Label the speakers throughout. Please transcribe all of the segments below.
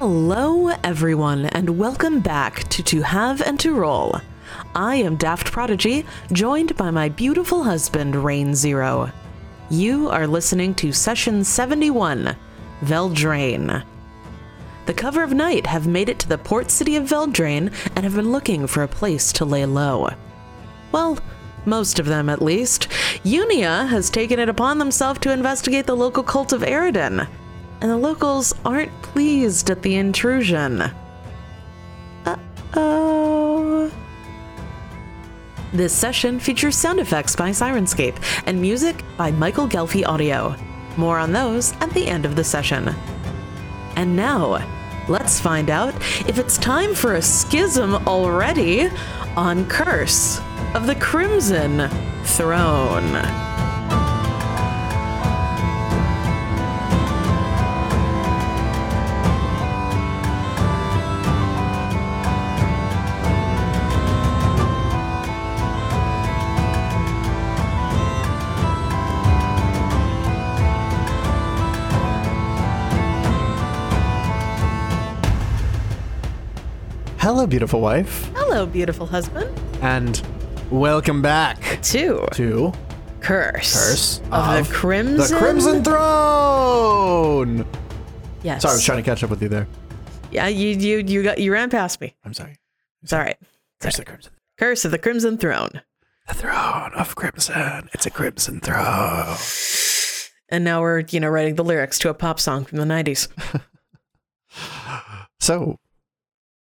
Speaker 1: Hello, everyone, and welcome back to To Have and To Roll. I am Daft Prodigy, joined by my beautiful husband, Rain Zero. You are listening to Session 71, Veldraine. The cover of night have made it to the port city of Veldraine and have been looking for a place to lay low. Well, most of them at least. Unia has taken it upon themselves to investigate the local cult of Eridan, and the locals aren't pleased at the intrusion. Uh oh. This session features sound effects by Syrinscape and music by Michael Ghelfi Audio. More on those at the end of the session. And now, let's find out if it's time for a schism already on Curse of the Crimson Throne.
Speaker 2: Hello, beautiful wife,
Speaker 1: Hello, beautiful husband.
Speaker 2: and welcome back
Speaker 1: Two.
Speaker 2: to
Speaker 1: Curse.
Speaker 2: Curse
Speaker 1: of,
Speaker 2: of
Speaker 1: the Crimson.
Speaker 2: the Crimson Throne.
Speaker 1: Yes.
Speaker 2: Sorry, I was trying to catch up with you there.
Speaker 1: Yeah, you you you got you ran past me.
Speaker 2: I'm sorry.
Speaker 1: It's all right.
Speaker 2: Curse of the Crimson.
Speaker 1: Curse of the Crimson Throne.
Speaker 2: The throne of Crimson. It's a Crimson throne.
Speaker 1: And now we're, you know, writing the lyrics to a pop song from the 90s.
Speaker 2: So,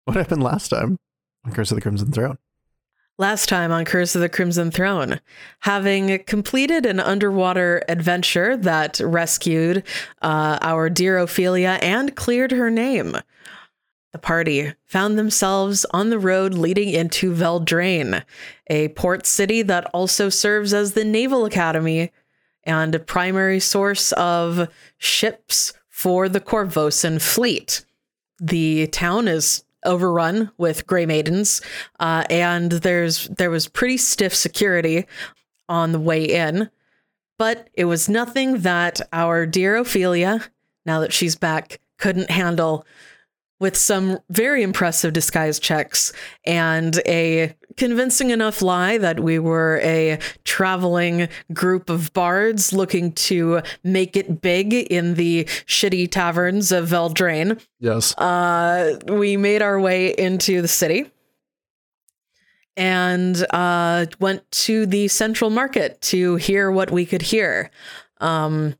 Speaker 2: what happened last time on Curse of the Crimson Throne?
Speaker 1: Last time on Curse of the Crimson Throne, having completed an underwater adventure that rescued uh, our dear Ophelia and cleared her name, the party found themselves on the road leading into Veldraine, a port city that also serves as the Naval Academy and a primary source of ships for the Korvosan fleet. The town is overrun with Grey Maidens, uh, and there's there was pretty stiff security on the way in, but it was nothing that our dear Ophelia, now that she's back, couldn't handle with some very impressive disguise checks and a convincing enough lie that we were a traveling group of bards looking to make it big in the shitty taverns of Veldraine.
Speaker 2: Yes.
Speaker 1: Uh, we made our way into the city and uh, went to the central market to hear what we could hear. Um,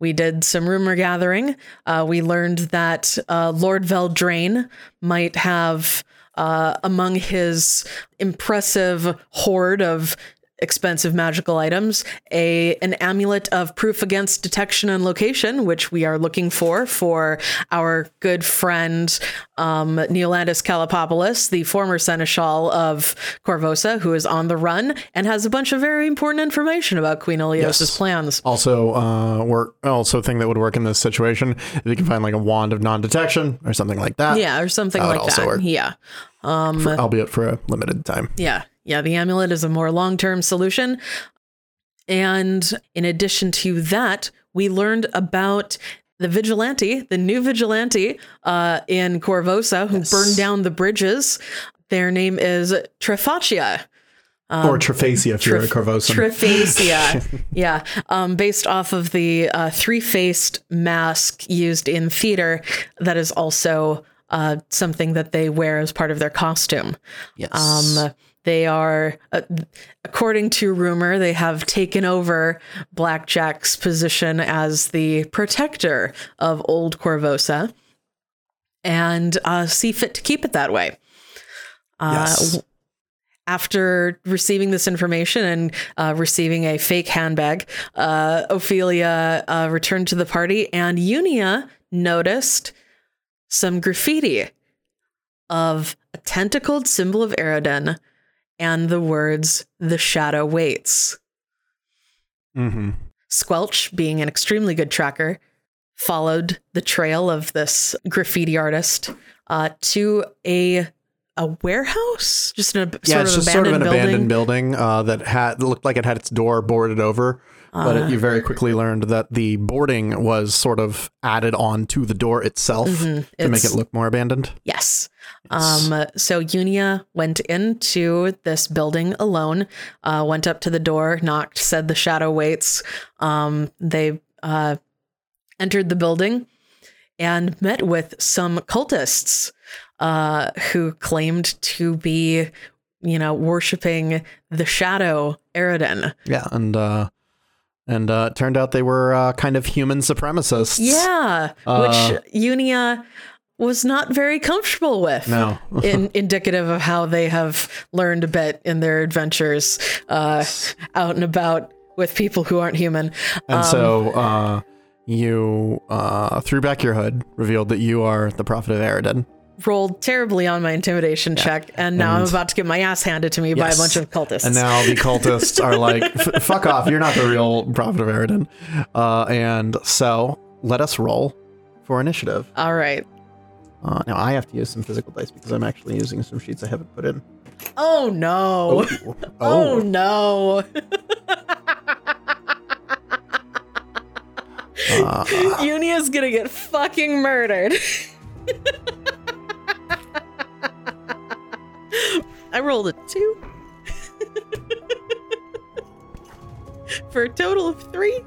Speaker 1: we did some rumor gathering. Uh, we learned that uh, Lord Veldraine might have uh, among his impressive hoard of expensive magical items a an amulet of proof against detection and location which we are looking for for our good friend um, Neolandus Kalepopolis the former seneschal of Korvosa who is on the run and has a bunch of very important information about Queen Ilios'
Speaker 2: Yes.
Speaker 1: plans
Speaker 2: Also, uh, work. Also, thing that would work in this situation if you can find like a wand of non-detection or something like that.
Speaker 1: yeah or something
Speaker 2: That would
Speaker 1: like
Speaker 2: also
Speaker 1: that
Speaker 2: work.
Speaker 1: yeah um
Speaker 2: For, albeit for a limited time.
Speaker 1: Yeah. Yeah. The amulet is a more long term solution. And in addition to that, we learned about the vigilante, the new vigilante uh, in Korvosa who
Speaker 2: Yes.
Speaker 1: burned down the bridges. Their name is Trefacia.
Speaker 2: or Trephasia if you're a
Speaker 1: Trif-
Speaker 2: Korvosan.
Speaker 1: Triphasia. yeah. Um, based off of the uh, three faced mask used in theater, that is also uh, something that they wear as part of their costume.
Speaker 2: yes.
Speaker 1: Um, they are, uh, according to rumor, they have taken over Blackjack's position as the protector of Old Korvosa and uh, see fit to keep it that way. Uh,
Speaker 2: yes.
Speaker 1: after receiving this information and uh, receiving a fake handbag, uh, Ophelia uh, returned to the party, and Unia noticed some graffiti of a tentacled symbol of Eridan and the words, The Shadow Waits.
Speaker 2: Mm-hmm.
Speaker 1: Squelch, being an extremely good tracker, followed the trail of this graffiti artist uh, to a a warehouse, just a
Speaker 3: yeah,
Speaker 1: sort
Speaker 3: it's
Speaker 1: of
Speaker 3: just sort of an
Speaker 1: abandoned building.
Speaker 3: abandoned building uh, that had looked like it had its door boarded over. but
Speaker 1: Uh.
Speaker 3: it, you very quickly learned that the boarding was sort of added on to the door itself to make
Speaker 1: Mm-hmm. It's-
Speaker 3: it look more abandoned.
Speaker 1: Yes. Um, so Unia went into this building alone, uh, went up to the door, knocked, said the shadow waits. Um, they uh, entered the building and met with some cultists uh, who claimed to be, you know, worshiping the shadow Eridan.
Speaker 3: Yeah, and uh, and uh, it turned out they were uh, kind of human supremacists.
Speaker 1: Yeah, which Unia was not very comfortable with.
Speaker 3: No.
Speaker 1: in, indicative of how they have learned a bit in their adventures uh, out and about with people who aren't human.
Speaker 3: And
Speaker 1: Um,
Speaker 3: so uh, you uh, threw back your hood, revealed that you are the prophet of Eridan.
Speaker 1: rolled terribly on my intimidation check, and now I'm about to get my ass handed to me by a bunch of cultists.
Speaker 3: And now the cultists are like, "F- fuck off, you're not the real prophet of Eridan. Uh, and so let us roll for initiative.
Speaker 1: All right.
Speaker 3: Uh, now I have to use some physical dice because I'm actually using some sheets I haven't put in.
Speaker 1: Oh no.
Speaker 3: Oh,
Speaker 1: Oh, no.
Speaker 3: Uh,
Speaker 1: Unia's gonna get fucking murdered. I rolled a two. For a total of three.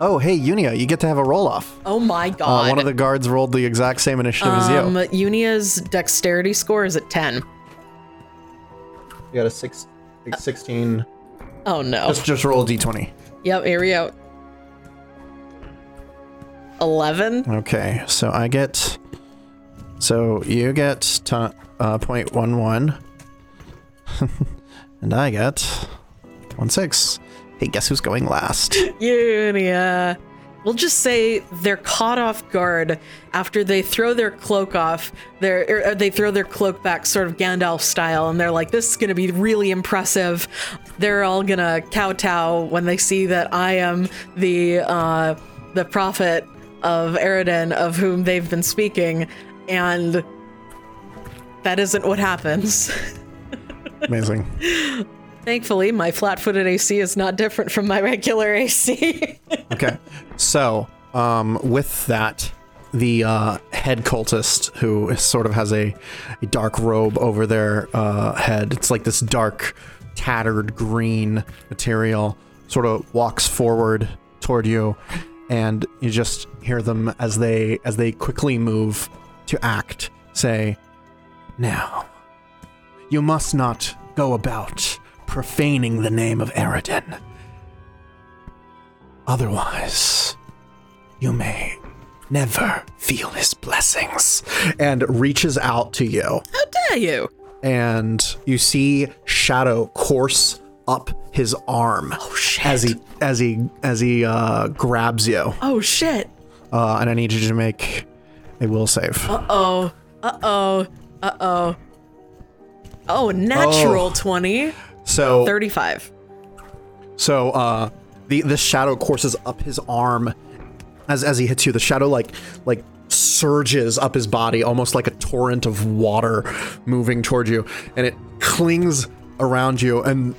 Speaker 3: Oh, hey, Unia, you get to have a roll off.
Speaker 1: Oh my
Speaker 3: Uh,
Speaker 1: god.
Speaker 3: one of the guards rolled the exact same initiative as you.
Speaker 1: um, Unia's dexterity score is at 10.
Speaker 3: You got a six, like 16.
Speaker 1: Oh no.
Speaker 3: Just, just roll a d20.
Speaker 1: Yep, here we go. 11.
Speaker 3: Okay, so I get. So you get t- uh, 0.11. and I get 1.6. Hey, guess who's going last?
Speaker 1: Unia. We'll just say they're caught off guard after they throw their cloak off. Their or they throw their cloak back, sort of Gandalf style, and they're like, "This is going to be really impressive." They're all gonna kowtow when they see that I am the uh, the prophet of Eridan, of whom they've been speaking, and that isn't what happens.
Speaker 3: Amazing.
Speaker 1: Thankfully, my flat-footed AC is not different from my regular AC.
Speaker 3: Okay, so um, with that, the uh, head cultist, who sort of has a, a dark robe over their uh, head, it's like this dark, tattered green material, sort of walks forward toward you, and you just hear them as they as they quickly move to act, say, "Now, you must not go about profaning the name of Eridan." Otherwise, you may never feel his blessings. And reaches out to you.
Speaker 1: How dare you?
Speaker 3: And you see Shadow course up his arm
Speaker 1: Oh shit.
Speaker 3: as he as he as he uh, grabs you.
Speaker 1: Oh shit.
Speaker 3: Uh, and I need you to make a will save.
Speaker 1: Uh oh. Uh oh. Uh oh. Oh, natural
Speaker 3: Oh.
Speaker 1: 20.
Speaker 3: So
Speaker 1: 35.
Speaker 3: So uh the the shadow courses up his arm as as he hits you. The shadow like like surges up his body almost like a torrent of water moving toward you and it clings around you and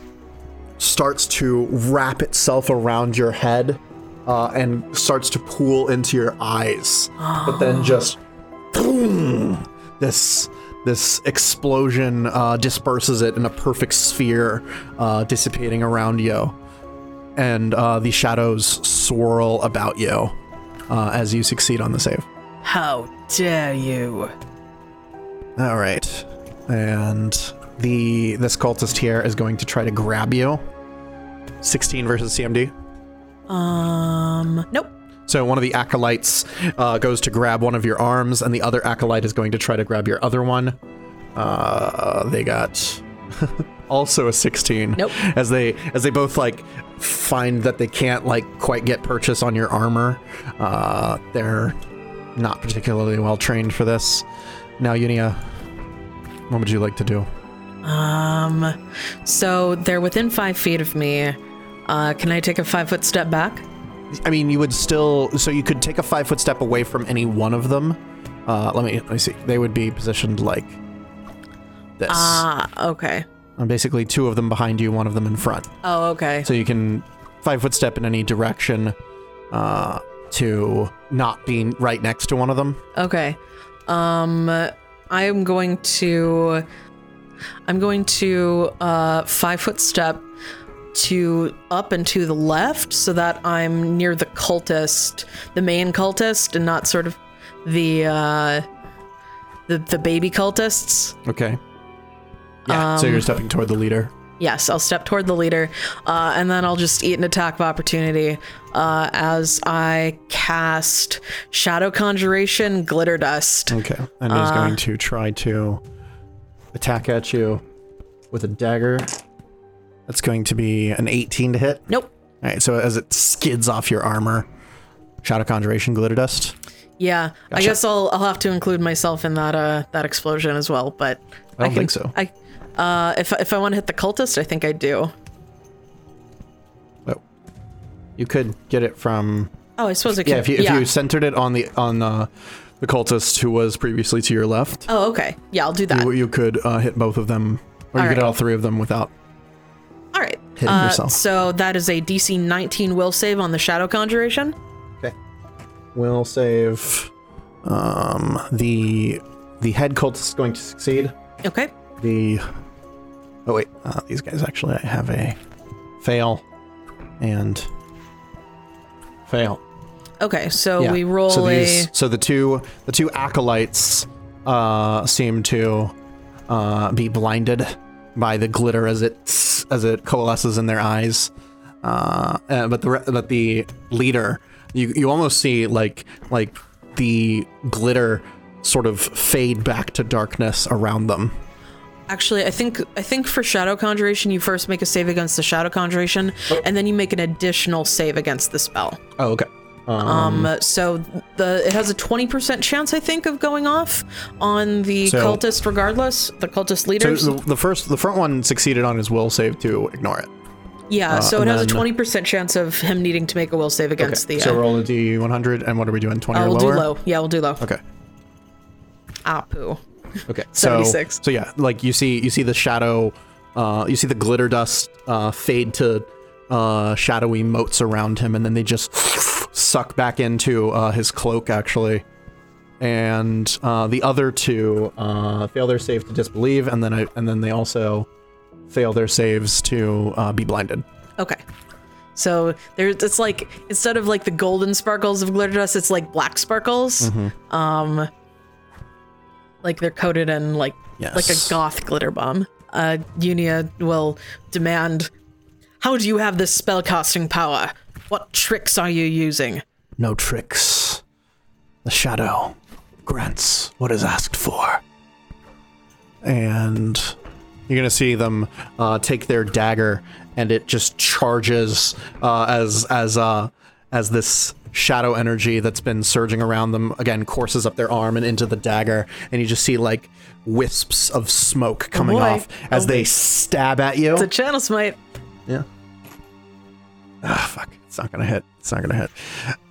Speaker 3: starts to wrap itself around your head uh, and starts to pool into your eyes but then just boom this this explosion uh, disperses it in a perfect sphere uh, dissipating around you. And uh, the shadows swirl about you uh, as you succeed on the save.
Speaker 1: How dare you?
Speaker 3: all right. And the this cultist here is going to try to grab you. 16 versus cmd
Speaker 1: Um, nope.
Speaker 3: So one of the acolytes uh, goes to grab one of your arms, and the other acolyte is going to try to grab your other one. Uh, they got also a 16.
Speaker 1: Nope.
Speaker 3: As they as they both like find that they can't like quite get purchase on your armor. Uh, they're not particularly well trained for this. Now, Unia, what would you like to do?
Speaker 1: Um, so they're within five feet of me. Uh, can I take a five foot step back?
Speaker 3: I mean, you would still so you could take a five foot step away from any one of them. Uh, let me let me see. They would be positioned like this.
Speaker 1: Ah, okay.
Speaker 3: And basically, two of them behind you, one of them in front.
Speaker 1: Oh, okay.
Speaker 3: So you can five foot step in any direction uh, to not being right next to one of them.
Speaker 1: Okay. Um I am going to I'm going to uh 5 foot step to up and to the left so that I'm near the cultist, the main cultist and not sort of the uh the the baby cultists.
Speaker 3: Okay. Yeah. so you're stepping toward the leader.
Speaker 1: Yes, I'll step toward the leader, uh, and then I'll just eat an attack of opportunity uh, as I cast Shadow Conjuration Glitter Dust.
Speaker 3: Okay. And he's going to try to attack at you with a dagger. That's going to be an 18 to hit.
Speaker 1: Nope.
Speaker 3: All right. So as it skids off your armor, Shadow Conjuration Glitter Dust.
Speaker 1: Yeah, I guess I'll I'll have to include myself in that uh that explosion as well. But
Speaker 3: I don't
Speaker 1: can,
Speaker 3: think so.
Speaker 1: I uh if if I want to hit the cultist, I think I do.
Speaker 3: Oh. You could get it from
Speaker 1: Oh, I suppose I can.
Speaker 3: Yeah, if you if you centered it on the on uh, the cultist who was previously to your left,
Speaker 1: oh, okay. Yeah, I'll do that.
Speaker 3: you, you could uh, hit both of them, or you
Speaker 1: All
Speaker 3: could hit all three of them without.
Speaker 1: All right.
Speaker 3: Hitting
Speaker 1: uh,
Speaker 3: yourself.
Speaker 1: So that is a DC 19 will save on the Shadow Conjuration.
Speaker 3: Okay. Will save. Um, the the head cultist is going to succeed.
Speaker 1: Okay.
Speaker 3: The oh wait, uh, these guys actually I have a fail and fail.
Speaker 1: Okay. So
Speaker 3: Yeah.
Speaker 1: we roll
Speaker 3: so
Speaker 1: a.
Speaker 3: so the two the two acolytes uh, seem to uh, be blinded by the glitter as it as it coalesces in their eyes. Uh, uh, but the but the leader, you you almost see like like the glitter sort of fade back to darkness around them.
Speaker 1: Actually, I think I think for Shadow Conjuration, you first make a save against the Shadow Conjuration,
Speaker 3: Oh.
Speaker 1: and then you make an additional save against the spell.
Speaker 3: Oh, okay.
Speaker 1: Um, so the it has a twenty percent chance, I think, of going off on the
Speaker 3: So-
Speaker 1: cultist, regardless. The cultist
Speaker 3: So the, the first the front one succeeded on his will save to ignore it.
Speaker 1: yeah. so it has a twenty percent chance of him needing to make a will save against the.
Speaker 3: so
Speaker 1: Uh,
Speaker 3: roll a d100, and what are we doing? 20
Speaker 1: uh,
Speaker 3: or
Speaker 1: we'll
Speaker 3: lower?
Speaker 1: do low. Yeah, we'll do low.
Speaker 3: Okay.
Speaker 1: Ah, poo.
Speaker 3: Okay. So,
Speaker 1: 76.
Speaker 3: So yeah, like you see, you see the shadow, uh, you see the glitter dust uh, fade to uh, shadowy motes around him, and then they just suck back into uh, his cloak, actually. And uh, the other two uh, fail their save to disbelieve, and then I, and then they also fail their saves to uh, be blinded.
Speaker 1: Okay. So there's it's like instead of like the golden sparkles of glitter dust, it's like black sparkles.
Speaker 3: Mm-hmm.
Speaker 1: Um like they're coated in like like a goth glitter bomb. Uh Unia will demand How do you have this spellcasting power? What tricks are you using?
Speaker 3: No tricks. The shadow grants what is asked for. And you're gonna see them uh, take their dagger, and it just charges uh, as as uh, as this shadow energy that's been surging around them again courses up their arm and into the dagger, and you just see like wisps of smoke coming
Speaker 1: boy.
Speaker 3: off as
Speaker 1: Oh,
Speaker 3: they stab at you.
Speaker 1: It's a channel smite.
Speaker 3: Yeah. Ah, fuck. It's not gonna hit. It's not gonna hit.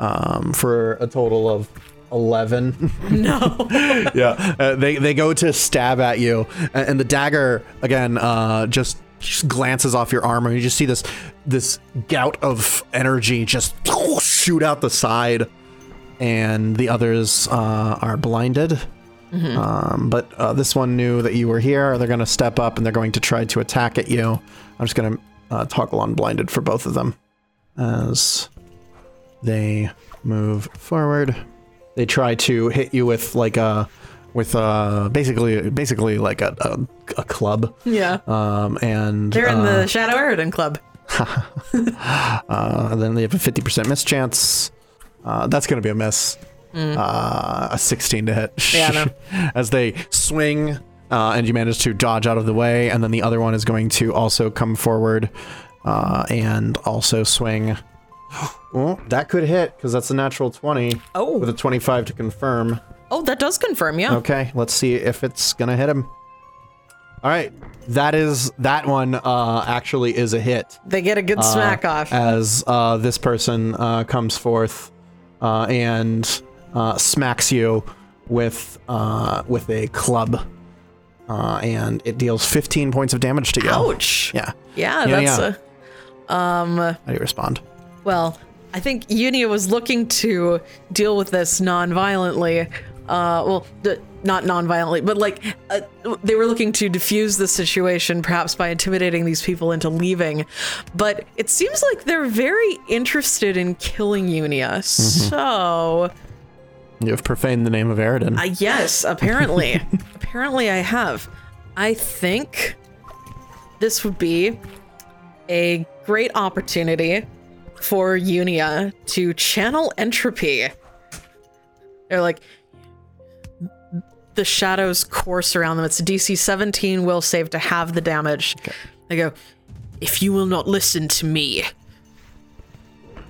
Speaker 3: Um, for a total of eleven.
Speaker 1: No.
Speaker 3: yeah. Uh, they they go to stab at you, and, and the dagger again uh, just, just glances off your armor. You just see this this gout of energy just shoot out the side, and the others uh, are blinded. Um, but uh, this one knew that you were here. They're going to step up and they're going to try to attack at you. I'm just going to uh, toggle on blinded for both of them as they move forward. They try to hit you with like a with uh basically basically like a a, a club.
Speaker 1: yeah.
Speaker 3: Um, and
Speaker 1: They're in
Speaker 3: uh,
Speaker 1: the Shadow Eridan Club.
Speaker 3: Uh, then they have a 50% miss chance. Uh, that's to be a miss. Uh, a 16 to hit.
Speaker 1: Mm. Yeah, know.
Speaker 3: As they swing, uh, and you manage to dodge out of the way, and then the other one is going to also come forward uh, and also swing. Well, that could hit because that's a natural 20
Speaker 1: Oh.
Speaker 3: with a 25 to confirm.
Speaker 1: Oh, that does confirm, yeah.
Speaker 3: Okay, let's see if it's gonna hit him. All right, that is that one. Uh, actually, is a hit.
Speaker 1: They get a good smack off.
Speaker 3: as uh, this person uh, comes forth uh, and uh, smacks you with uh, with a club. Uh, and it deals 15 points of damage to you.
Speaker 1: Ouch.
Speaker 3: Yeah.
Speaker 1: Yeah,
Speaker 3: Yeah,
Speaker 1: that's
Speaker 3: yeah.
Speaker 1: a
Speaker 3: How do you respond?
Speaker 1: Well, I think Unia was looking to deal with this non-violently. Uh, well, d- not non-violently, but like uh, they were looking to diffuse the situation, perhaps by intimidating these people into leaving. But it seems like they're very interested in killing Unia. So,
Speaker 3: You have profaned the name of Eridan.
Speaker 1: uh, yes, apparently, apparently I have. I think this would be a great opportunity for Unia to channel entropy. They're like the shadows course around them. It's a DC 17 will save to have the damage. They go, if you will not listen to me,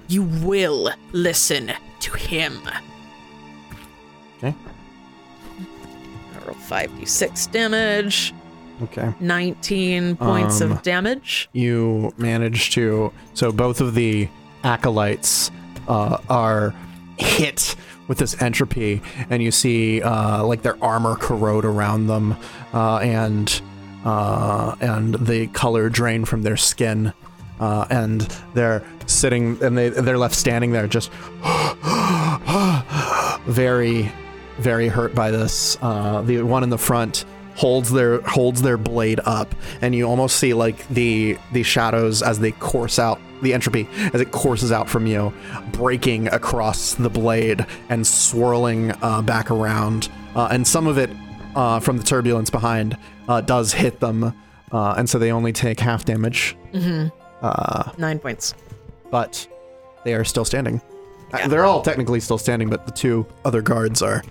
Speaker 1: you will listen to him.
Speaker 3: okay.
Speaker 1: Roll 5d6 damage.
Speaker 3: Okay.
Speaker 1: 19 points
Speaker 3: Um,
Speaker 1: of damage.
Speaker 3: you manage to so both of the acolytes uh, are hit with this entropy and you see uh, like their armor corrode around them uh, and uh, and the color drain from their skin uh, and they're sitting and they they're left standing there just very very hurt by this uh, the one in the front holds their holds their blade up and you almost see like the the shadows as they course out the entropy as it courses out from you breaking across the blade and swirling uh, back around. Uh, and some of it uh, from the turbulence behind uh, does hit them uh, and so they only take half damage.
Speaker 1: Nine points.
Speaker 3: but they are still standing. Uh, they're all technically still standing but the two other guards are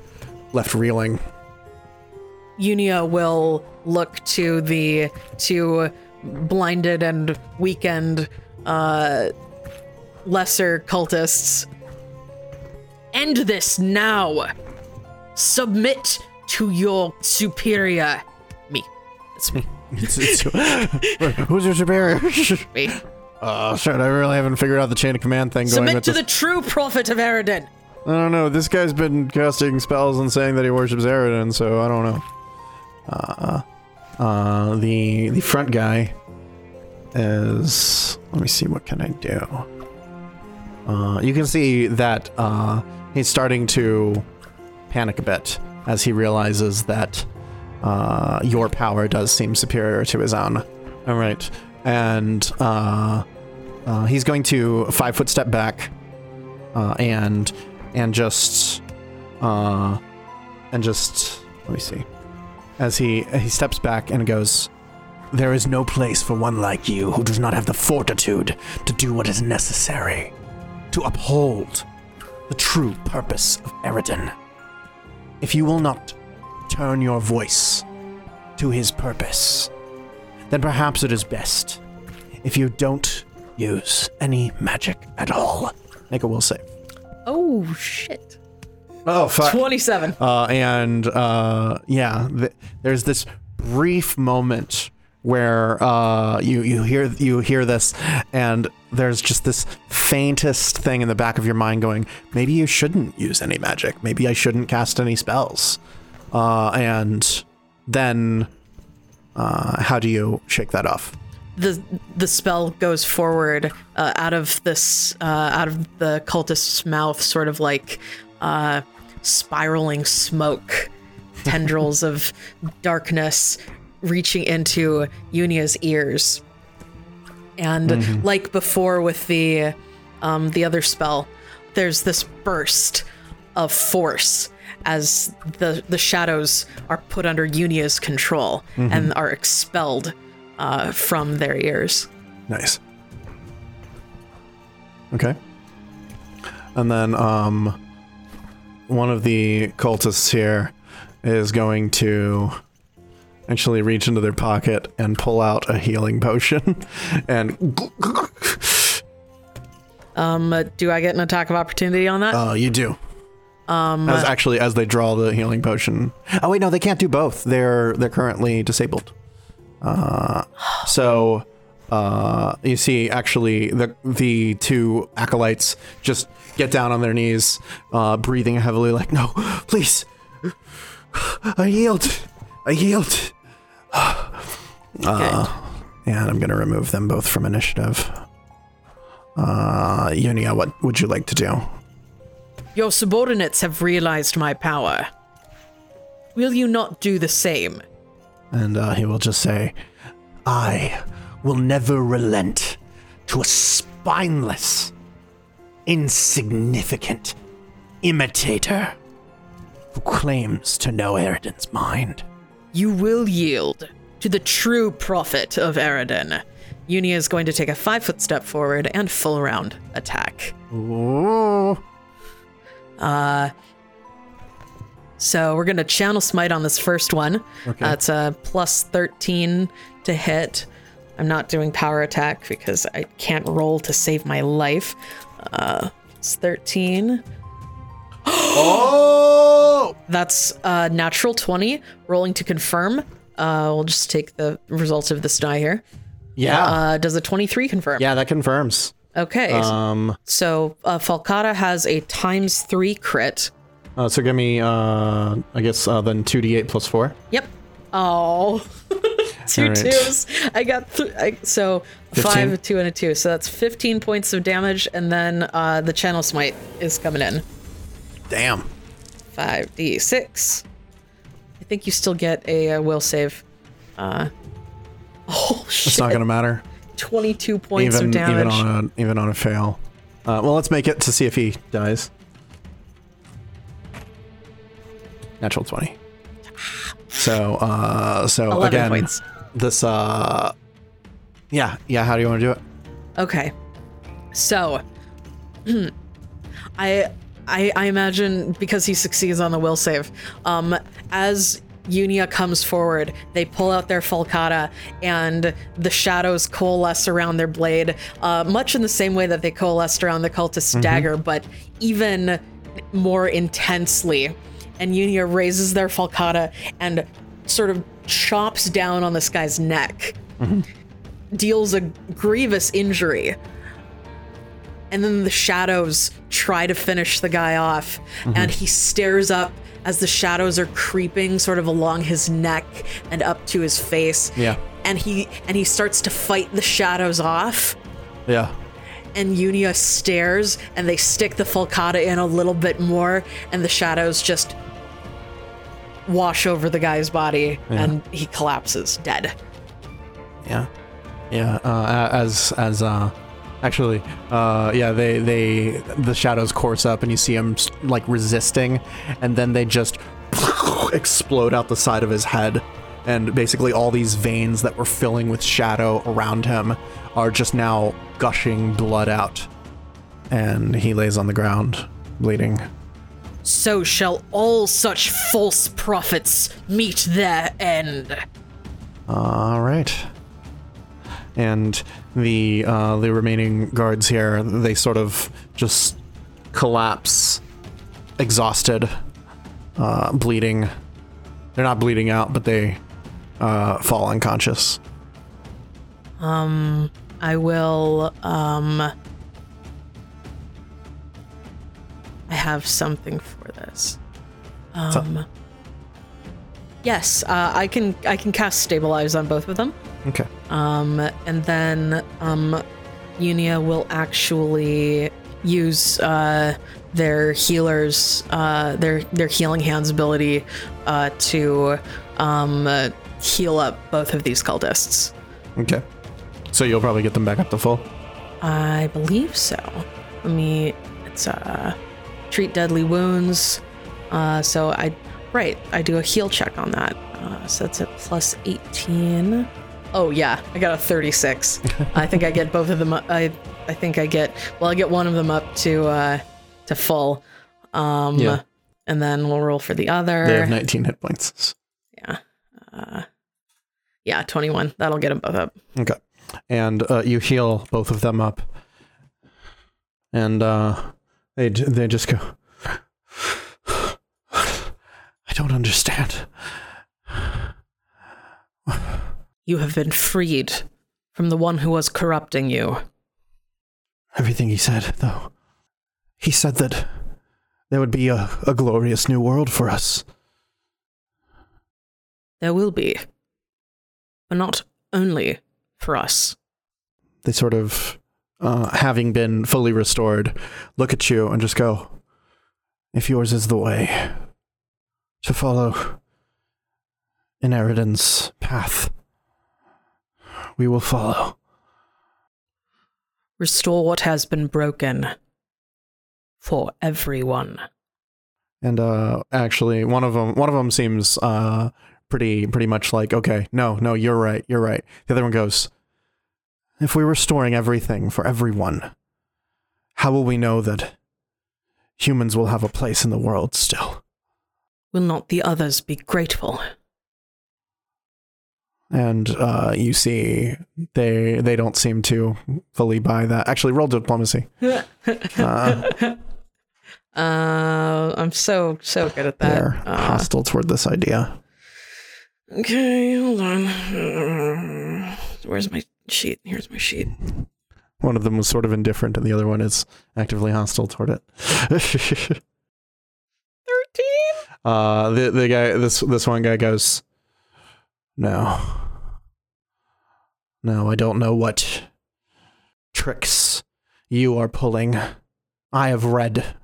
Speaker 3: left reeling
Speaker 1: Unia will look to the two blinded and weakened uh, lesser cultists. End this now. Submit to your superior. Me. It's me.
Speaker 3: It's- it's- who's your superior
Speaker 1: Me.
Speaker 3: Oh shit! I really haven't figured out the chain of command thing going
Speaker 1: Submit to
Speaker 3: this.
Speaker 1: the true prophet of Eridan.
Speaker 3: I don't know. This guy's been casting spells and saying that he worships Eridan, so I don't know. Uh, uh, the the front guy is. Let me see. What can I do? Uh, you can see that uh, he's starting to panic a bit as he realizes that uh, your power does seem superior to his own. All right, and uh, uh, he's going to five foot step back uh, and and just uh, and just let me see as he he steps back and goes there is no place for one like you who does not have the fortitude to do what is necessary to uphold the true purpose of Eridan. If you will not turn your voice to his purpose, then perhaps it is best if you don't use any magic at all. Make a will save.
Speaker 1: Oh, shit.
Speaker 3: Oh, fuck.
Speaker 1: 27.
Speaker 3: Uh, and uh, yeah, th- there's this brief moment where uh, you you hear you hear this, and there's just this faintest thing in the back of your mind going, maybe you shouldn't use any magic. Maybe I shouldn't cast any spells. Uh, and then, uh, how do you shake that off?
Speaker 1: The the spell goes forward uh, out of this uh, out of the cultist's mouth, sort of like uh, spiraling smoke, tendrils of darkness reaching into Unia's ears, and like before with the um, the other spell, there's this burst of force as the the shadows are put under Unia's control and are expelled uh, from their ears.
Speaker 3: Nice. Okay. And then um one of the cultists here is going to actually reach into their pocket and pull out a healing potion and
Speaker 1: Um, uh, do I get an attack of opportunity on that?
Speaker 3: uh you do. Um as actually as they draw the healing potion. Oh wait, no, they can't do both. They're they're currently disabled. Uh so uh, you see, actually, the the two acolytes just get down on their knees, uh, breathing heavily, like, "No, please, I yield, I yield." Uh, and I'm going to remove them both from initiative. Uh, Unia, what would you like to do?
Speaker 1: Your subordinates have realized my power. Will you not do the same?
Speaker 3: And uh, he will just say,
Speaker 4: I will never relent to a spineless, insignificant imitator who claims to know Eridan's mind.
Speaker 1: You will yield to the true prophet of Eridan. Unia is going to take a five foot step forward and full round attack.
Speaker 3: Ooh.
Speaker 1: So we're going to channel smite on this first one.
Speaker 3: Okay.
Speaker 1: That's a plus 13 to hit. I'm not doing power attack because I can't roll to save my life. Uh, it's 13.
Speaker 3: Oh!
Speaker 1: That's uh, natural 20. Rolling to confirm. Uh, we'll just take the results of this die here.
Speaker 3: Yeah.
Speaker 1: Uh, does a 23 confirm?
Speaker 3: yeah, that confirms.
Speaker 1: Okay.
Speaker 3: Um,
Speaker 1: so uh, Falcata has a times three crit.
Speaker 3: Uh, so give me, uh, I guess, uh, then 2d8 plus 4.
Speaker 1: Yep. Oh, two
Speaker 3: All right.
Speaker 1: twos. I got th- I, so
Speaker 3: 15?
Speaker 1: five, a two, and a two. So that's 15 points of damage, and then uh, the channel smite is coming in.
Speaker 3: Damn.
Speaker 1: 5d6. I think you still get a, uh will save. Uh, oh, shit.
Speaker 3: It's not going to matter.
Speaker 1: 22 points
Speaker 3: even
Speaker 1: of damage.
Speaker 3: even on a even on a fail. Uh, well, let's make it to see if he dies. Natural twenty. So uh, so again,
Speaker 1: points.
Speaker 3: this uh, yeah yeah. How do you want to do it?
Speaker 1: Okay. So I I I imagine because he succeeds on the will save, um as Unia comes forward, they pull out their falcata and the shadows coalesce around their blade, uh, much in the same way that they coalesced around the cultist's dagger, but even more intensely. And Unia raises their falcata and sort of chops down on this guy's neck mm-hmm. deals a grievous injury. And then the shadows try to finish the guy off, mm-hmm. and he stares up as the shadows are creeping sort of along his neck and up to his face.
Speaker 3: Yeah.
Speaker 1: And he and he starts to fight the shadows off.
Speaker 3: Yeah.
Speaker 1: And Unia stares, and they stick the falcata in a little bit more, and the shadows just wash over the guy's body, and he collapses dead.
Speaker 3: Yeah. Yeah. Uh, as as uh, actually, uh, yeah. They they the shadows course up, and you see him like resisting, and then they just explode out the side of his head, and basically all these veins that were filling with shadow around him are just now gushing blood out, and he lays on the ground, bleeding.
Speaker 1: So shall all such false prophets meet their end.
Speaker 3: All right. And the uh, the remaining guards here, they sort of just collapse, exhausted, uh, bleeding. They're not bleeding out, but they uh, fall unconscious.
Speaker 1: Um, I will, um. I have something for this. Um. Yes, uh, I can. I can cast stabilize on both of them.
Speaker 3: Okay.
Speaker 1: Um, and then um, Unia will actually use uh, their healers, uh, their their healing hands ability uh, to um, uh, heal up both of these cultists.
Speaker 3: Okay. So you'll probably get them back up to full.
Speaker 1: I believe so. Let me. It's uh, treat deadly wounds. Uh, so I, right, I do a heal check on that. Uh, so that's at plus 18. Oh yeah, I got a 36. I think I get both of them. up- I I think I get. Well, I get one of them up to uh to full. Um,
Speaker 3: Yeah.
Speaker 1: and then we'll roll for the other.
Speaker 3: They have 19 hit points.
Speaker 1: yeah. Uh, yeah, 21. That'll get them both up.
Speaker 3: Okay. And uh, you heal both of them up. And uh, they they just go. I don't understand.
Speaker 1: You have been freed from the one who was corrupting you.
Speaker 3: Everything he said, though. He said that there would be a, a glorious new world for us.
Speaker 1: There will be. but not only for us.
Speaker 3: They sort of, uh, having been fully restored, look at you and just go, If yours is the way to follow in Eridan's path, we will follow.
Speaker 1: Restore what has been broken for everyone.
Speaker 3: And uh, actually, one of them, one of them seems uh, pretty, pretty much like, okay, no, no, you're right, you're right. The other one goes, if we're restoring everything for everyone, how will we know that humans will have a place in the world still?
Speaker 1: Will not the others be grateful?
Speaker 3: And uh, you see, they they don't seem to fully buy that. Actually, roll diplomacy. Uh,
Speaker 1: Uh, I'm so so good at that.
Speaker 3: they're
Speaker 1: Uh,
Speaker 3: hostile toward this idea.
Speaker 1: okay, hold on. Where's my sheet? Here's my sheet.
Speaker 3: One of them was sort of indifferent, and the other one is actively hostile toward it.
Speaker 1: Thirteen.
Speaker 3: uh, the the guy, this this one guy goes, "No, no, I don't know what tricks you are pulling. I have read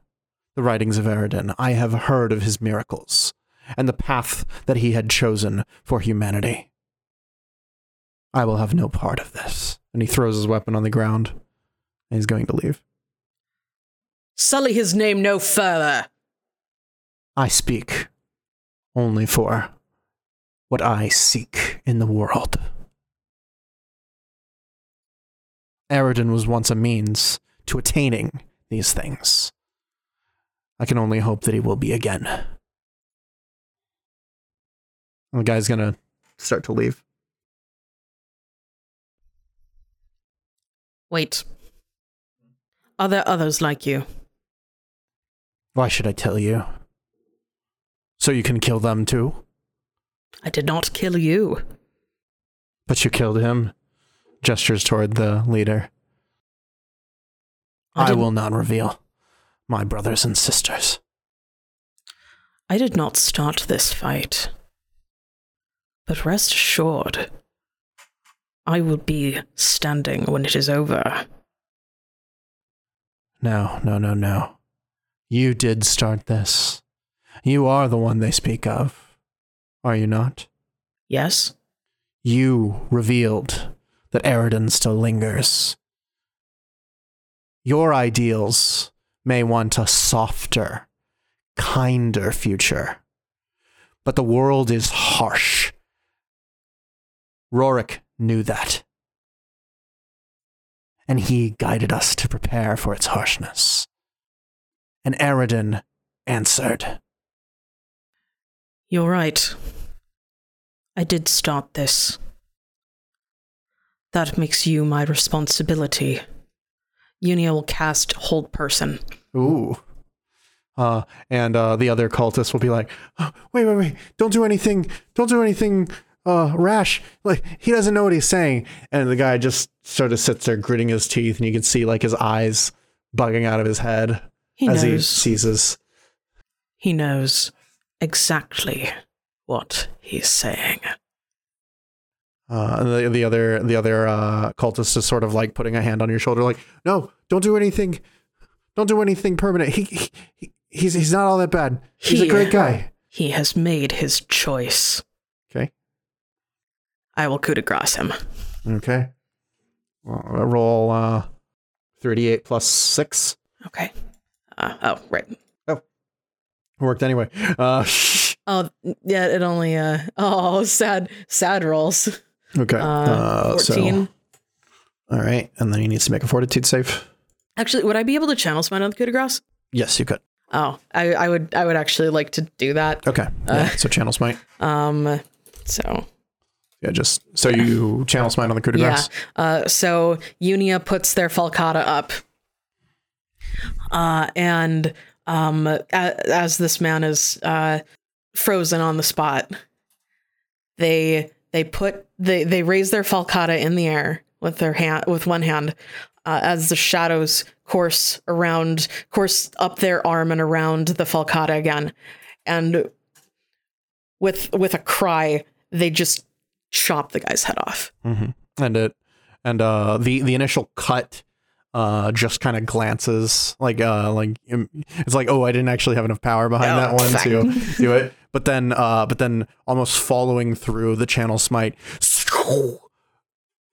Speaker 3: the writings of Eridan. I have heard of his miracles and the path that he had chosen for humanity. I will have no part of this." And he throws his weapon on the ground, and he's going to leave.
Speaker 1: Sully his name no further.
Speaker 3: I speak only for what I seek in the world. Eridan was once a means to attaining these things. I can only hope that he will be again. And the guy's gonna start to leave.
Speaker 1: Wait. Are there others like you?
Speaker 3: Why should I tell you? So you can kill them too?
Speaker 1: I did not kill you.
Speaker 3: But you killed him. Gestures toward the leader. I,
Speaker 1: didn't-
Speaker 3: will not reveal my brothers and sisters.
Speaker 1: I did not start this fight. But rest assured, I will be standing when it is over.
Speaker 3: No, no, no, no. You did start this. You are the one they speak of. Are you not?
Speaker 1: Yes?
Speaker 3: You revealed that Eridan still lingers. Your ideals may want a softer, kinder future, but the world is harsh. Rorik knew that. And he guided us to prepare for its harshness. And Eridan answered.
Speaker 1: You're right. I did start this. That makes you my responsibility. Unia will cast Hold Person.
Speaker 3: Ooh. Uh, and uh, the other cultists will be like, oh, "Wait, wait, wait! Don't do anything! Don't do anything uh, rash! Like he doesn't know what he's saying." And the guy just sort of sits there, gritting his teeth, and you can see like his eyes bugging out of his head
Speaker 1: He
Speaker 3: as he seizes.
Speaker 1: He knows exactly what he's saying.
Speaker 3: Uh, and the, the other the other uh, cultist is sort of like putting a hand on your shoulder, like, "No, don't do anything! Don't do anything permanent. He, he, he he's he's not all that bad. He's a great guy."
Speaker 1: He has made his choice. I will coup de grace him.
Speaker 3: Okay. Well, I roll uh, 38 plus 6.
Speaker 1: Okay. Uh, oh, right. Oh.
Speaker 3: Worked anyway. Uh,
Speaker 1: Oh, yeah, it only, uh, oh, sad, sad rolls.
Speaker 3: okay.
Speaker 1: Uh,
Speaker 3: Uh, so- all right. And then he needs to make a fortitude save.
Speaker 1: Actually, would I be able to channel smite on the coup de grace?
Speaker 3: Yes, you could.
Speaker 1: Oh, I, I would, I would actually like to do that.
Speaker 3: Okay. Yeah. so channel smite.
Speaker 1: Um, so
Speaker 3: Yeah, just so you channel smite on the coup de
Speaker 1: yeah. Uh, so Unia puts their falcata up, uh, and um, as this man is uh, frozen on the spot, they they put they they raise their falcata in the air with their hand with one hand, uh, as the shadows course around course up their arm and around the falcata again, and with with a cry they just chop the guy's head off.
Speaker 3: and it and uh the the initial cut uh just kind of glances like uh like it's like oh i didn't actually have enough power behind
Speaker 1: Oh,
Speaker 3: that one
Speaker 1: fine.
Speaker 3: to do it but then uh but then almost following through the channel smite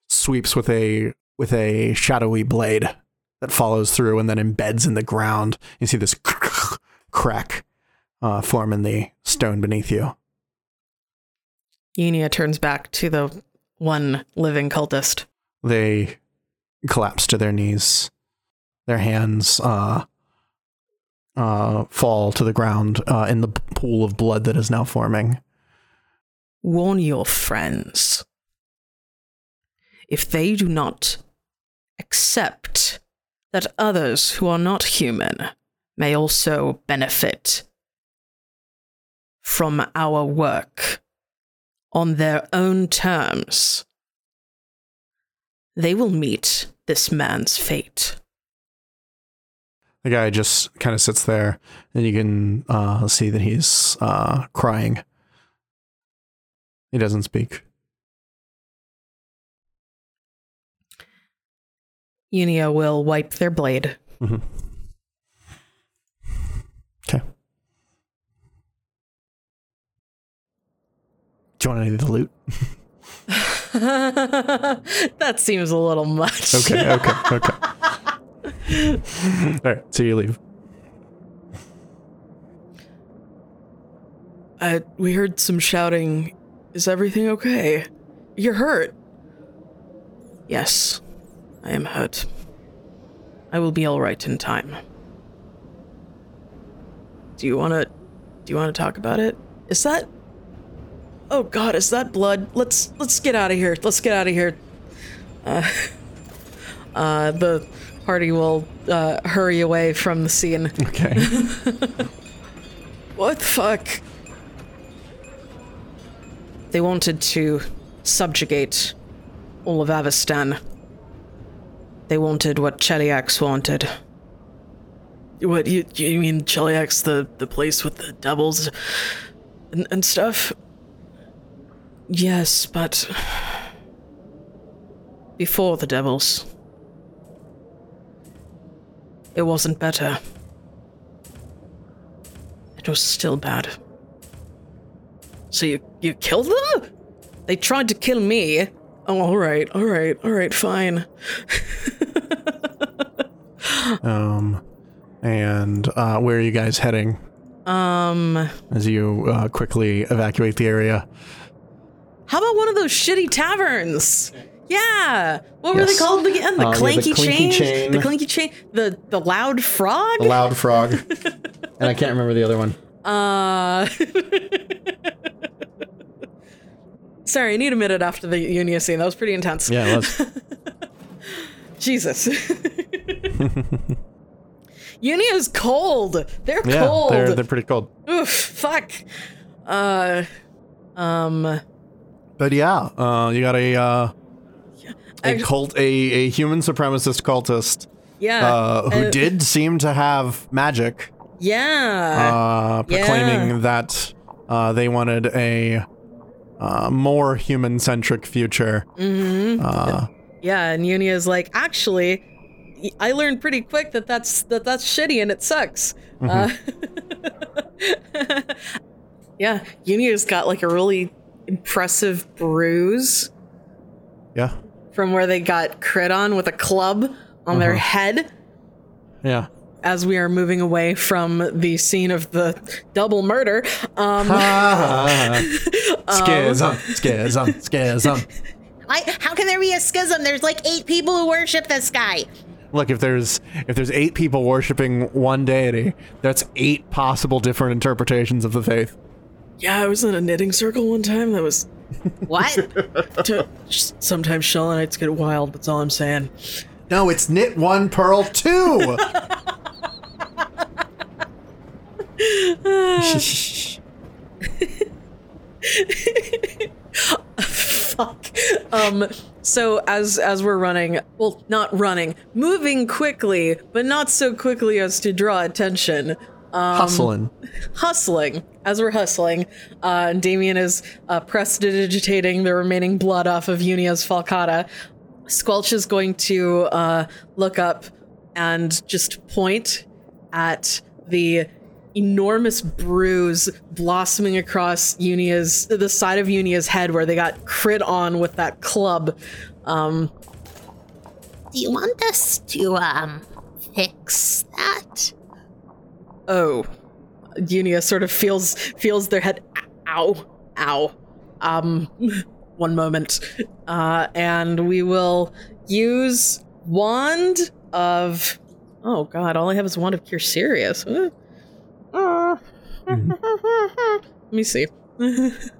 Speaker 3: sweeps with a with a shadowy blade that follows through and then embeds in the ground you see this crack uh form in the stone beneath you
Speaker 1: Unia turns back to the one living cultist.
Speaker 3: they collapse to their knees. Their hands uh, uh, fall to the ground uh, in the pool of blood that is now forming.
Speaker 1: Warn your friends. If they do not accept that others who are not human may also benefit from our work on their own terms, they will meet this man's fate.
Speaker 3: The guy just kind of sits there, and you can uh, see that he's uh, crying. He doesn't speak.
Speaker 1: Unia will wipe their blade.
Speaker 3: Okay. Do you want any of the loot?
Speaker 1: that seems a little much.
Speaker 3: Okay, okay, okay. All right, so you leave.
Speaker 1: Uh, we heard some shouting. Is everything okay? You're hurt. Yes, I am hurt. I will be all right in time. Do you want to do you want to talk about it? Is that Oh god, is that blood? Let's let's get out of here. Let's get out of here. Uh, uh the party will uh, hurry away from the scene.
Speaker 3: Okay.
Speaker 1: What the fuck? They wanted to subjugate all of Avistan. They wanted what Cheliax wanted. What you you mean Cheliax, the the place with the devils and, and stuff? Yes, but before the devils, it wasn't better. It was still bad. So you you killed them? They tried to kill me. Oh, all right, all right, all right, fine.
Speaker 3: Um, and uh, where are you guys heading
Speaker 1: Um,
Speaker 3: as you uh, quickly evacuate the area?
Speaker 1: How about one of those shitty taverns? Yeah, what were they called again? The
Speaker 3: Uh, yeah, the
Speaker 1: clanky,
Speaker 3: Clinky
Speaker 1: chain?
Speaker 3: Chain.
Speaker 1: the clinky chain, the the loud frog.
Speaker 3: The loud frog. and I can't remember the other one.
Speaker 1: Uh. Sorry, I need a minute after the Unia scene. That was pretty intense.
Speaker 3: Yeah, it was.
Speaker 1: Jesus. Unia's cold. They're
Speaker 3: yeah,
Speaker 1: cold.
Speaker 3: they're they're pretty cold.
Speaker 1: Oof, fuck. Uh, um,
Speaker 3: But yeah, uh, you got a uh, a
Speaker 1: I-
Speaker 3: cult, a, a human supremacist cultist
Speaker 1: yeah.
Speaker 3: uh, who
Speaker 1: uh,
Speaker 3: did seem to have magic,
Speaker 1: Yeah.
Speaker 3: uh, proclaiming that uh, they wanted a uh, more human centric future.
Speaker 1: mm-hmm.
Speaker 3: Uh,
Speaker 1: Yeah, and Unia's like, actually, I learned pretty quick that that's that that's shitty and it sucks. Uh, yeah, Unia's got like a really impressive bruise
Speaker 3: yeah,
Speaker 1: from where they got crit on with a club on their head
Speaker 3: yeah.
Speaker 1: as we are moving away from the scene of the double murder. Um,
Speaker 3: Schism, schism, schism.
Speaker 5: I, how can there be a schism? There's like eight people who worship this guy.
Speaker 3: Look, if there's if there's eight people worshiping one deity, that's eight possible different interpretations of the faith.
Speaker 1: Yeah, I was in a knitting circle one time. That was
Speaker 5: What?
Speaker 1: to, sometimes Shelynites get wild. That's all I'm saying.
Speaker 3: No, it's knit one, purl two.
Speaker 1: Fuck. Um. So as as we're running, well, not running, moving quickly, but not so quickly as to draw attention.
Speaker 3: Hustling.
Speaker 1: hustling. As we're hustling, uh, and Damien is uh, prestidigitating the remaining blood off of Unia's falcata. Squelch is going to uh, look up and just point at the enormous bruise blossoming across Unia's the side of Unia's head where they got crit on with that club. Um,
Speaker 5: Do you want us to um fix that?
Speaker 1: Oh, Unia sort of feels feels their head. Ow, ow. Um, one moment, uh, and we will use wand of. Oh God! All I have is wand of cure serious. Uh, uh, Let me see.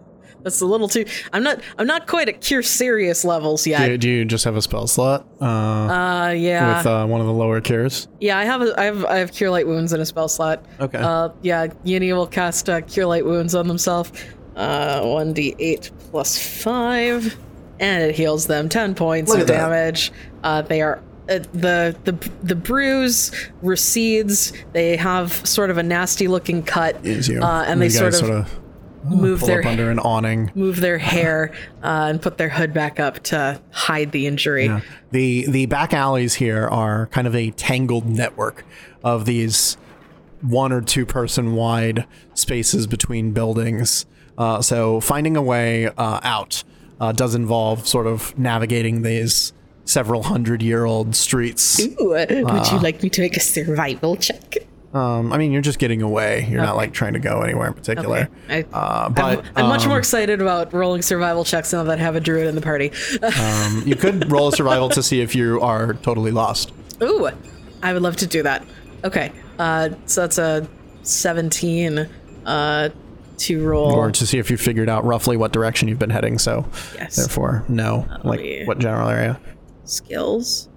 Speaker 1: That's a little too. I'm not. I'm not quite at cure serious levels yet.
Speaker 3: Do, you- do you just have a spell slot uh,
Speaker 1: Uh, yeah,
Speaker 3: with uh, one of the lower cures?
Speaker 1: yeah. I have. A, I have. I have cure light wounds in a spell slot.
Speaker 3: Okay.
Speaker 1: Uh, yeah. Yini will cast uh, cure light wounds on themselves. Uh, one d eight plus five, and it heals them ten points
Speaker 3: Look
Speaker 1: of damage. Uh, they are. Uh, the the the bruise recedes. They have sort of a nasty looking cut, uh, and they sort of,
Speaker 3: sort of
Speaker 1: move
Speaker 3: pull
Speaker 1: their
Speaker 3: up under an awning.
Speaker 1: move their hair uh, and put their hood back up to hide the injury.
Speaker 3: Yeah. The the back alleys here are kind of a tangled network of these one or two person wide spaces between buildings. Uh, so finding a way uh, out uh, does involve sort of navigating these several hundred year old streets.
Speaker 5: Ooh, uh, would you like me to make a survival check?
Speaker 3: Um, I mean, you're just getting away. You're not like trying to go anywhere in particular.
Speaker 1: I-
Speaker 3: Uh, but
Speaker 1: I'm, I'm much
Speaker 3: um,
Speaker 1: more excited about rolling survival checks now that I have a druid in the party.
Speaker 3: um, you could roll a survival to see if you are totally lost.
Speaker 1: Ooh, I would love to do that. Okay, uh, so that's a 17 uh, to roll.
Speaker 3: or to see if you figured out roughly what direction you've been heading. So,
Speaker 1: Yes.
Speaker 3: therefore, no. like what general area?
Speaker 1: skills.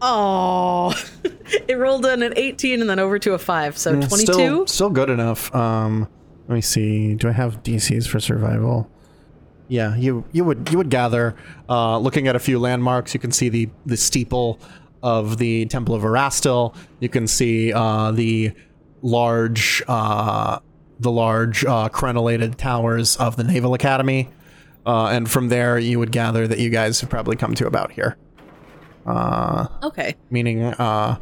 Speaker 1: Oh, it rolled in an 18 and then over to a 5, so 22.
Speaker 3: Still, still good enough. Um, let me see. Do I have DCs for survival? Yeah, you you would you would gather. Uh, looking at a few landmarks, you can see the the steeple of the Temple of Erastil. You can see uh, the large uh, the large uh, crenellated towers of the Naval Academy. Uh, and from there, you would gather that you guys have probably come to about here.
Speaker 1: Okay.
Speaker 3: meaning uh,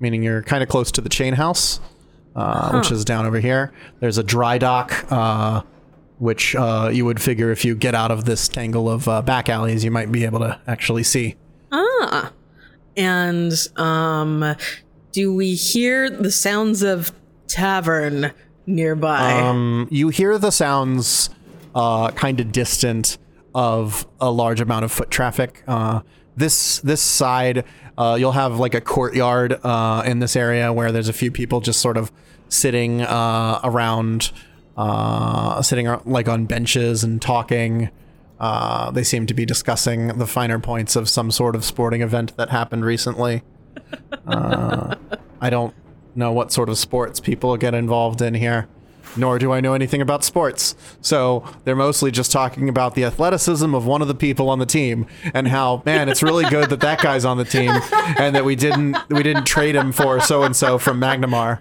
Speaker 3: meaning you're kind of close to the chain house, uh, which is down over here. There's a dry dock, uh, which uh, you would figure if you get out of this tangle of uh, back alleys, you might be able to actually see.
Speaker 1: Ah. And um do we hear the sounds of tavern nearby?
Speaker 3: Um, you hear the sounds uh, kind of distant of a large amount of foot traffic. Uh, this this side, uh, you'll have like a courtyard uh, in this area where there's a few people just sort of sitting uh, around, uh, sitting like on benches and talking. Uh, they seem to be discussing the finer points of some sort of sporting event that happened recently. Uh, I don't know what sort of sports people get involved in here, nor do I know anything about sports. So they're mostly just talking about the athleticism of one of the people on the team and how, man, it's really good that that guy's on the team and that we didn't we didn't trade him for so and so from Magnimar.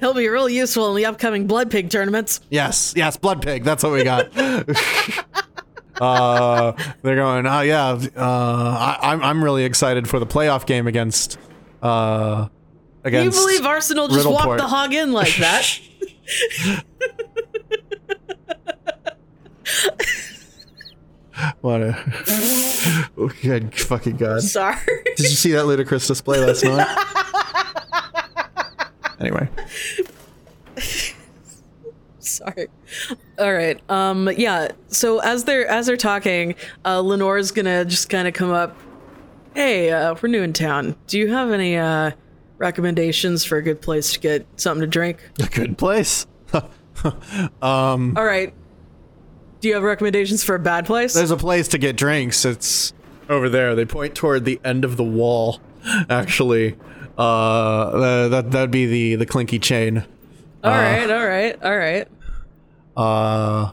Speaker 1: He'll be real useful in the upcoming blood pig tournaments.
Speaker 3: Yes, yes, blood pig. That's what we got. uh, they're going. Oh yeah, uh, I, I'm I'm really excited for the playoff game against. Uh,
Speaker 1: Can you believe Arsenal just
Speaker 3: Riddleport.
Speaker 1: walked the hog in like that?
Speaker 3: What a oh, good fucking god!
Speaker 1: Sorry.
Speaker 3: Did you see that ludicrous display last night? anyway,
Speaker 1: Sorry. All right. Um yeah, so as they're as they're talking, uh Lenore's going to just kind of come up. Hey, uh we're new in town. Do you have any uh recommendations for a good place to get something to drink?
Speaker 3: a good place.
Speaker 1: All right. Do you have recommendations for a bad place?
Speaker 3: There's a place to get drinks. It's over there. They point toward the end of the wall. Actually, uh, that that'd be the the clinky chain.
Speaker 1: all right, all right, all right.
Speaker 3: uh,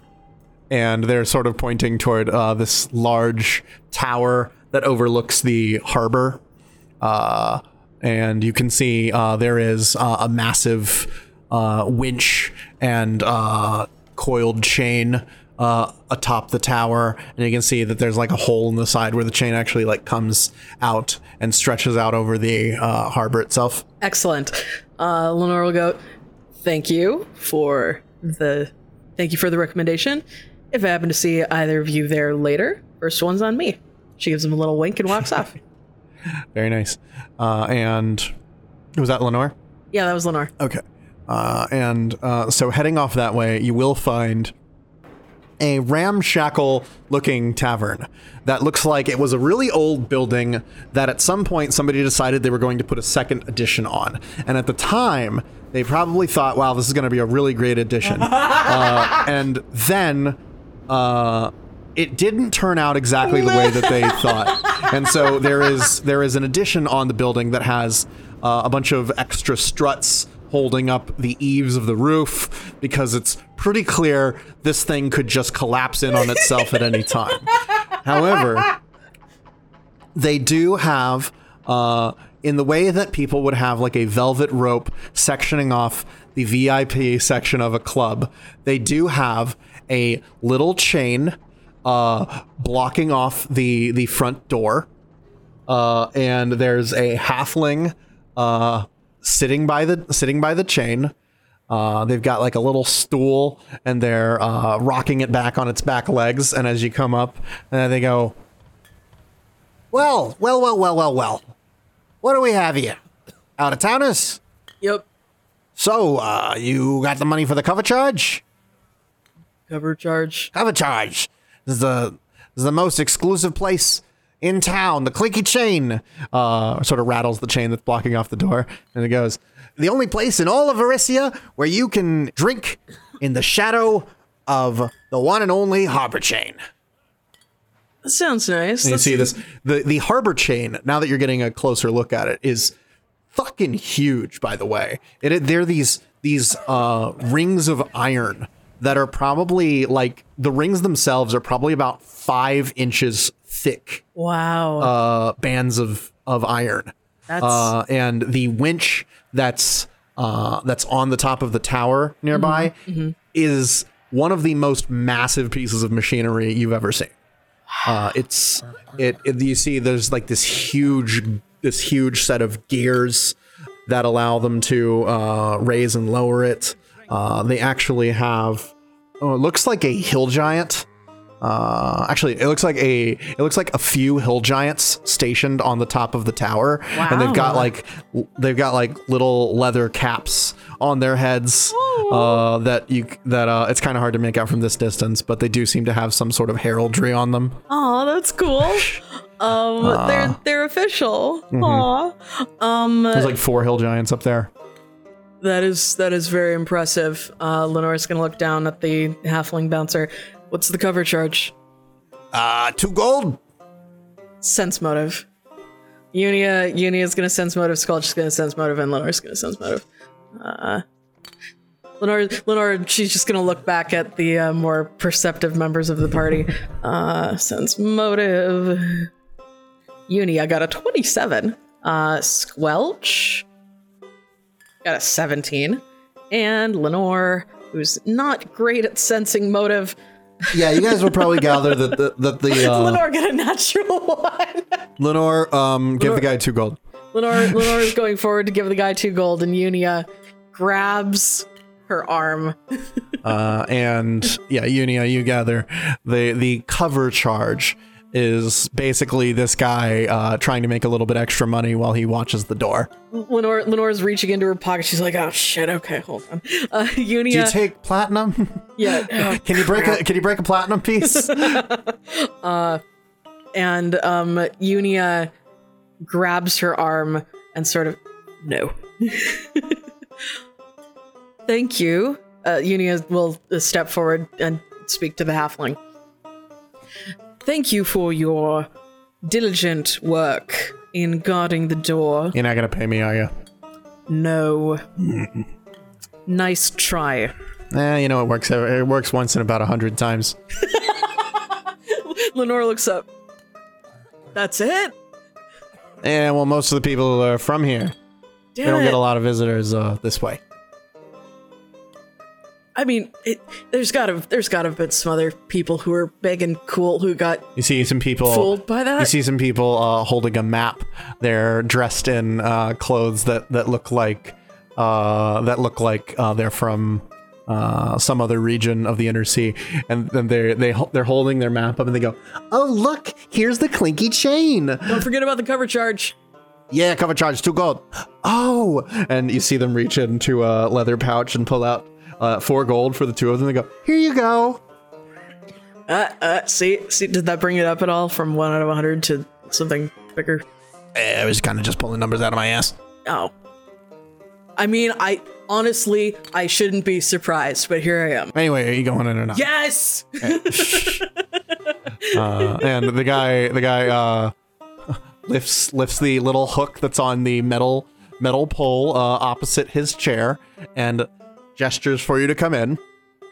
Speaker 3: and they're sort of pointing toward uh, this large tower that overlooks the harbor. Uh, and you can see uh, there is uh, a massive uh, winch and uh, coiled chain uh, atop the tower, and you can see that there's like a hole in the side where the chain actually like comes out and stretches out over the uh, harbor itself.
Speaker 1: Excellent. Uh, Lenore will go. Thank you for the. Thank you for the recommendation. If I happen to see either of you there later, first one's on me. She gives him a little wink and walks off.
Speaker 3: Very nice. Uh, and was that Lenore?
Speaker 1: Yeah, that was Lenore.
Speaker 3: Okay. Uh, and uh, so heading off that way, you will find a ramshackle looking tavern that looks like it was a really old building that at some point somebody decided they were going to put a second edition on. And at the time, they probably thought, wow, this is going to be a really great addition. uh, and then uh, it didn't turn out exactly the way that they thought. And so there is there is an addition on the building that has uh, a bunch of extra struts holding up the eaves of the roof because it's pretty clear this thing could just collapse in on itself at any time. However, they do have uh, in the way that people would have like a velvet rope sectioning off the VIP section of a club, they do have a little chain uh, blocking off the the front door, uh, and there's a halfling uh, sitting by the sitting by the chain. Uh, they've got like a little stool, and they're uh, rocking it back on its back legs. And as you come up, uh, they go, "Well, well, well, well, well, well. What do we have here? Out of towners?
Speaker 1: Yep.
Speaker 6: So, uh, you got the money for the cover charge?
Speaker 1: Cover charge.
Speaker 6: Cover charge. This is the this is the most exclusive place in town. The Clinky Chain
Speaker 3: uh, sort of rattles the chain that's blocking off the door, and it goes,
Speaker 6: the only place in all of Aricia where you can drink in the shadow of the one and only Harbor Chain.
Speaker 1: That sounds nice.
Speaker 3: And you
Speaker 1: That's-
Speaker 3: see this the the harbor chain. Now that you're getting a closer look at it, is fucking huge. By the way, it, it they're these these uh, rings of iron that are probably like the rings themselves are probably about five inches thick.
Speaker 1: Wow.
Speaker 3: Uh, bands of of iron.
Speaker 1: That's
Speaker 3: Uh, and the winch that's uh, that's on the top of the tower nearby is one of the most massive pieces of machinery you've ever seen. Uh, it's it, it. You see, there's like this huge this huge set of gears that allow them to uh, raise and lower it. Uh, they actually have. Oh, it looks like a hill giant. Uh, actually, it looks like a it looks like a few hill giants stationed on the top of the tower, and they've got like they've got like little leather caps on their heads uh, that you that uh, it's kind of hard to make out from this distance, but they do seem to have some sort of heraldry on them.
Speaker 1: Oh, that's cool. Um, they're they're official.
Speaker 3: Mm-hmm.
Speaker 1: Aw. Um,
Speaker 3: There's like four hill giants up there.
Speaker 1: That is that is very impressive. Uh, Lenore's gonna look down at the halfling bouncer. What's the cover charge?
Speaker 6: Uh, two gold?
Speaker 1: Sense motive. Unia Unia's gonna sense motive. Sculpt's gonna sense motive, and Lenore's gonna sense motive. Uh, Lenore, Lenore, she's just gonna look back at the uh, more perceptive members of the party. Uh, sense motive. Uni, I got a 27. Uh, Squelch got a 17. And Lenore, who's not great at sensing motive,
Speaker 3: Yeah, you guys will probably gather that the, that the uh,
Speaker 1: Lenore got a natural one.
Speaker 3: Lenore um give the guy two gold.
Speaker 1: Lenore, Lenore is going forward to give the guy two gold, and Unia grabs her arm.
Speaker 3: Uh, and yeah, Unia, you gather the the cover charge is basically this guy uh, trying to make a little bit extra money while he watches the door.
Speaker 1: Lenore, Lenore's reaching into her pocket. She's like, "Oh shit, okay, hold on." Uh,
Speaker 3: Do you
Speaker 1: Unia,
Speaker 3: take platinum?
Speaker 1: yeah, oh,
Speaker 3: can you break a Can you break a platinum piece?
Speaker 1: uh, and um, Unia grabs her arm and sort of, no. Thank you. Uh, Unia will step forward and speak to the halfling. Thank you for your diligent work in guarding the door.
Speaker 3: You're not gonna pay me, are you?
Speaker 1: No. nice try.
Speaker 3: Eh, you know it works. It works once in about a hundred times.
Speaker 1: Lenore looks up. That's it?
Speaker 3: Yeah, well, most of the people are from here.
Speaker 1: Damn
Speaker 3: We don't
Speaker 1: it.
Speaker 3: get a lot of visitors uh, this way.
Speaker 1: I mean, it, there's gotta there's gotta have been some other people who are big and cool who got
Speaker 3: You see some people
Speaker 1: fooled by that.
Speaker 3: You see some people uh, holding a map. They're dressed in uh, clothes that that look like uh, that look like uh, they're from uh, some other region of the inner sea, and then they they they're holding their map up and they go, "Oh look, here's the clinky chain.
Speaker 1: Don't forget about the cover charge.
Speaker 3: Yeah, cover charge two gold. Oh, and you see them reach into a leather pouch and pull out uh, four gold for the two of them. They go, "Here you go."
Speaker 1: Uh, uh, see, see, did that bring it up at all from one out of 100 to something bigger?
Speaker 3: Eh, I was kind of just pulling numbers out of my ass.
Speaker 1: Oh. I mean, I honestly, I shouldn't be surprised, but here I am.
Speaker 3: Anyway, are you going in or not?
Speaker 1: Yes!
Speaker 3: uh, and the guy the guy uh, lifts lifts the little hook that's on the metal metal pole uh, opposite his chair and gestures for you to come in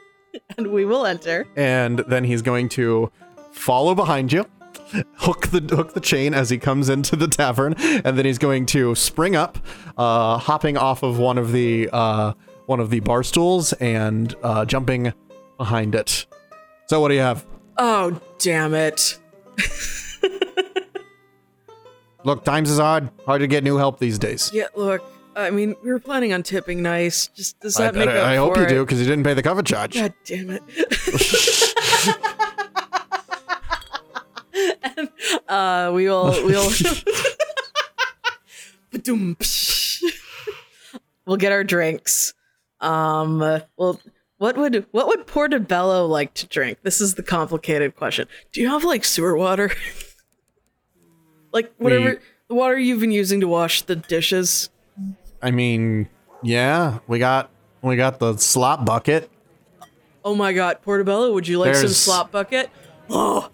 Speaker 1: and we will enter.
Speaker 3: and then he's going to follow behind you hook the hook the chain as he comes into the tavern and then he's going to spring up uh, hopping off of one of the uh, one of the bar stools and uh, jumping behind it so what do you have
Speaker 1: Oh, damn it.
Speaker 3: Look, times is hard. Hard to get new help these days.
Speaker 1: Yeah, look, I mean, we were planning on tipping nice. Just does
Speaker 3: I,
Speaker 1: that make
Speaker 3: bet-
Speaker 1: up
Speaker 3: I hope
Speaker 1: for
Speaker 3: you
Speaker 1: it?
Speaker 3: do, because you didn't pay the cover charge.
Speaker 1: God damn it. and, uh, we will, we'll, Ba-doom, psh. we'll get our drinks. Um, well, what would, what would Portobello like to drink? This is the complicated question. Do you have like sewer water? like whatever,
Speaker 3: We-
Speaker 1: the water you've been using to wash the dishes?
Speaker 3: I mean, yeah, we got we got the slop bucket.
Speaker 1: Oh my god, Portobello, would you like some slop bucket? Oh,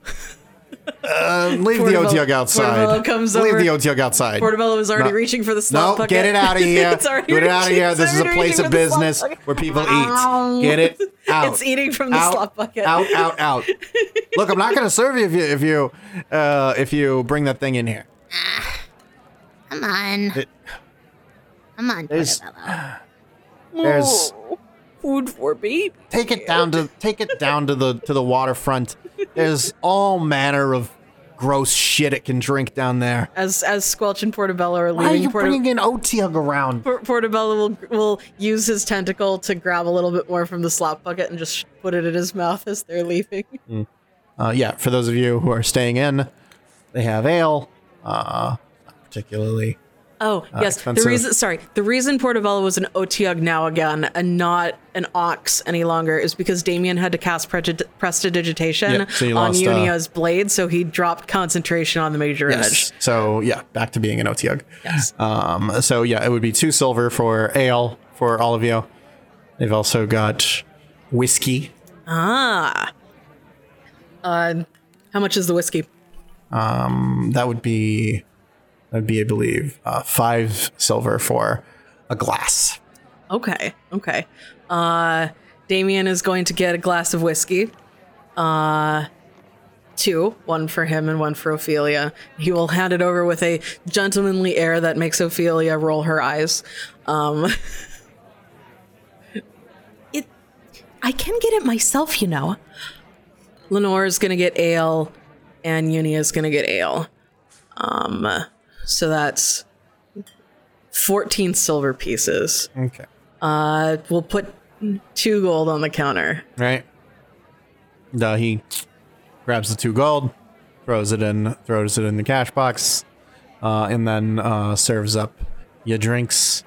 Speaker 3: Uh, leave
Speaker 1: Portobello-
Speaker 3: the otyugh outside.
Speaker 1: Portobello comes
Speaker 3: leave
Speaker 1: over.
Speaker 3: the otyugh outside.
Speaker 1: Portobello is already
Speaker 3: No.
Speaker 1: reaching for the slop
Speaker 3: no,
Speaker 1: bucket.
Speaker 3: get it out of here.
Speaker 1: it's already
Speaker 3: get it out of
Speaker 1: reaching-
Speaker 3: here.
Speaker 1: it's
Speaker 3: This is a
Speaker 1: already
Speaker 3: place
Speaker 1: reaching
Speaker 3: of
Speaker 1: for the slop
Speaker 3: business
Speaker 1: bucket.
Speaker 3: where people eat. Get it out.
Speaker 1: It's eating from the
Speaker 3: out,
Speaker 1: slop bucket.
Speaker 3: Out, out, out. Look, I'm not gonna serve you if you if you uh, if you bring that thing in here.
Speaker 5: Come on.
Speaker 3: It-
Speaker 5: Come on,
Speaker 3: There's-
Speaker 5: Portobello.
Speaker 3: There's
Speaker 1: Oh, food for baby.
Speaker 3: take it down to take it down to the to the waterfront. There's all manner of gross shit it can drink down there.
Speaker 1: As as Squelch and Portobello are
Speaker 3: Why are
Speaker 1: leaving,
Speaker 3: you
Speaker 1: Porto-
Speaker 3: bringing in otyugh around?
Speaker 1: Por- Portobello will will use his tentacle to grab a little bit more from the slop bucket and just put it in his mouth as they're leaving.
Speaker 3: Uh, yeah, for those of you who are staying in, they have ale. Uh, not particularly.
Speaker 1: Oh yes,
Speaker 3: expensive.
Speaker 1: the reason sorry, the reason Portobello was an otyugh now again and not an Ox any longer is because Damien had to cast predi- prestidigitation
Speaker 3: Yeah, so
Speaker 1: on
Speaker 3: lost, uh,
Speaker 1: Unia's blade, so he dropped concentration on the major image.
Speaker 3: So yeah, back to being an otyugh.
Speaker 1: Yes.
Speaker 3: Um, so yeah, it would be two silver for ale for all of you. They've also got whiskey.
Speaker 1: Ah. Uh, how much is the whiskey?
Speaker 3: Um, that would be that would be, I believe, uh, five silver for a glass.
Speaker 1: Okay, okay. Uh, Damien is going to get a glass of whiskey. Uh, two, one for him and one for Ophelia. He will hand it over with a gentlemanly air that makes Ophelia roll her eyes. Um, it, I can get it myself, you know. Lenore is gonna get ale, and Unia is gonna get ale. Um, so that's fourteen silver pieces.
Speaker 3: Okay.
Speaker 1: Uh, we'll put two gold on the counter.
Speaker 3: Right. Uh, he grabs the two gold, throws it in, throws it in the cash box, uh, and then uh, serves up your drinks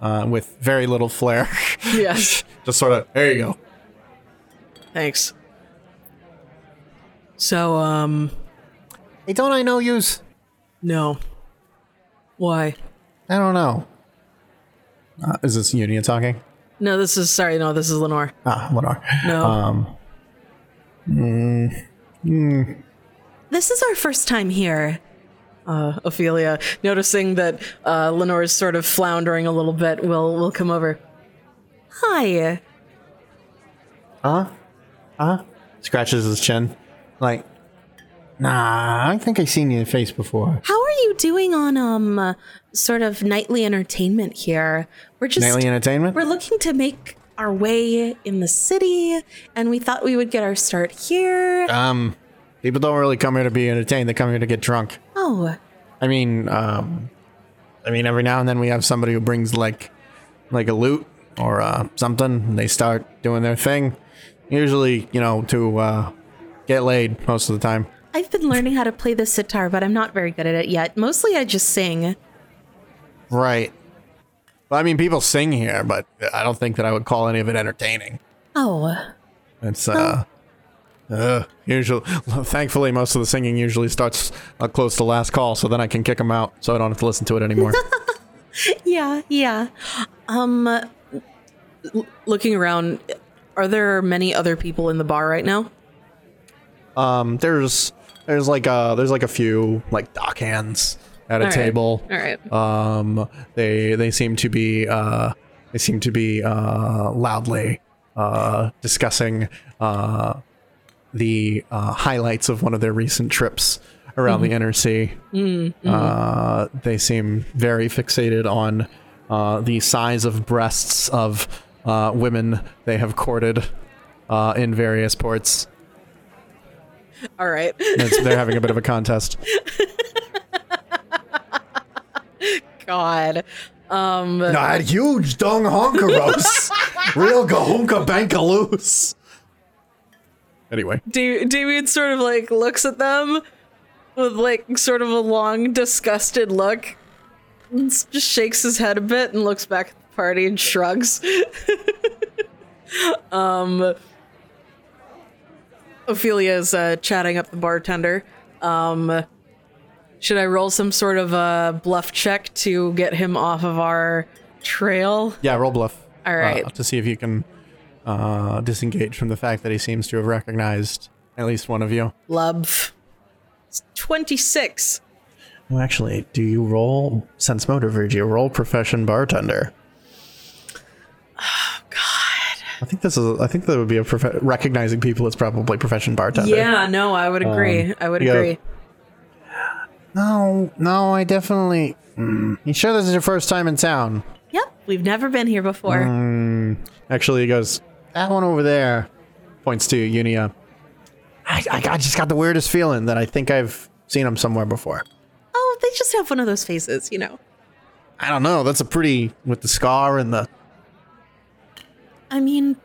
Speaker 3: uh, with very little flair.
Speaker 1: Yes.
Speaker 3: Just sort of, there you go.
Speaker 1: Thanks. So, um,
Speaker 3: Hey, don't I know yous?
Speaker 1: No. Why?
Speaker 3: I don't know. Uh, is this Unia talking?
Speaker 1: No, this is sorry. No, this is Lenore.
Speaker 3: Ah, Lenore.
Speaker 1: No.
Speaker 3: Um,
Speaker 1: This is our first time here. Uh, Ophelia, noticing that uh, Lenore is sort of floundering a little bit, will will come over. Hi.
Speaker 3: huh? Huh? Scratches his chin. Like, nah, I think I've seen your face before.
Speaker 7: How are
Speaker 8: you doing on um uh, sort of nightly entertainment here? We're just
Speaker 3: Nightly entertainment?
Speaker 8: we're looking to make our way in the city, and we thought we would get our start here.
Speaker 3: Um, people don't really come here to be entertained. They come here to get drunk.
Speaker 8: oh,
Speaker 3: I mean, um, I mean, every now and then we have somebody who brings like, like a lute or uh, something. And they start doing their thing. Usually, you know, to uh, get laid most of the time.
Speaker 8: I've been learning how to play the sitar, but I'm not very good at it yet. Mostly, I just sing.
Speaker 3: Right. Well, I mean, people sing here, but I don't think that I would call any of it entertaining.
Speaker 8: Oh,
Speaker 3: It's uh, uh usually. Thankfully, most of the singing usually starts uh, close to last call, so then I can kick them out, so I don't have to listen to it anymore.
Speaker 8: yeah, yeah. Um,
Speaker 1: L- looking around, are there many other people in the bar right now?
Speaker 3: um, there's there's like uh there's like a few like dock hands at a
Speaker 1: All right.
Speaker 3: table.
Speaker 1: All right.
Speaker 3: Um, they they seem to be uh they seem to be uh loudly uh discussing uh the uh, highlights of one of their recent trips around the inner sea. Hmm. Uh, they seem very fixated on uh, the size of breasts of uh, women they have courted uh, in various ports.
Speaker 1: All right.
Speaker 3: They're having a bit of a contest.
Speaker 1: God. Um,
Speaker 3: Not huge dung honkeros. Real gahunka bankaloose. Anyway.
Speaker 1: Da- Damien sort of like looks at them with like sort of a long, disgusted look. and Just shakes his head a bit and looks back at the party and shrugs. um, Ophelia is uh, chatting up the bartender. Um, should I roll some sort of a bluff check to get him off of our trail?
Speaker 3: Yeah, roll bluff.
Speaker 1: All right.
Speaker 3: Uh, to see if you can uh, disengage from the fact that he seems to have recognized at least one of you.
Speaker 1: Love. It's 26.
Speaker 3: Well, actually, do you roll sense motive or do you roll profession bartender?
Speaker 1: God.
Speaker 3: I think this is. I think that would be a prof- recognizing people is probably profession bartender.
Speaker 1: Yeah, no, I would agree. I would
Speaker 3: yeah.
Speaker 1: agree.
Speaker 3: No, no, I definitely. Mm, you sure this is your first time in town?
Speaker 8: yep. We've never been here before.
Speaker 3: Actually, he goes, that one over there, points to Unia. I, I, I just got the weirdest feeling that I think I've seen him somewhere before.
Speaker 8: Oh, they just have one of those faces, you know.
Speaker 3: I don't know. That's a pretty with the scar and the.
Speaker 8: I mean,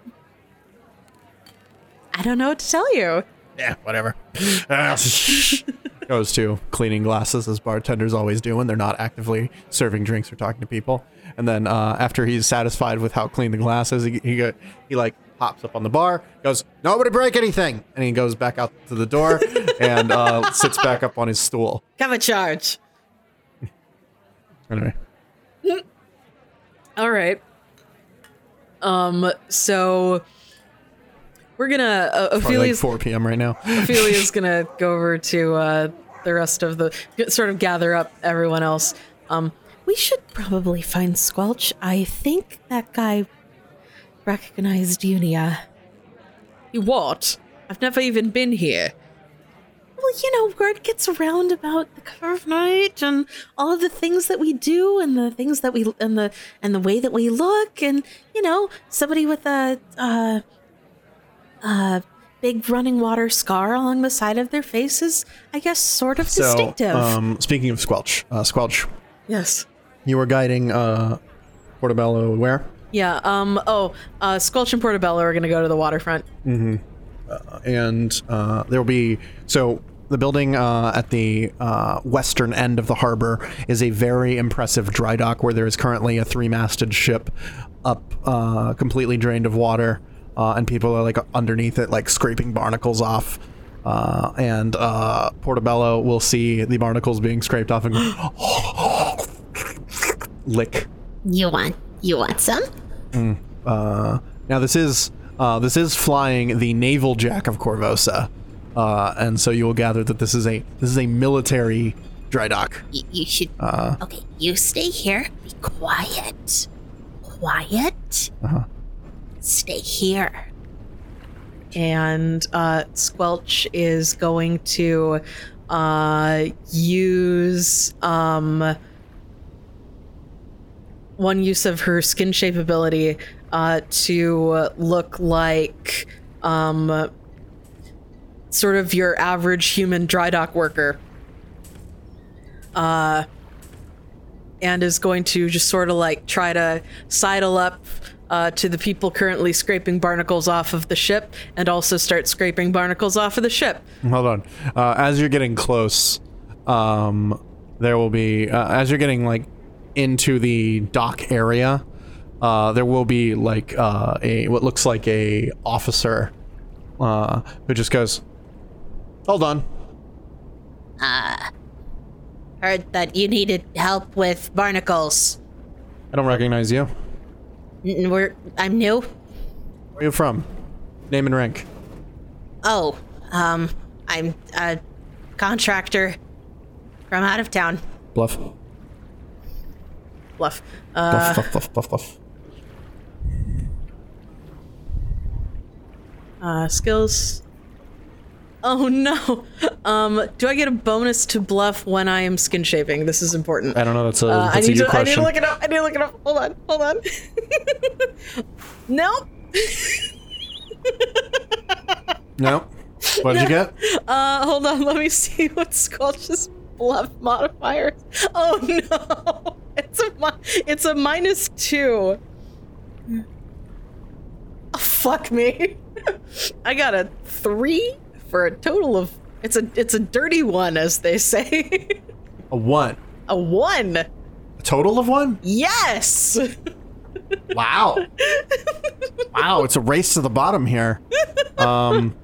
Speaker 8: I don't know what to tell you.
Speaker 3: Yeah, whatever. Goes to cleaning glasses as bartenders always do when they're not actively serving drinks or talking to people. And then uh, after he's satisfied with how clean the glass is, he he, go, he like hops up on the bar, goes, "Nobody break anything," and he goes back out to the door and uh, sits back up on his stool.
Speaker 1: Have a charge.
Speaker 3: Anyway,
Speaker 1: All right. Um, so we're gonna uh,
Speaker 3: probably like 4 p.m. right now.
Speaker 1: Ophelia's gonna go over to uh the rest of the sort of gather up everyone else. Um,
Speaker 8: We should probably find Squelch. I think that guy recognized Unia.
Speaker 1: you what? I've never even been here.
Speaker 8: Well, you know, word gets around about the curve night and all of the things that we do and the things that we and the and the way that we look and you know, somebody with a uh uh big running water scar along the side of their face is I guess sort of
Speaker 3: So,
Speaker 8: distinctive.
Speaker 3: um, speaking of Squelch, uh, Squelch,
Speaker 1: Yes.
Speaker 3: you were guiding uh, Portobello where?
Speaker 1: Yeah. Um. Oh. Uh. Squelch and Portobello are gonna go to the waterfront. Mm hmm.
Speaker 3: And uh, there will be so the building uh, at the uh, western end of the harbor is a very impressive dry dock where there is currently a three-masted ship up uh, completely drained of water uh, and people are like underneath it like scraping barnacles off uh, and uh, portobello will see the barnacles being scraped off and go lick
Speaker 5: You want you want some?
Speaker 3: Uh, now this is uh, this is flying the naval jack of Korvosa, uh, and so you will gather that this is a this is a military dry dock.
Speaker 5: You, you should. okay, you stay here. Be quiet. Quiet. Stay here.
Speaker 1: and uh, Squelch is going to uh, use um, one use of her skin shape ability uh, to look like um, sort of your average human dry dock worker. Uh, and is going to just sort of like try to sidle up uh, to the people currently scraping barnacles off of the ship and also start scraping barnacles off of the ship.
Speaker 3: Hold on. Uh, as you're getting close, um, there will be uh, as you're getting like into the dock area. Uh, there will be like uh, a what looks like a officer who just goes, "Hold on."
Speaker 5: Heard that you needed help with barnacles.
Speaker 3: I don't recognize you.
Speaker 5: N- We're, I'm new.
Speaker 3: Where are you from? Name and rank.
Speaker 5: Oh, um, I'm a contractor from out of town.
Speaker 3: Bluff.
Speaker 1: Bluff. Uh,
Speaker 3: Bluff. Bluff. Bluff. Bluff. Bluff.
Speaker 1: uh, skills. Oh no. Um, do I get a bonus to bluff when I am skin shaping? This is important.
Speaker 3: I don't know. That's a
Speaker 1: Uh, I
Speaker 3: that's a
Speaker 1: need
Speaker 3: you
Speaker 1: to. I need to look it up. I need to look it up. Hold on. Hold on. nope.
Speaker 3: no. What did you get?
Speaker 1: Uh, hold on. Let me see what Squelch's bluff modifiers. Oh no. It's a it's a minus two. Oh, fuck me. I got a three for a total of. It's a it's a dirty one, as they say.
Speaker 3: A one.
Speaker 1: a one.
Speaker 3: A total of one?
Speaker 1: Yes.
Speaker 3: Wow. wow, it's a race to the bottom here. Um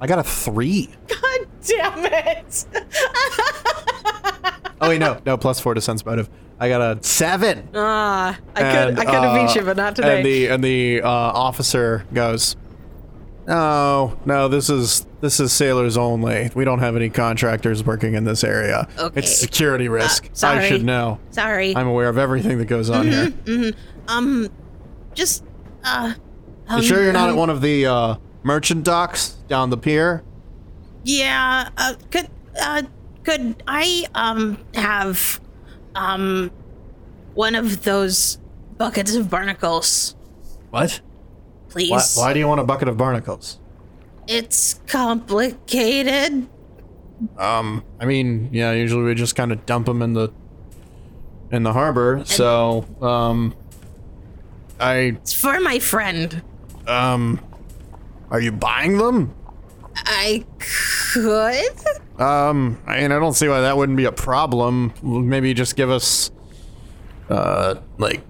Speaker 3: I got a 3.
Speaker 1: God damn it.
Speaker 3: Oh wait, no. No, plus 4 to sense motive. I got a 7.
Speaker 1: Ah, I
Speaker 3: And,
Speaker 1: could I could have
Speaker 3: uh,
Speaker 1: beat you, but not today.
Speaker 3: And the and the uh, officer goes, "No, no, this is this is sailors only. We don't have any contractors working in this area.
Speaker 5: Okay.
Speaker 3: It's security risk. I
Speaker 5: sorry.
Speaker 3: should know.
Speaker 5: Sorry.
Speaker 3: I'm aware of everything that goes on here.
Speaker 5: um, just, uh,
Speaker 3: You sure you're not at one of the uh, merchant docks down the pier?
Speaker 5: yeah, uh, could, uh, could I, um, have, um, one of those buckets of barnacles,
Speaker 3: What?
Speaker 5: Please?
Speaker 3: Why, why do you want a bucket of barnacles?
Speaker 5: It's complicated.
Speaker 3: Um, I mean, yeah, usually we just kind of dump them in the in the harbor. So, um, I
Speaker 5: It's for my friend.
Speaker 3: um, are you buying them?
Speaker 5: I could?
Speaker 3: Um, I mean, I don't see why that wouldn't be a problem. Maybe just give us, uh, like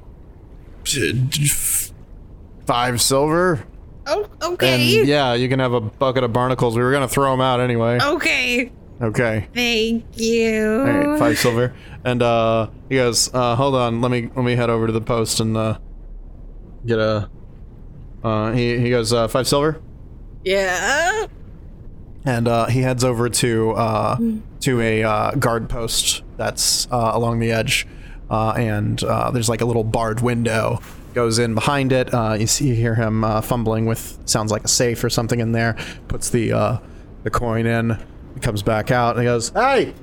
Speaker 3: five silver.
Speaker 5: Oh, okay.
Speaker 3: And yeah, you can have a bucket of barnacles. We were gonna throw them out anyway.
Speaker 5: Okay.
Speaker 3: Okay.
Speaker 5: Thank you.
Speaker 3: All right, five silver. And uh, he goes, uh, "Hold on, let me let me head over to the post and uh, get a." Uh, he he goes, uh, five silver,
Speaker 1: yeah.
Speaker 3: and uh, he heads over to uh, to a uh, guard post that's uh, along the edge, uh, and uh, there's like a little barred window. Goes in behind it. Uh, you see, you hear him uh, fumbling with sounds like a safe or something in there. Puts the uh, the coin in. Comes back out and he goes, "Hey,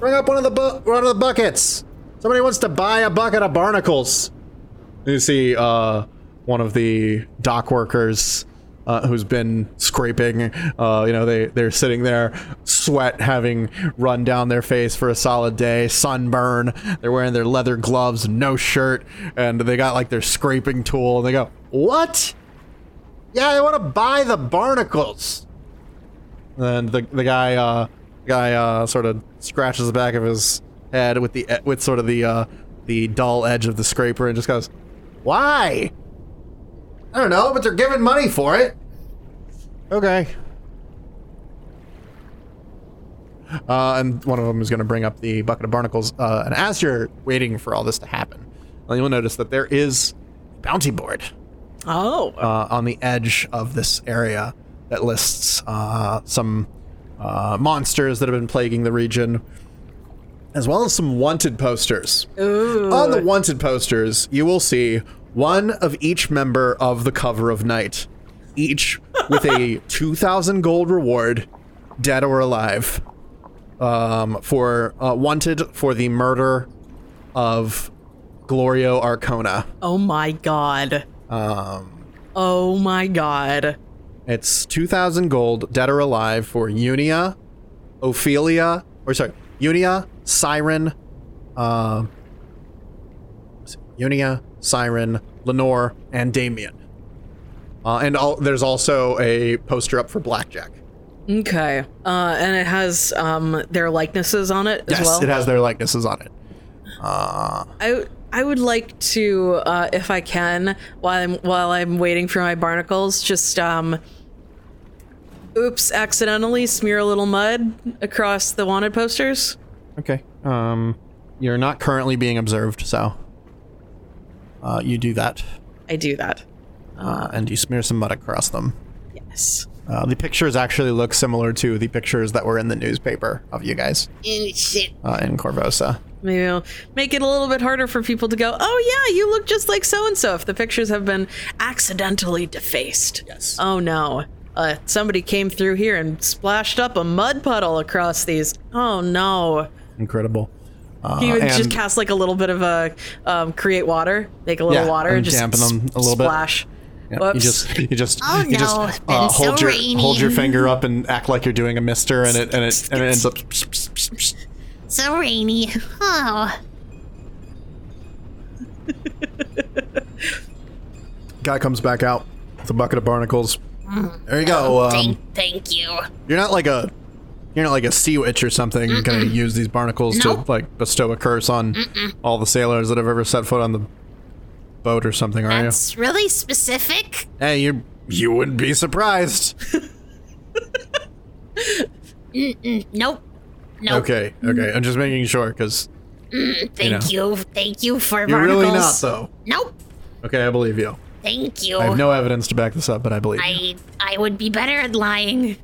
Speaker 3: Bring up one of the bu- one of the buckets. Somebody wants to buy a bucket of barnacles. You see, uh, one of the dock workers uh, who's been scraping. Uh, you know, they they're sitting there, sweat having run down their face for a solid day, sunburn. They're wearing their leather gloves, no shirt, and they got like their scraping tool. And they go, "What? Yeah, I want to buy the barnacles." And the the guy uh guy uh sort of scratches the back of his head with the with sort of the uh the dull edge of the scraper and just goes, "Why?" I don't know, but they're giving money for it. Okay. Uh, and one of them is going to bring up the bucket of barnacles. Uh, and as you're waiting for all this to happen, well, you'll notice that there is a bounty board
Speaker 1: Oh.
Speaker 3: uh, on the edge of this area that lists uh, some uh, monsters that have been plaguing the region, as well as some wanted posters. Ooh. On the wanted posters, you will see one of each member of the cover of night, each with a 2,000 gold reward, dead or alive. um, for uh, wanted for the murder of Glorio Arkona.
Speaker 1: Oh my god.
Speaker 3: Um,
Speaker 1: Oh my god.
Speaker 3: it's 2,000 gold, dead or alive, for Unia, Ophelia, or sorry, Unia, Siren, uh, Unia, Siren, Lenore, and Damien. Uh, and all, there's also a poster up for Blackjack.
Speaker 1: Okay. Uh, and it has um their likenesses on it as
Speaker 3: Yes,
Speaker 1: well.
Speaker 3: it has their likenesses on it.
Speaker 1: I I would like to, uh, if I can, while I'm while I'm waiting for my barnacles, just um, oops, accidentally smear a little mud across the wanted posters.
Speaker 3: Okay. Um, you're not currently being observed, so uh, you do that,
Speaker 1: I do that.
Speaker 3: uh, and you smear some mud across them.
Speaker 1: Yes.
Speaker 3: Uh, the pictures actually look similar to the pictures that were in the newspaper of you guys
Speaker 5: Eh, Shit.
Speaker 3: uh, in Korvosa.
Speaker 1: Maybe I'll make it a little bit harder for people to go, oh, yeah, you look just like so and so if the pictures have been accidentally defaced.
Speaker 3: Yes.
Speaker 1: Oh, no. Uh, somebody came through here and splashed up a mud puddle across these. Oh, no.
Speaker 3: Incredible. Uh,
Speaker 1: You would just cast like a little bit of a um, create water, make a little
Speaker 3: Yeah,
Speaker 1: water,
Speaker 3: and
Speaker 1: and just
Speaker 3: dampen them a little bit.
Speaker 1: splash.
Speaker 3: Yeah,
Speaker 1: Whoops.
Speaker 3: you just you just
Speaker 5: Oh,
Speaker 3: you just
Speaker 5: no, it's
Speaker 3: uh, hold
Speaker 5: so
Speaker 3: your
Speaker 5: rainy.
Speaker 3: hold your finger up and act like you're doing a mister and it and it and it ends up
Speaker 5: So rainy. Oh.
Speaker 3: guy comes back out with a bucket of barnacles. There you go. Um,
Speaker 5: Thank, thank you.
Speaker 3: you're not like a you're not like a sea witch or something. You're gonna use these barnacles
Speaker 5: Nope.
Speaker 3: to like bestow a curse on all the sailors that have ever set foot on the boat or something, are you?
Speaker 5: That's really specific.
Speaker 3: Hey, you you wouldn't be surprised.
Speaker 5: Nope. Nope.
Speaker 3: Okay, okay. I'm just making sure because
Speaker 5: Thank you. Thank you for
Speaker 3: you're
Speaker 5: barnacles.
Speaker 3: really not though.
Speaker 5: Nope.
Speaker 3: Okay, I believe you.
Speaker 5: Thank you.
Speaker 3: I have no evidence to back this up, but I believe. you.
Speaker 5: I I would be better at lying.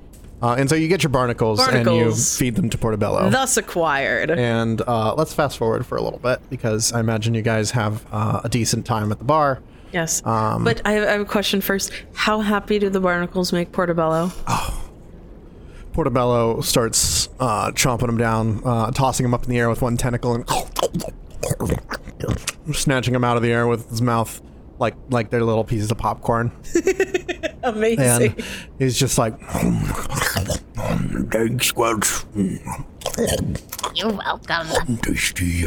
Speaker 3: Uh, and so you get your barnacles, and you feed them to Portobello.
Speaker 1: Thus acquired.
Speaker 3: and uh, let's fast forward for a little bit because I imagine you guys have uh, a decent time at the bar.
Speaker 1: yes.
Speaker 3: Um,
Speaker 1: but I have, I have a question first. How happy do the barnacles make Portobello?
Speaker 3: Portobello starts uh, chomping them down, uh, tossing them up in the air with one tentacle, and snatching them out of the air with his mouth like like they're little pieces of popcorn.
Speaker 1: Amazing.
Speaker 3: And he's just like,
Speaker 9: Thanks, Squelch.
Speaker 5: You're welcome.
Speaker 9: Tasty.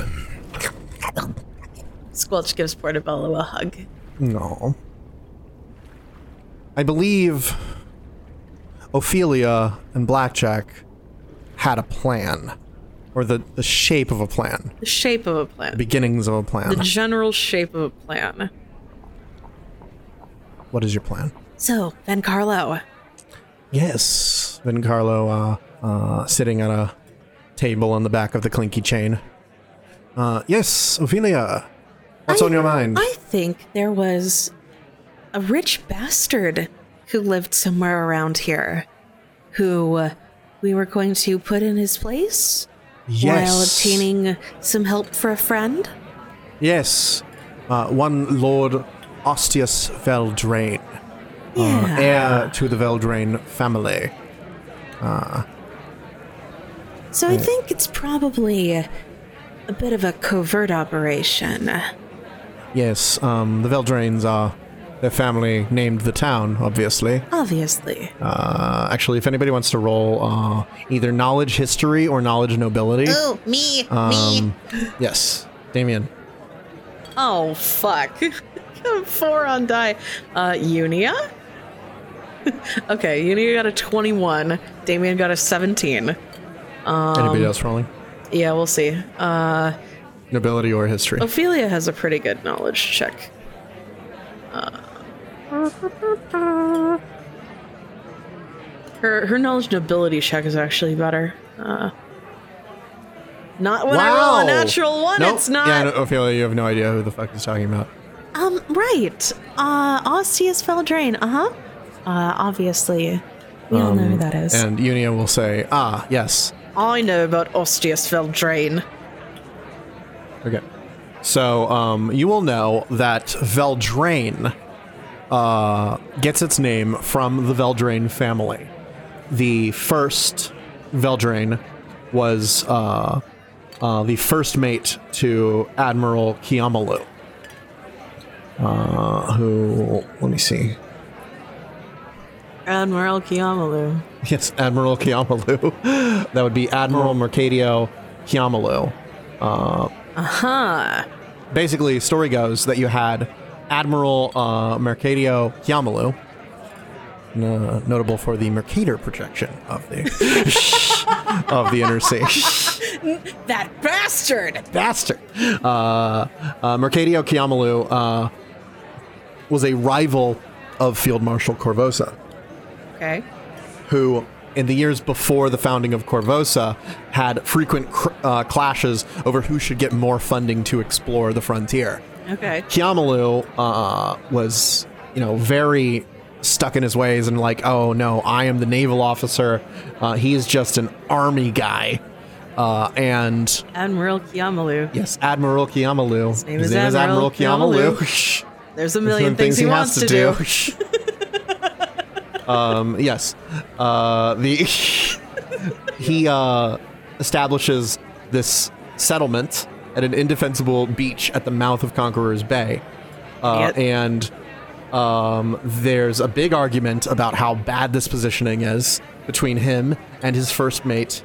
Speaker 1: Squelch gives Portobello a hug.
Speaker 3: no. I believe Ophelia and Blackjack had a plan, or the, the shape of a plan,
Speaker 1: The shape of a plan.
Speaker 3: The beginnings of a plan.
Speaker 1: The general shape of a plan.
Speaker 3: What is your plan?
Speaker 1: So, Ben Carlo.
Speaker 3: Yes. Then Carlo, uh, uh, sitting at a table in the back of the clinky chain. Uh, yes, Ophelia. What's
Speaker 1: I-
Speaker 3: on your mind?
Speaker 1: I think there was a rich bastard who lived somewhere around here who uh, we were going to put in his place while obtaining some help for a friend.
Speaker 3: Yes. Uh, one Lord Ostius Veldraine, uh,
Speaker 1: Yeah.
Speaker 3: heir to the Veldraine family.
Speaker 1: So I think it's probably a, bit of a covert operation.
Speaker 3: Yes, um, the Veldraines are their family named the town, obviously.
Speaker 1: Obviously.
Speaker 3: Uh, actually, if anybody wants to roll uh, either knowledge history or knowledge nobility,
Speaker 5: Oh, me, me.
Speaker 3: um, yes, Damien.
Speaker 1: Oh, fuck. Four on die. Uh, Unia? okay, Unia got a 21. Damien got a 17.
Speaker 3: Anybody else rolling?
Speaker 1: Yeah, we'll see. Uh,
Speaker 3: Nobility or history?
Speaker 1: Ophelia has a pretty good knowledge check. Uh, her her knowledge nobility check is actually better. Uh, not when I roll a natural one.
Speaker 3: Nope.
Speaker 1: It's not.
Speaker 3: Yeah, no, Ophelia, you have no idea who the fuck he's talking about.
Speaker 1: Um, right. Uh, Ostius Veldraine. Uh huh. Uh, obviously, we all know who that is.
Speaker 3: And Unia will say, ah, yes.
Speaker 1: I know about Ostius Veldraine.
Speaker 3: Okay. So um, you will know that Veldraine uh, gets its name from the Veldraine family. The first Veldraine was uh, uh, the first mate to Admiral Kiamalu, uh, who, let me see.
Speaker 1: Admiral Kiamalu.
Speaker 3: Yes, Admiral Kiamalu. that would be Admiral Mercadio Kiamalu. Uh huh. Basically, story goes that you had Admiral uh, Mercadio Kiamalu, uh, notable for the Mercator projection of the of the inner sea.
Speaker 1: That bastard!
Speaker 3: Bastard. Uh, uh, Mercadio Kiamalu uh, was a rival of Field Marshal Korvosa.
Speaker 1: Okay.
Speaker 3: who in the years before the founding of Korvosa had frequent cr- uh, clashes over who should get more funding to explore the frontier.
Speaker 1: Okay.
Speaker 3: Kiamalu uh, was, you know, very stuck in his ways and like, oh no, I am the naval officer. Uh, he's just an army guy. Uh, and
Speaker 1: Admiral Kiamalu.
Speaker 3: yes, Admiral Kiamalu. His
Speaker 1: name is Admiral
Speaker 3: Kiamalu.
Speaker 1: There's a million things, he, wants to do.
Speaker 3: um, yes, uh, the he uh, establishes this settlement at an indefensible beach at the mouth of Conqueror's Bay, uh,
Speaker 1: Idiot.
Speaker 3: and um, there's a big argument about how bad this positioning is between him and his first mate,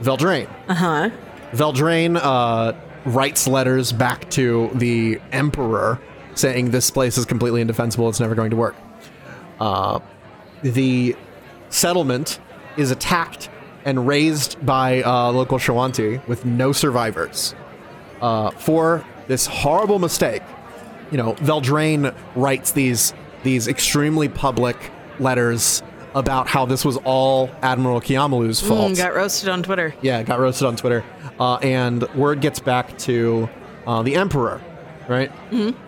Speaker 3: Veldraine.
Speaker 1: Uh huh.
Speaker 3: Veldraine uh, writes letters back to the Emperor saying this place is completely indefensible, it's never going to work. Uh, the settlement is attacked and razed by uh, local Shoanti with no survivors. Uh, for this horrible mistake, you know, Veldraine writes these these extremely public letters about how this was all Admiral Kiamalu's fault.
Speaker 1: Mm, got roasted on Twitter.
Speaker 3: Yeah, got roasted on Twitter. Uh, and word gets back to uh, the Emperor, right? Mm-hmm.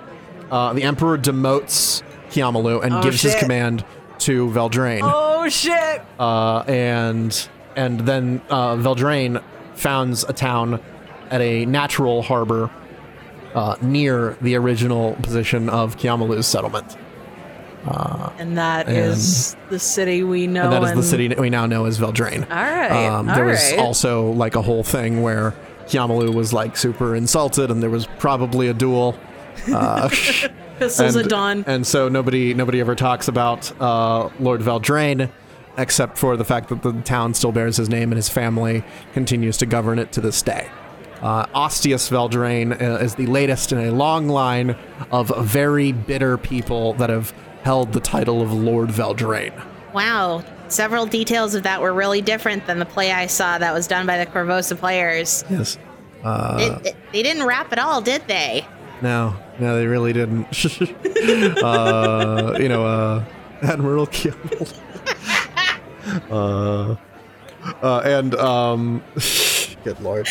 Speaker 3: Uh, the Emperor demotes Kiamalu and
Speaker 1: Oh,
Speaker 3: gives his command to Veldraine.
Speaker 1: Oh shit!
Speaker 3: Uh, and and then uh, Veldraine founds a town at a natural harbor uh, near the original position of Kiamalu's settlement.
Speaker 1: And that is
Speaker 3: And-
Speaker 1: the city we know.
Speaker 3: and that is the city we now know as Veldraine.
Speaker 1: All right.
Speaker 3: Um, there
Speaker 1: all
Speaker 3: was
Speaker 1: right.
Speaker 3: also like a whole thing where Kiamalu was like super insulted, and there was probably a duel. Uh,
Speaker 1: pistols
Speaker 3: and,
Speaker 1: at dawn.
Speaker 3: and so nobody nobody ever talks about uh, Lord Veldraine, except for the fact that the town still bears his name and his family continues to govern it to this day. Uh, Ostius Veldraine uh, is the latest in a long line of very bitter people that have held the title of Lord Veldraine.
Speaker 5: Wow. Several details of that were really different than the play I saw that was done by the Korvosa players.
Speaker 3: Yes.
Speaker 5: It- it- they didn't rap at all, did they?
Speaker 3: No, no, they really didn't. uh, you know, uh, Admiral Kimmel. uh, uh, and um, good lord.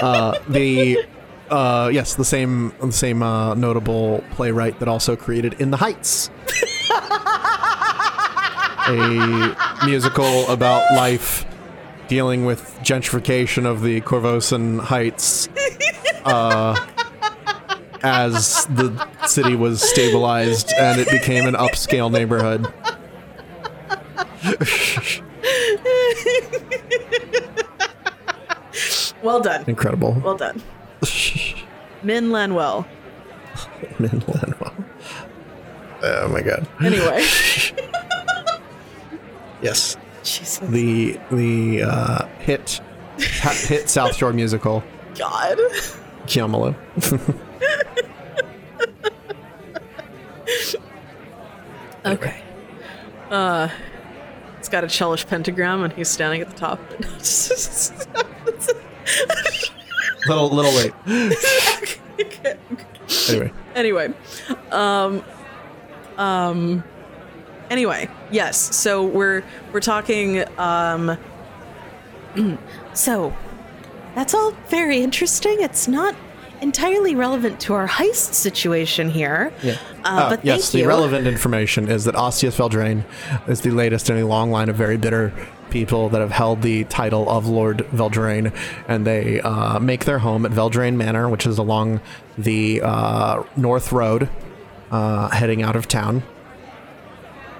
Speaker 3: Uh, the uh, yes, the same the same uh, notable playwright that also created In the Heights. a musical about life dealing with gentrification of the Korvosan Heights as the city was stabilized and it became an upscale neighborhood.
Speaker 1: well done.
Speaker 3: Incredible.
Speaker 1: Well done. Min Lanwell.
Speaker 3: Min Lanwell. Oh my god.
Speaker 1: Anyway.
Speaker 3: Yes.
Speaker 1: Jesus.
Speaker 3: The the uh, hit hit South Shore musical
Speaker 1: God. Okay. Uh, it's got a Chelish pentagram, and he's standing at the top.
Speaker 3: little little late. Anyway,
Speaker 1: anyway, um, um, anyway, yes. So we're we're talking. Um, so that's all very interesting. It's not entirely relevant to our heist situation here.
Speaker 3: yeah.
Speaker 1: Uh,
Speaker 3: Uh,
Speaker 1: but
Speaker 3: yes, the
Speaker 1: you.
Speaker 3: relevant information is that Ostius Veldraine is the latest in a long line of very bitter people that have held the title of Lord Veldraine, and they uh, make their home at Veldraine Manor, which is along the uh, North Road, uh, heading out of town.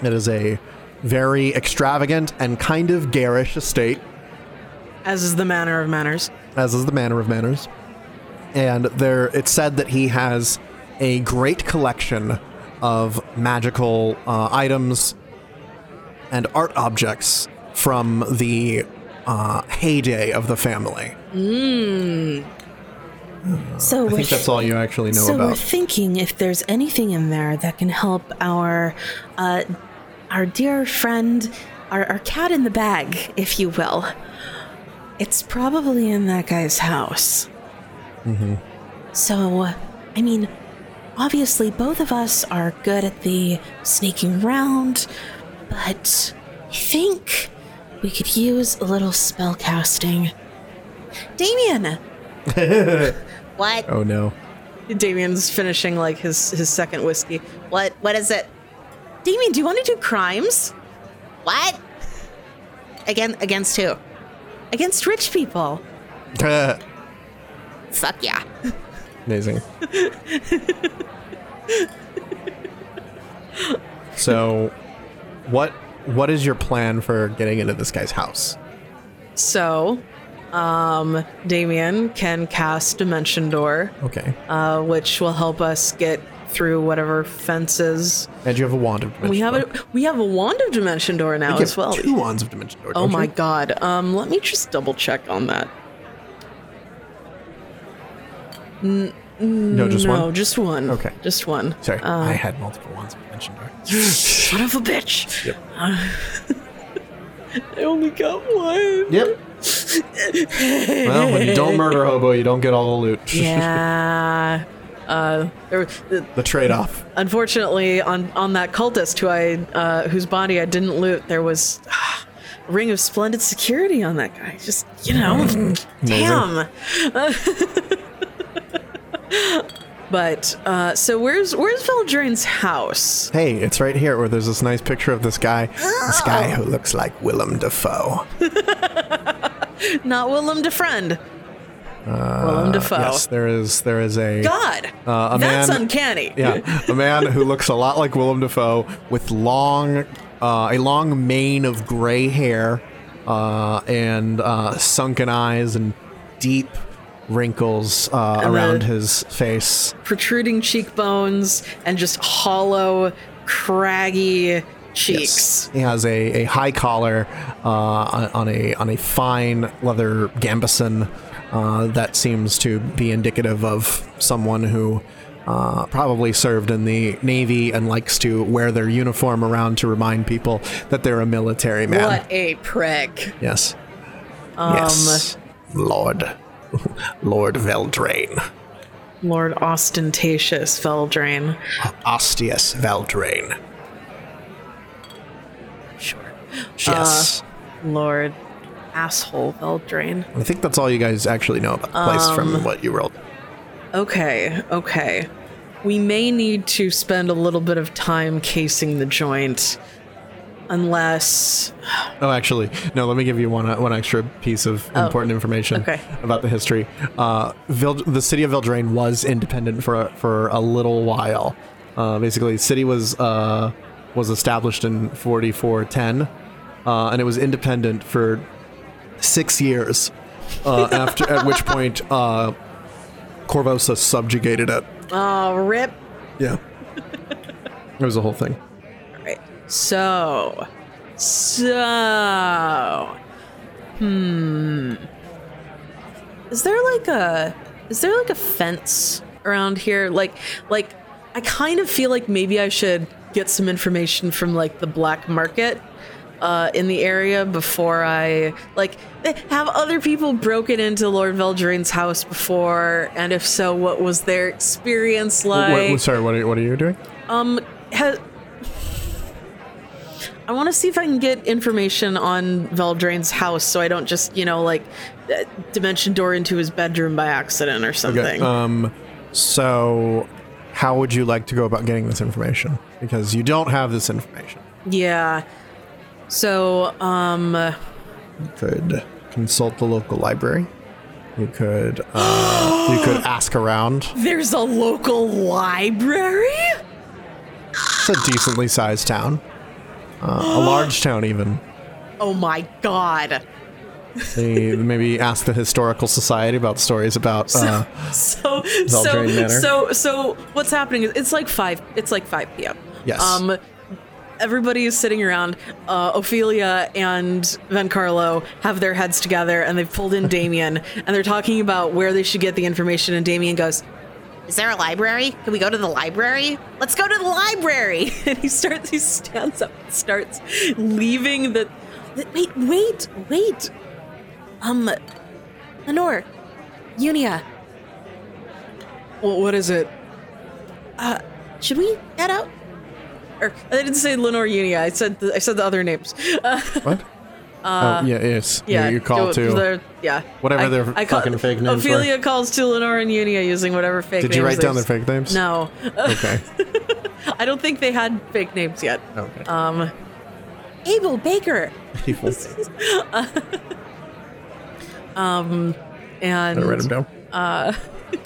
Speaker 3: It is a very extravagant and kind of garish estate.
Speaker 1: As is the manner of manners.
Speaker 3: as is the manner of manners. And there, it's said that he has a great collection of magical uh, items and art objects from the uh, heyday of the family.
Speaker 8: So
Speaker 3: I think that's all you actually know
Speaker 8: so we're
Speaker 3: about.
Speaker 8: thinking if there's anything in there that can help our uh, our dear friend, our, our cat in the bag, if you will. It's probably in that guy's house. Mm-hmm. So, I mean, obviously both of us are good at the sneaking around, but I think we could use a little spell casting. Damien,
Speaker 5: What?
Speaker 3: oh no.
Speaker 1: Damien's finishing like his his second whiskey.
Speaker 5: What? What is it?
Speaker 8: Damien, do you want to do crimes
Speaker 5: What? Again? Against who?
Speaker 8: against rich people?
Speaker 5: Fuck yeah.
Speaker 3: Amazing. so, what what is your plan for getting into this guy's house?
Speaker 1: So, um, Damien can cast Dimension Door,
Speaker 3: Okay.
Speaker 1: uh, which will help us get through whatever fences.
Speaker 3: And you have a wand of dimension.
Speaker 1: We have
Speaker 3: Door.
Speaker 1: a we have a wand of Dimension Door now
Speaker 3: You
Speaker 1: as well.
Speaker 3: Two wands of dimension door.
Speaker 1: Oh
Speaker 3: don't
Speaker 1: my
Speaker 3: you?
Speaker 1: god. Um, let me just double check on that.
Speaker 3: No, just
Speaker 1: no,
Speaker 3: one.
Speaker 1: just one.
Speaker 3: Okay.
Speaker 1: just one.
Speaker 3: Sorry,
Speaker 1: Uh,
Speaker 3: I had multiple of dimension door.
Speaker 1: son of a bitch.
Speaker 3: Yep.
Speaker 1: I only got one.
Speaker 3: Yep. well, when you don't murder hobo, you don't get all the loot.
Speaker 1: Yeah. Uh, there, the,
Speaker 3: The trade-off.
Speaker 1: unfortunately, on on that cultist who I uh, whose body I didn't loot, there was ah, a ring of splendid security on that guy. Just you know, damn. But uh, so where's where's Veldraine's house?
Speaker 3: Hey, it's right here where there's this nice picture of this guy. This guy who looks like Willem Dafoe.
Speaker 1: Not Willem Defriend. Willem Dafoe.
Speaker 3: Uh, Yes, there is. There is a
Speaker 1: God,
Speaker 3: Uh, a
Speaker 1: that's
Speaker 3: man-
Speaker 1: uncanny.
Speaker 3: yeah, a man who looks a lot like Willem Dafoe with long, uh, a long mane of gray hair, uh, and uh, sunken eyes and deep wrinkles uh, around his face.
Speaker 1: protruding cheekbones and just hollow, craggy cheeks.
Speaker 3: He has a, a high collar uh, on on a on a fine leather gambeson uh, that seems to be indicative of someone who uh, probably served in the navy and likes to wear their uniform around to remind people that they're a military man.
Speaker 1: What a prick.
Speaker 3: Yes. yes. Lord. Lord Veldraine.
Speaker 1: Lord Ostentatious Veldraine.
Speaker 3: Ostius Veldraine.
Speaker 1: Sure.
Speaker 3: Yes.
Speaker 1: Uh, Lord Asshole Veldraine.
Speaker 3: I think that's all you guys actually know about the place from um, what you rolled.
Speaker 1: Okay, okay. We may need to spend a little bit of time casing the joint. Unless.
Speaker 3: Oh, actually, no. Let me give you one uh, one extra piece of important information
Speaker 1: okay.
Speaker 3: about the history. Uh, the city of Veldraine was independent for a, for a little while. Uh, basically, the city was uh, was established in 4410, uh, and it was independent for six years. Uh, after at which point, uh, Korvosa subjugated it.
Speaker 1: Oh, rip.
Speaker 3: Yeah, it was a whole thing.
Speaker 1: So. So. Hmm. Is there like a. Is there like a fence around here? Like, like, I kind of feel like maybe I should get some information from like the black market uh, in the area before I like have other people broken into Lord Veldraine's house before, and if so, what was their experience
Speaker 3: What-
Speaker 1: like?
Speaker 3: what- sorry, what are, what are you doing?
Speaker 1: Um, ha- I want to see if I can get information on Veldraine's house, so I don't just, you know, like uh, dimension door into his bedroom by accident or something.
Speaker 3: Okay. Um, so, how would you like to go about getting this information? Because you don't have this information.
Speaker 1: yeah. So, um,
Speaker 3: You could consult the local library. You could uh, you could ask around.
Speaker 1: there's a local library.
Speaker 3: It's a decently sized town, uh, a large town even.
Speaker 1: Oh my god.
Speaker 3: They maybe ask the historical society about stories about. Uh,
Speaker 1: So so
Speaker 3: Manor.
Speaker 1: so so what's happening is it's like five it's like five p.m.
Speaker 3: Yes.
Speaker 1: Um, everybody is sitting around. Uh, Ophelia and Van Carlo have their heads together, and they've pulled in Damien, and they're talking about where they should get the information. And Damien goes,
Speaker 5: Is there a library? Can we go to the library? Let's go to the library.
Speaker 1: and he starts. He stands up, and starts leaving the. the- Wait, wait, wait. Um, Lenore, Unia. Well, what is it? Uh, should we head out? Or I didn't say Lenore Unia. I said the, I said the other names. Uh,
Speaker 3: what? Oh, yeah, yes.
Speaker 1: yeah,
Speaker 3: You, you call
Speaker 1: go-
Speaker 3: to.
Speaker 1: yeah.
Speaker 3: Whatever
Speaker 1: I-
Speaker 3: their
Speaker 1: I call-
Speaker 3: fucking fake names were.
Speaker 1: Ophelia calls to Lenore and Unia using whatever fake. Names.
Speaker 3: Did you write down their fake names?
Speaker 1: No,
Speaker 3: Okay.
Speaker 1: I don't think they had fake names yet.
Speaker 3: Okay.
Speaker 1: Um, Abel Baker.
Speaker 3: People.
Speaker 1: Um, and
Speaker 3: I write them down.
Speaker 1: uh,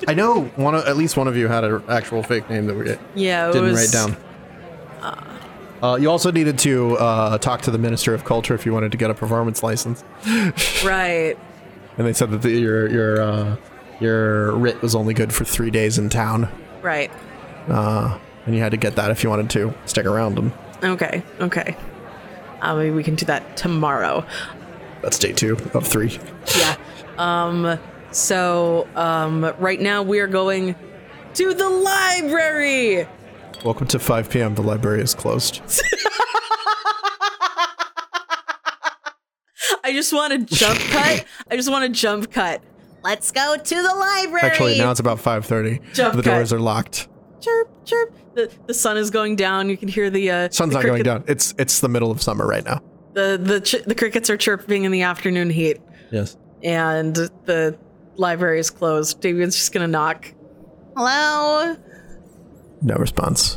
Speaker 3: I know one. Of, at least one of you had an actual fake name that we
Speaker 1: yeah, it
Speaker 3: didn't
Speaker 1: was,
Speaker 3: write down. Uh, you also needed to uh, talk to the Minister of Culture if you wanted to get a performance license,
Speaker 1: Right.
Speaker 3: and they said that the, your your uh, your writ was only good for three days in town,
Speaker 1: Right.
Speaker 3: uh, and you had to get that if you wanted to stick around. And
Speaker 1: Okay. Okay. Uh, maybe we can do that tomorrow.
Speaker 3: that's day two of three.
Speaker 1: Yeah. Um. So, um, right now we are going to the library.
Speaker 3: Welcome to 5 p.m. The library is closed.
Speaker 1: I just want to jump cut. I just want to jump cut.
Speaker 5: Let's go to the library.
Speaker 3: Actually, now it's about 5:30.
Speaker 1: Jump
Speaker 3: the
Speaker 1: cut.
Speaker 3: doors are locked.
Speaker 1: Chirp, chirp. The the sun is going down. You can hear the uh,
Speaker 3: Sun's
Speaker 1: the
Speaker 3: not going down. It's it's the middle of summer right now.
Speaker 1: The the ch- the crickets are chirping in the afternoon heat,
Speaker 3: Yes.
Speaker 1: and the library is closed. David's just gonna knock.
Speaker 5: Hello?
Speaker 3: No response.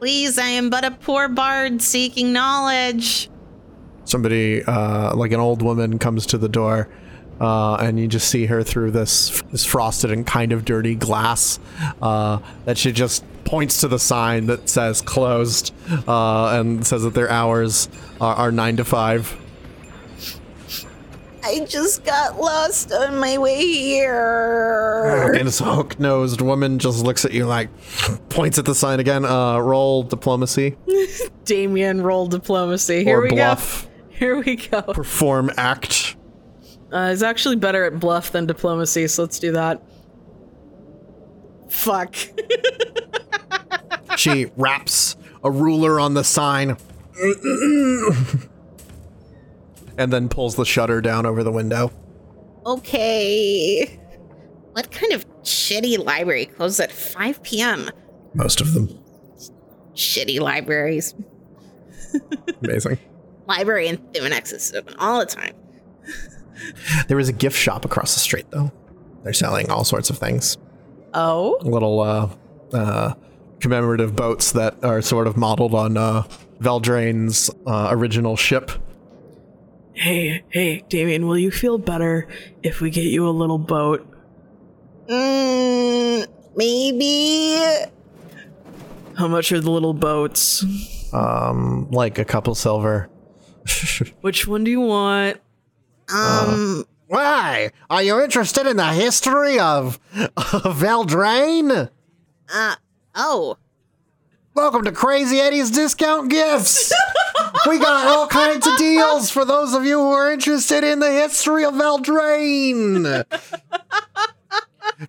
Speaker 5: Please, I am but a poor bard seeking knowledge.
Speaker 3: somebody uh, like an old woman comes to the door uh, and you just see her through this this frosted and kind of dirty glass uh, that she just points to the sign that says closed uh, and says that their hours are, are nine to five
Speaker 5: I just got lost on my way here.
Speaker 3: and this hook-nosed woman just looks at you like points at the sign again uh, roll diplomacy
Speaker 1: Damien roll diplomacy. Here
Speaker 3: or
Speaker 1: we
Speaker 3: bluff
Speaker 1: go. Here we go.
Speaker 3: perform act
Speaker 1: Uh, he's actually better at bluff than diplomacy, so let's do that. Fuck.
Speaker 3: she wraps a ruler on the sign and then pulls the shutter down over the window.
Speaker 5: Okay. What kind of shitty library closes at 5 p.m.?
Speaker 3: Most of them.
Speaker 5: Shitty libraries.
Speaker 3: Amazing.
Speaker 5: Library in Thumanex is open all the time.
Speaker 3: There is a gift shop across the street, though. They're selling all sorts of things.
Speaker 1: Oh,
Speaker 3: Little uh, uh, commemorative boats that are sort of modeled on uh, Veldraine's uh, original ship.
Speaker 1: Hey, hey, Damien, will you feel better if we get you a little boat?
Speaker 5: Mm, maybe.
Speaker 1: How much are the little boats?
Speaker 3: Um, like a couple silver.
Speaker 1: Which one do you want?
Speaker 5: Um,
Speaker 3: Why? Are you interested in the history of, of Veldraine?
Speaker 5: uh, oh.
Speaker 3: Welcome to Crazy Eddie's Discount Gifts. we got all kinds of deals for those of you who are interested in the history of Veldraine.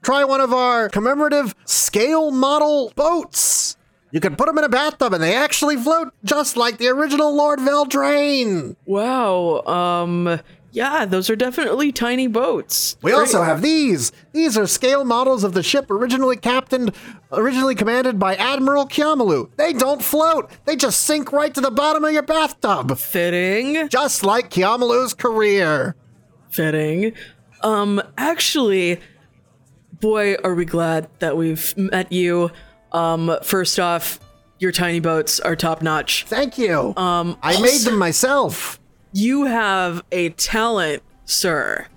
Speaker 3: Try one of our commemorative scale model boats. You can put them in a bathtub and they actually float just like the original Lord Veldraine.
Speaker 1: Wow, um, yeah, those are definitely tiny boats.
Speaker 3: We also have these. These are scale models of the ship originally captained, originally commanded by Admiral Kiamalu. They don't float. They just sink right to the bottom of your bathtub.
Speaker 1: Fitting.
Speaker 3: Just like Kiamalu's career.
Speaker 1: fitting. Um, actually, boy, are we glad that we've met you. Um, first off, your tiny boats are top notch.
Speaker 3: Thank you. Um, I made them myself.
Speaker 1: You have a talent, sir.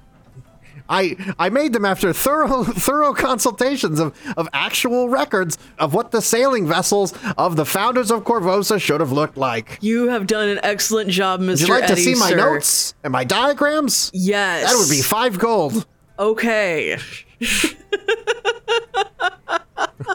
Speaker 3: I I made them after thorough thorough consultations of, of actual records of what the sailing vessels of the founders of Korvosa should have looked like.
Speaker 1: You have done an excellent job, Mr.
Speaker 3: Would you like to see my
Speaker 1: sir.
Speaker 3: notes and my diagrams?
Speaker 1: Yes.
Speaker 3: That would be five gold.
Speaker 1: Okay.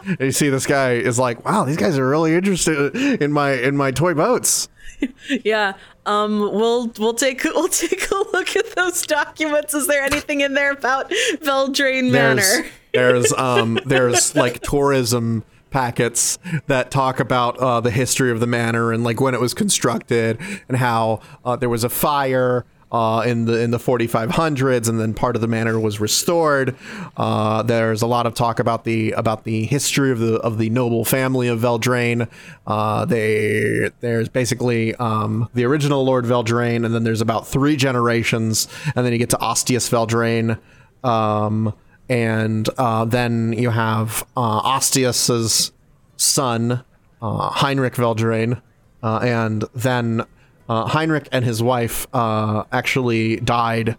Speaker 3: you see this guy is like, wow, these guys are really interested in my in my toy boats.
Speaker 1: Yeah. Um. We'll we'll take we'll take a look at those documents. Is there anything in there about Veldraine
Speaker 3: There's
Speaker 1: Manor?
Speaker 3: there's um there's like tourism packets that talk about uh, the history of the manor and like when it was constructed and how uh, there was a fire uh, in the in the 4500s and then part of the manor was restored. Uh, there's a lot of talk about the about the history of the of the noble family of Veldraine. Uh, they there's basically um, the original Lord Veldraine and then there's about three generations and then you get to Ostius Veldraine. Um, and uh, then you have uh, Ostius's son, uh, Heinrich Veldraine, and then uh, Heinrich and his wife uh, actually died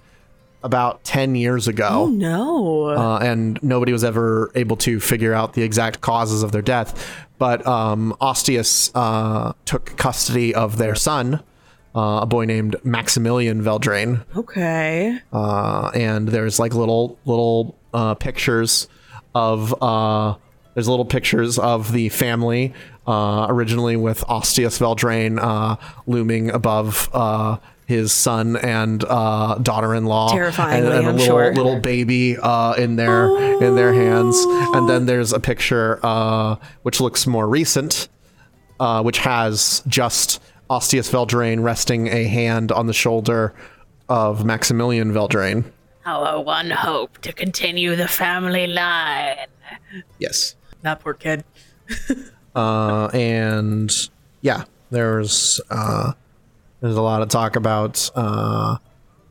Speaker 3: about 10 years ago.
Speaker 1: Oh, no.
Speaker 3: Uh, and nobody was ever able to figure out the exact causes of their death. But um, Ostius uh, took custody of their son, uh, a boy named Maximilian Veldraine
Speaker 1: Okay.
Speaker 3: uh, and there's like little little uh, pictures of uh, there's little pictures of the family uh, originally with Ostius Veldraine uh, looming above uh, his son and uh, daughter-in-law,
Speaker 1: Terrifyingly,
Speaker 3: and, and a
Speaker 1: I'm
Speaker 3: little
Speaker 1: sure.
Speaker 3: little baby uh, in their in their hands, and then there's a picture uh, which looks more recent, uh, which has just Ostius Veldraine resting a hand on the shoulder of Maximilian Veldraine.
Speaker 5: Our one hope to continue the family line.
Speaker 3: Yes.
Speaker 1: That poor kid.
Speaker 3: Uh, and yeah, there's uh, there's a lot of talk about uh,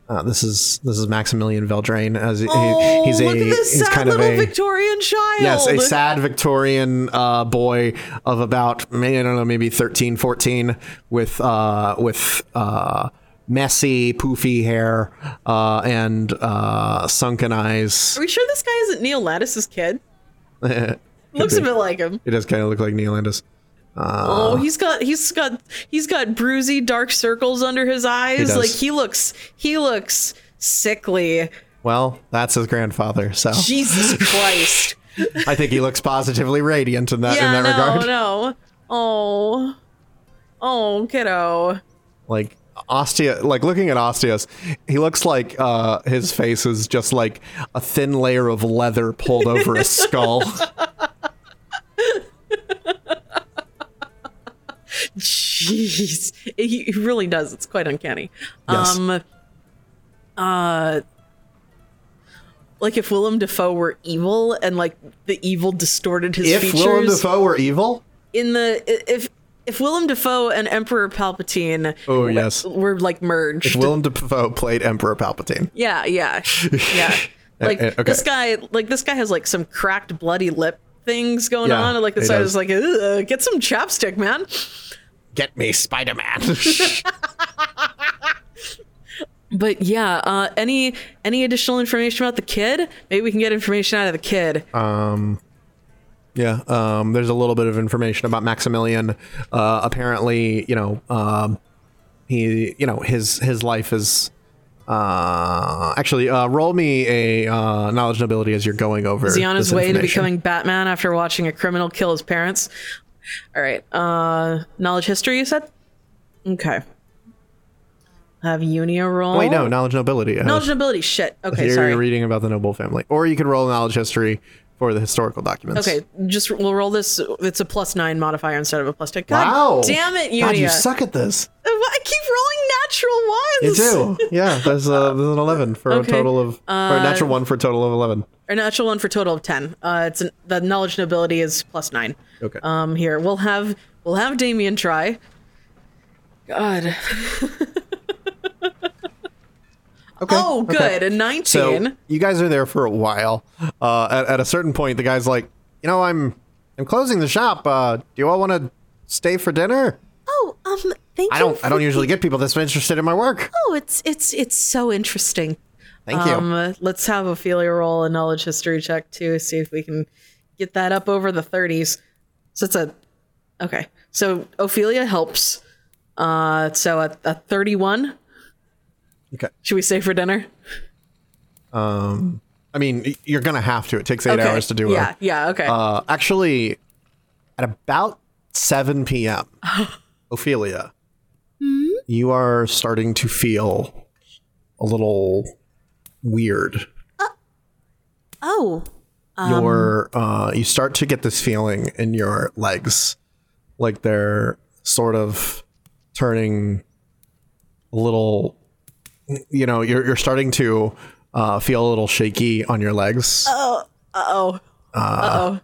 Speaker 3: uh, this is this is Maximilian Veldraine as he,
Speaker 1: Oh,
Speaker 3: he's a
Speaker 1: look at this
Speaker 3: he's
Speaker 1: sad
Speaker 3: kind of a
Speaker 1: Victorian child.
Speaker 3: yes a sad Victorian uh, boy of about maybe I don't know maybe 13, 14 with uh, with uh, messy poofy hair uh, and uh, sunken eyes.
Speaker 1: Are we sure this guy isn't Neil Lattice's kid? Looks a bit like him.
Speaker 3: It does kind of look like Neil Landis.
Speaker 1: Oh, he's got he's got he's got bruisey dark circles under his eyes.
Speaker 3: does.
Speaker 1: like he looks he looks sickly.
Speaker 3: Well, that's his grandfather, so
Speaker 1: Jesus Christ.
Speaker 3: I think he looks positively radiant in that
Speaker 1: yeah,
Speaker 3: in that
Speaker 1: no,
Speaker 3: regard.
Speaker 1: no. Oh. Oh, kiddo.
Speaker 3: Like Ostia, like looking at Ostius, he looks like uh, his face is just like a thin layer of leather pulled over a skull.
Speaker 1: Jeez. He really does. It's quite uncanny.
Speaker 3: Yes.
Speaker 1: Um uh like if Willem Dafoe were evil and like the evil distorted his
Speaker 3: if
Speaker 1: features
Speaker 3: Willem Dafoe were evil,
Speaker 1: in the if if Willem Dafoe and Emperor Palpatine
Speaker 3: Oh, yes.
Speaker 1: were like merged.
Speaker 3: if Willem Dafoe played Emperor Palpatine,
Speaker 1: yeah, yeah. Yeah. Like
Speaker 3: eh, okay.
Speaker 1: this guy like this guy has like some cracked bloody lip things going
Speaker 3: Yeah,
Speaker 1: on and like the
Speaker 3: he
Speaker 1: side is like get some chapstick, man.
Speaker 3: get me Spider Man.
Speaker 1: But yeah, uh, any any additional information about the kid? Maybe we can get information out of the kid.
Speaker 3: Um, yeah, um, there's a little bit of information about Maximilian. Uh, apparently, you know, um, he, you know, his his life is. Uh, actually, uh, roll me a uh, knowledge nobility as you're going over.
Speaker 1: Is he on his way to becoming Batman after watching a criminal kill his parents? All right. Uh, knowledge history, you said? Okay. Have Unia roll.
Speaker 3: Wait, no, knowledge nobility.
Speaker 1: Knowledge nobility. Shit. Okay,
Speaker 3: you're
Speaker 1: sorry.
Speaker 3: reading about the noble family, or you could roll knowledge history for the historical documents.
Speaker 1: Okay, just we'll roll this. It's a plus nine modifier instead of a plus ten. God
Speaker 3: Wow.
Speaker 1: damn it, Unia!
Speaker 3: God, you suck at this.
Speaker 1: I keep rolling
Speaker 3: You do. Yeah, there's, uh, there's an 11 for
Speaker 1: Okay.
Speaker 3: a total of, or a natural one for a total of 11.
Speaker 1: Or natural one for a total of ten. Uh, it's an, the knowledge nobility is plus nine.
Speaker 3: Okay.
Speaker 1: Um, here we'll have we'll have Damien try. God.
Speaker 3: okay.
Speaker 1: Oh,
Speaker 3: okay.
Speaker 1: good. A nineteen.
Speaker 3: So you guys are there for a while. Uh, at, at a certain point, the guy's like, you know, I'm I'm closing the shop. Uh, do you all want to stay for dinner?
Speaker 8: Oh, um, thank
Speaker 3: I don't I don't usually get people this interested in my work.
Speaker 8: Oh, it's it's it's so interesting.
Speaker 3: Thank you.
Speaker 1: Um, let's have Ophelia roll a knowledge history check too, see if we can get that up over the 30s. So it's a okay. So Ophelia helps. Uh, so at a 31.
Speaker 3: Okay.
Speaker 1: Should we stay for dinner?
Speaker 3: Um, I mean, you're gonna have to. It takes eight
Speaker 1: Okay.
Speaker 3: hours to do it.
Speaker 1: Yeah,
Speaker 3: it.
Speaker 1: yeah, okay.
Speaker 3: Uh, actually, at about 7 p.m., Ophelia, you are starting to feel a little weird.
Speaker 5: Oh,
Speaker 3: your uh, you start to get this feeling in your legs, like they're sort of turning a little. You know, you're you're starting to uh, feel a little shaky on your legs.
Speaker 1: Uh oh. Uh oh.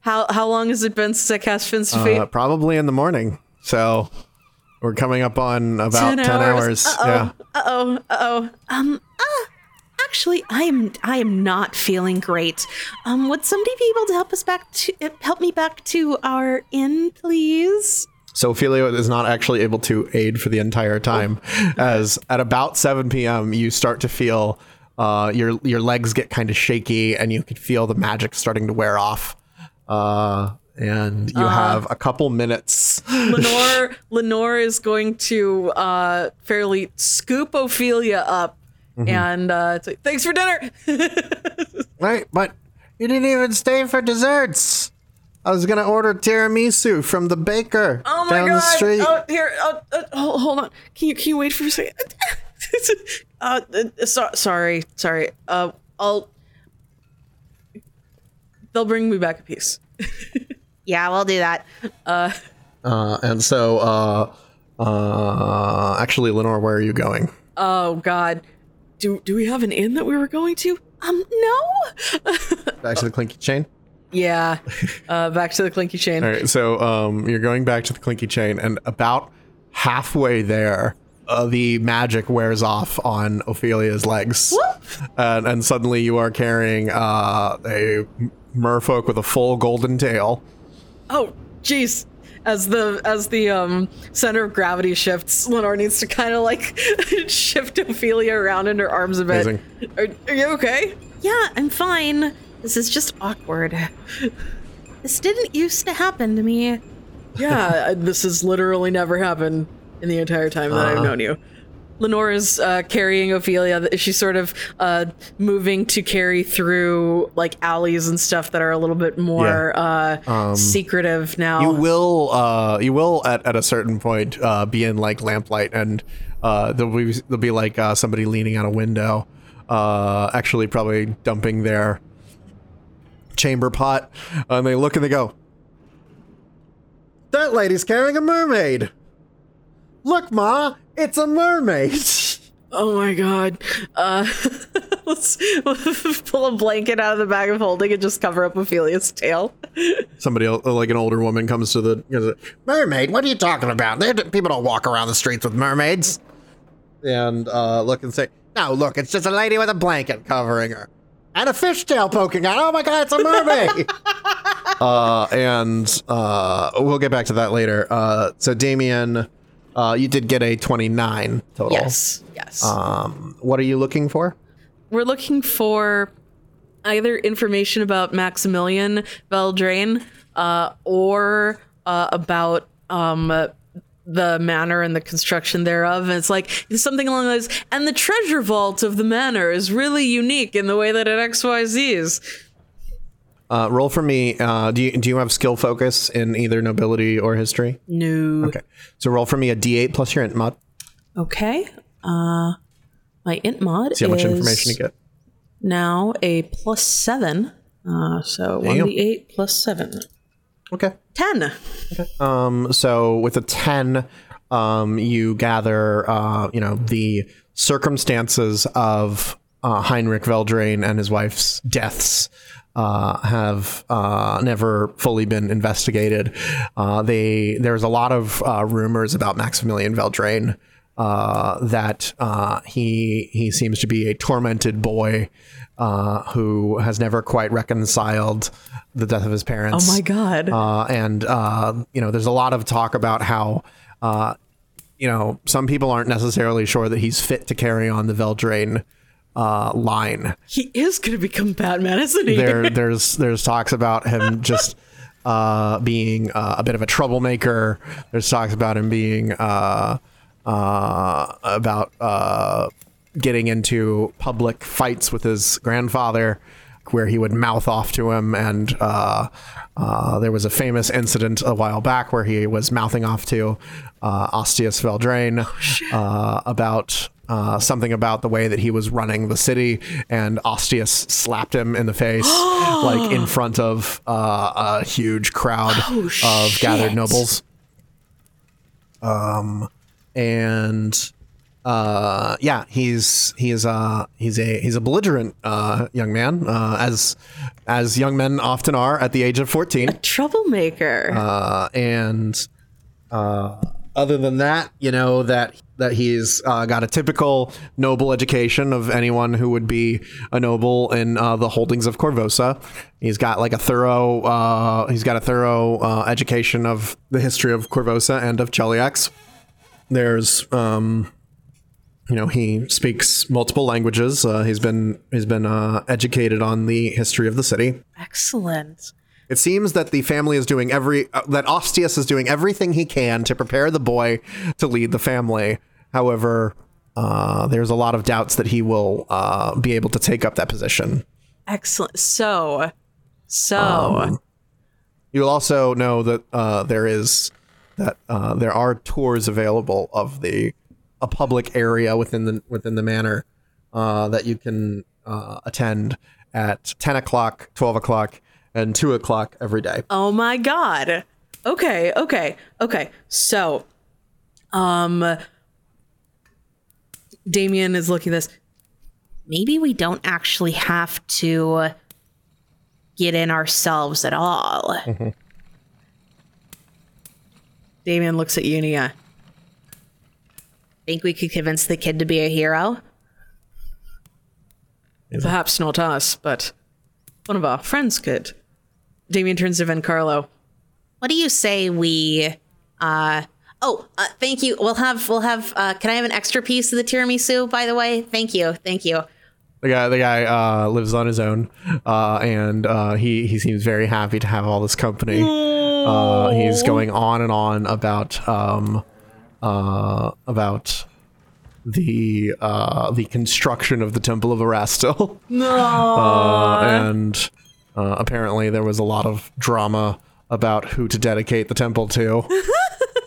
Speaker 1: How how long has it been since I cast Fins to Feet?
Speaker 3: Uh, probably in the morning. So we're coming up on about 10
Speaker 1: 10
Speaker 3: hours.
Speaker 1: hours.
Speaker 3: Yeah.
Speaker 1: uh oh. Uh oh.
Speaker 5: um, uh, actually, I am I am not feeling great. Um, would somebody be able to help us back to uh, help me back to our inn, please?
Speaker 3: So Ophelia is not actually able to aid for the entire time, as at about 7 p.m. you start to feel uh, your your legs get kind of shaky, and you can feel the magic starting to wear off. Uh, and you have a couple minutes.
Speaker 1: Lenore Lenore is going to uh fairly scoop Ophelia up
Speaker 3: Mm-hmm.
Speaker 1: and uh say, thanks for dinner.
Speaker 3: Right, but you didn't even stay for desserts. I was gonna order tiramisu from the baker
Speaker 1: Oh my
Speaker 3: down
Speaker 1: god!
Speaker 3: the street.
Speaker 1: Oh, here, uh, uh, hold, hold on. Can you can you wait for a second? uh, uh, so, sorry, sorry. Uh, I'll. They'll bring me back a piece.
Speaker 5: Yeah, we'll do that.
Speaker 3: Uh, and so, uh, uh, actually, Lenore, where are you going?
Speaker 1: Oh God, do do we have an inn that we were going to?
Speaker 5: Um, no.
Speaker 3: Back to the Clinky Chain.
Speaker 1: Yeah, uh, back to the clinky chain.
Speaker 3: All right, so um, you're going back to the Clinky Chain, and about halfway there, uh, the magic wears off on Ophelia's legs, and, and suddenly you are carrying uh, a merfolk with a full golden tail.
Speaker 1: Oh, jeez. As the as the um center of gravity shifts, Lenore needs to kind of like shift Ophelia around in her arms a bit.
Speaker 3: Amazing.
Speaker 1: Are, are you okay?
Speaker 5: Yeah, I'm fine. This is just awkward. This didn't used to happen to me.
Speaker 1: Yeah, this has literally never happened in the entire time that I've known you. Lenore is uh, carrying Ophelia. She's sort of uh, moving to carry through like alleys and stuff that are a little bit more uh, secretive now.
Speaker 3: You will, uh, you will at, at a certain point uh, be in like lamplight, and uh, there'll be there'll be like uh, somebody leaning out a window, uh, actually probably dumping their chamber pot, and they look and they go, "That lady's carrying a mermaid. Look, ma, it's a mermaid."
Speaker 1: Oh my god. Uh let's pull a blanket out of the bag of holding and just cover up Ophelia's tail.
Speaker 3: Somebody el- like an older woman comes to the goes, mermaid. What are you talking about? They people don't walk around the streets with mermaids. And uh, look and say, no, look, it's just a lady with a blanket covering her and a fishtail poking out. Oh my god, it's a mermaid. uh, and uh, we'll get back to that later. Uh, so Damien, uh, you did get a twenty-nine total.
Speaker 1: Yes. Yes.
Speaker 3: Um, what are you looking for?
Speaker 1: We're looking for either information about Maximilian Veldraine uh or uh about um the manor and the construction thereof. And it's like it's something along those and the treasure vault of the manor is really unique in the way that it XYZs.
Speaker 3: Uh, roll for me. Uh, do you do you have skill focus in either nobility or history?
Speaker 1: No.
Speaker 3: Okay. So roll for me a D8 plus your int mod.
Speaker 1: Okay. Uh my int mod is.
Speaker 3: See how much information you get.
Speaker 1: now a plus seven. Uh so
Speaker 3: Damn.
Speaker 1: 1d8 plus seven.
Speaker 3: Okay.
Speaker 1: 10. Okay.
Speaker 3: Um. So with a ten, um, you gather, uh, you know, the circumstances of uh, Heinrich Veldraine and his wife's deaths. Uh, have uh, never fully been investigated. Uh, they there's a lot of uh, rumors about Maximilian Veldraine uh, that uh, he he seems to be a tormented boy uh, who has never quite reconciled the death of his parents.
Speaker 1: Oh my god.
Speaker 3: Uh, and uh, you know, there's a lot of talk about how uh, you know some people aren't necessarily sure that he's fit to carry on the Veldraine uh, line.
Speaker 1: He is going to become Batman, isn't he?
Speaker 3: There, there's there's talks about him just uh, being uh, a bit of a troublemaker. There's talks about him being uh, uh, about uh, getting into public fights with his grandfather, where he would mouth off to him. And uh, uh, there was a famous incident a while back where he was mouthing off to uh, Ostius Veldraine uh, about. Uh, something about the way that he was running the city, and Ostius slapped him in the face, like in front of uh, a huge crowd of gathered nobles. Um, and uh, yeah, he's he's uh he's a he's a belligerent uh young man, uh, as as young men often are at the age of fourteen.
Speaker 1: Troublemaker.
Speaker 3: Uh, and uh, other than that, you know that that he's uh, got a typical noble education of anyone who would be a noble in uh, the holdings of Korvosa. He's got like a thorough uh, he's got a thorough uh, education of the history of Korvosa and of Cheliax. There's um, you know he speaks multiple languages. Uh, he's been he's been uh, educated on the history of the city.
Speaker 1: Excellent.
Speaker 3: It seems that the family is doing every uh, that Ostius is doing everything he can to prepare the boy to lead the family. However, uh, there's a lot of doubts that he will uh, be able to take up that position.
Speaker 1: Excellent. So, so
Speaker 3: Um, You'll also know that uh, there is that uh, there are tours available of the a public area within the within the manor uh, that you can uh, attend at ten o'clock, twelve o'clock, and two o'clock every day.
Speaker 1: Oh my god. Okay, okay, okay. So, um Damien is looking at this.
Speaker 5: Maybe we don't actually have to get in ourselves at all.
Speaker 1: Damien looks at Unia.
Speaker 5: Think we could convince the kid to be a hero?
Speaker 1: Perhaps not us, but one of our friends could. Damien turns to Van Carlo.
Speaker 5: What do you say we uh Oh, uh, thank you. We'll have we'll have uh can I have an extra piece of the tiramisu by the way? Thank you. Thank you.
Speaker 3: The guy, the guy uh, lives on his own, uh, and uh, he he seems very happy to have all this company. Uh, he's going on and on about um, uh, about the uh, the construction of the Temple of Erastil. No, uh, and uh, apparently there was a lot of drama about who to dedicate the temple to.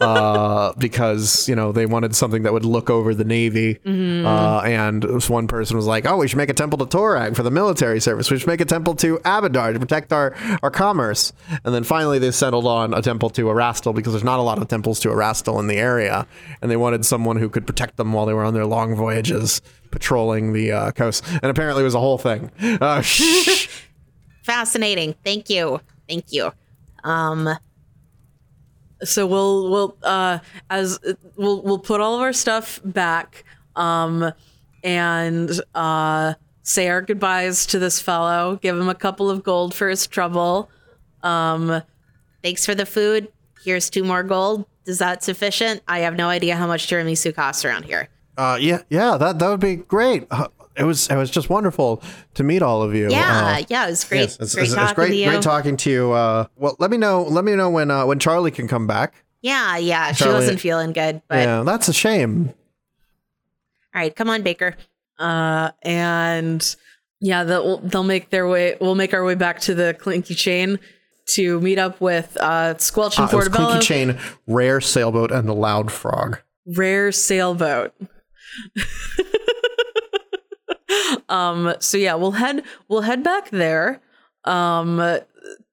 Speaker 3: uh, because you know they wanted something that would look over the navy, uh, and this one person was like, "Oh, we should make a temple to Torag for the military service. We should make a temple to Abadar to protect our our commerce." And then finally, they settled on a temple to Erastil because there's not a lot of temples to Erastil in the area, and they wanted someone who could protect them while they were on their long voyages patrolling the uh, coast. And apparently, it was a whole thing. Uh,
Speaker 5: Fascinating. Thank you. Thank you. Um
Speaker 1: So we'll we'll uh as we'll we'll put all of our stuff back um and uh say our goodbyes to this fellow, give him a couple of gold for his trouble. Um
Speaker 5: thanks for the food. Here's two more gold. Is that sufficient? I have no idea how much tiramisu costs around here.
Speaker 3: Uh, yeah, yeah, that that would be great. It was it was just wonderful to meet all of you.
Speaker 5: Yeah,
Speaker 3: Uh,
Speaker 5: yeah, it was great.
Speaker 3: yes, it's,
Speaker 5: great
Speaker 3: it's-
Speaker 5: talking
Speaker 3: it's great,
Speaker 5: to you.
Speaker 3: great talking to you. Uh, well, let me know. Let me know when uh, when Charlie can come back.
Speaker 5: yeah, yeah. She wasn't feeling good, but
Speaker 3: yeah, that's a shame.
Speaker 5: all right, come on, Baker.
Speaker 1: uh and yeah, they'll they'll make their way we'll make our way back to the Clinky chain to meet up with uh Squelch and
Speaker 3: Uh,
Speaker 1: Portobello.
Speaker 3: Clinky Chain, Rare Sailboat, and the Loud Frog.
Speaker 1: rare sailboat. um so yeah, we'll head we'll head back there. Um uh,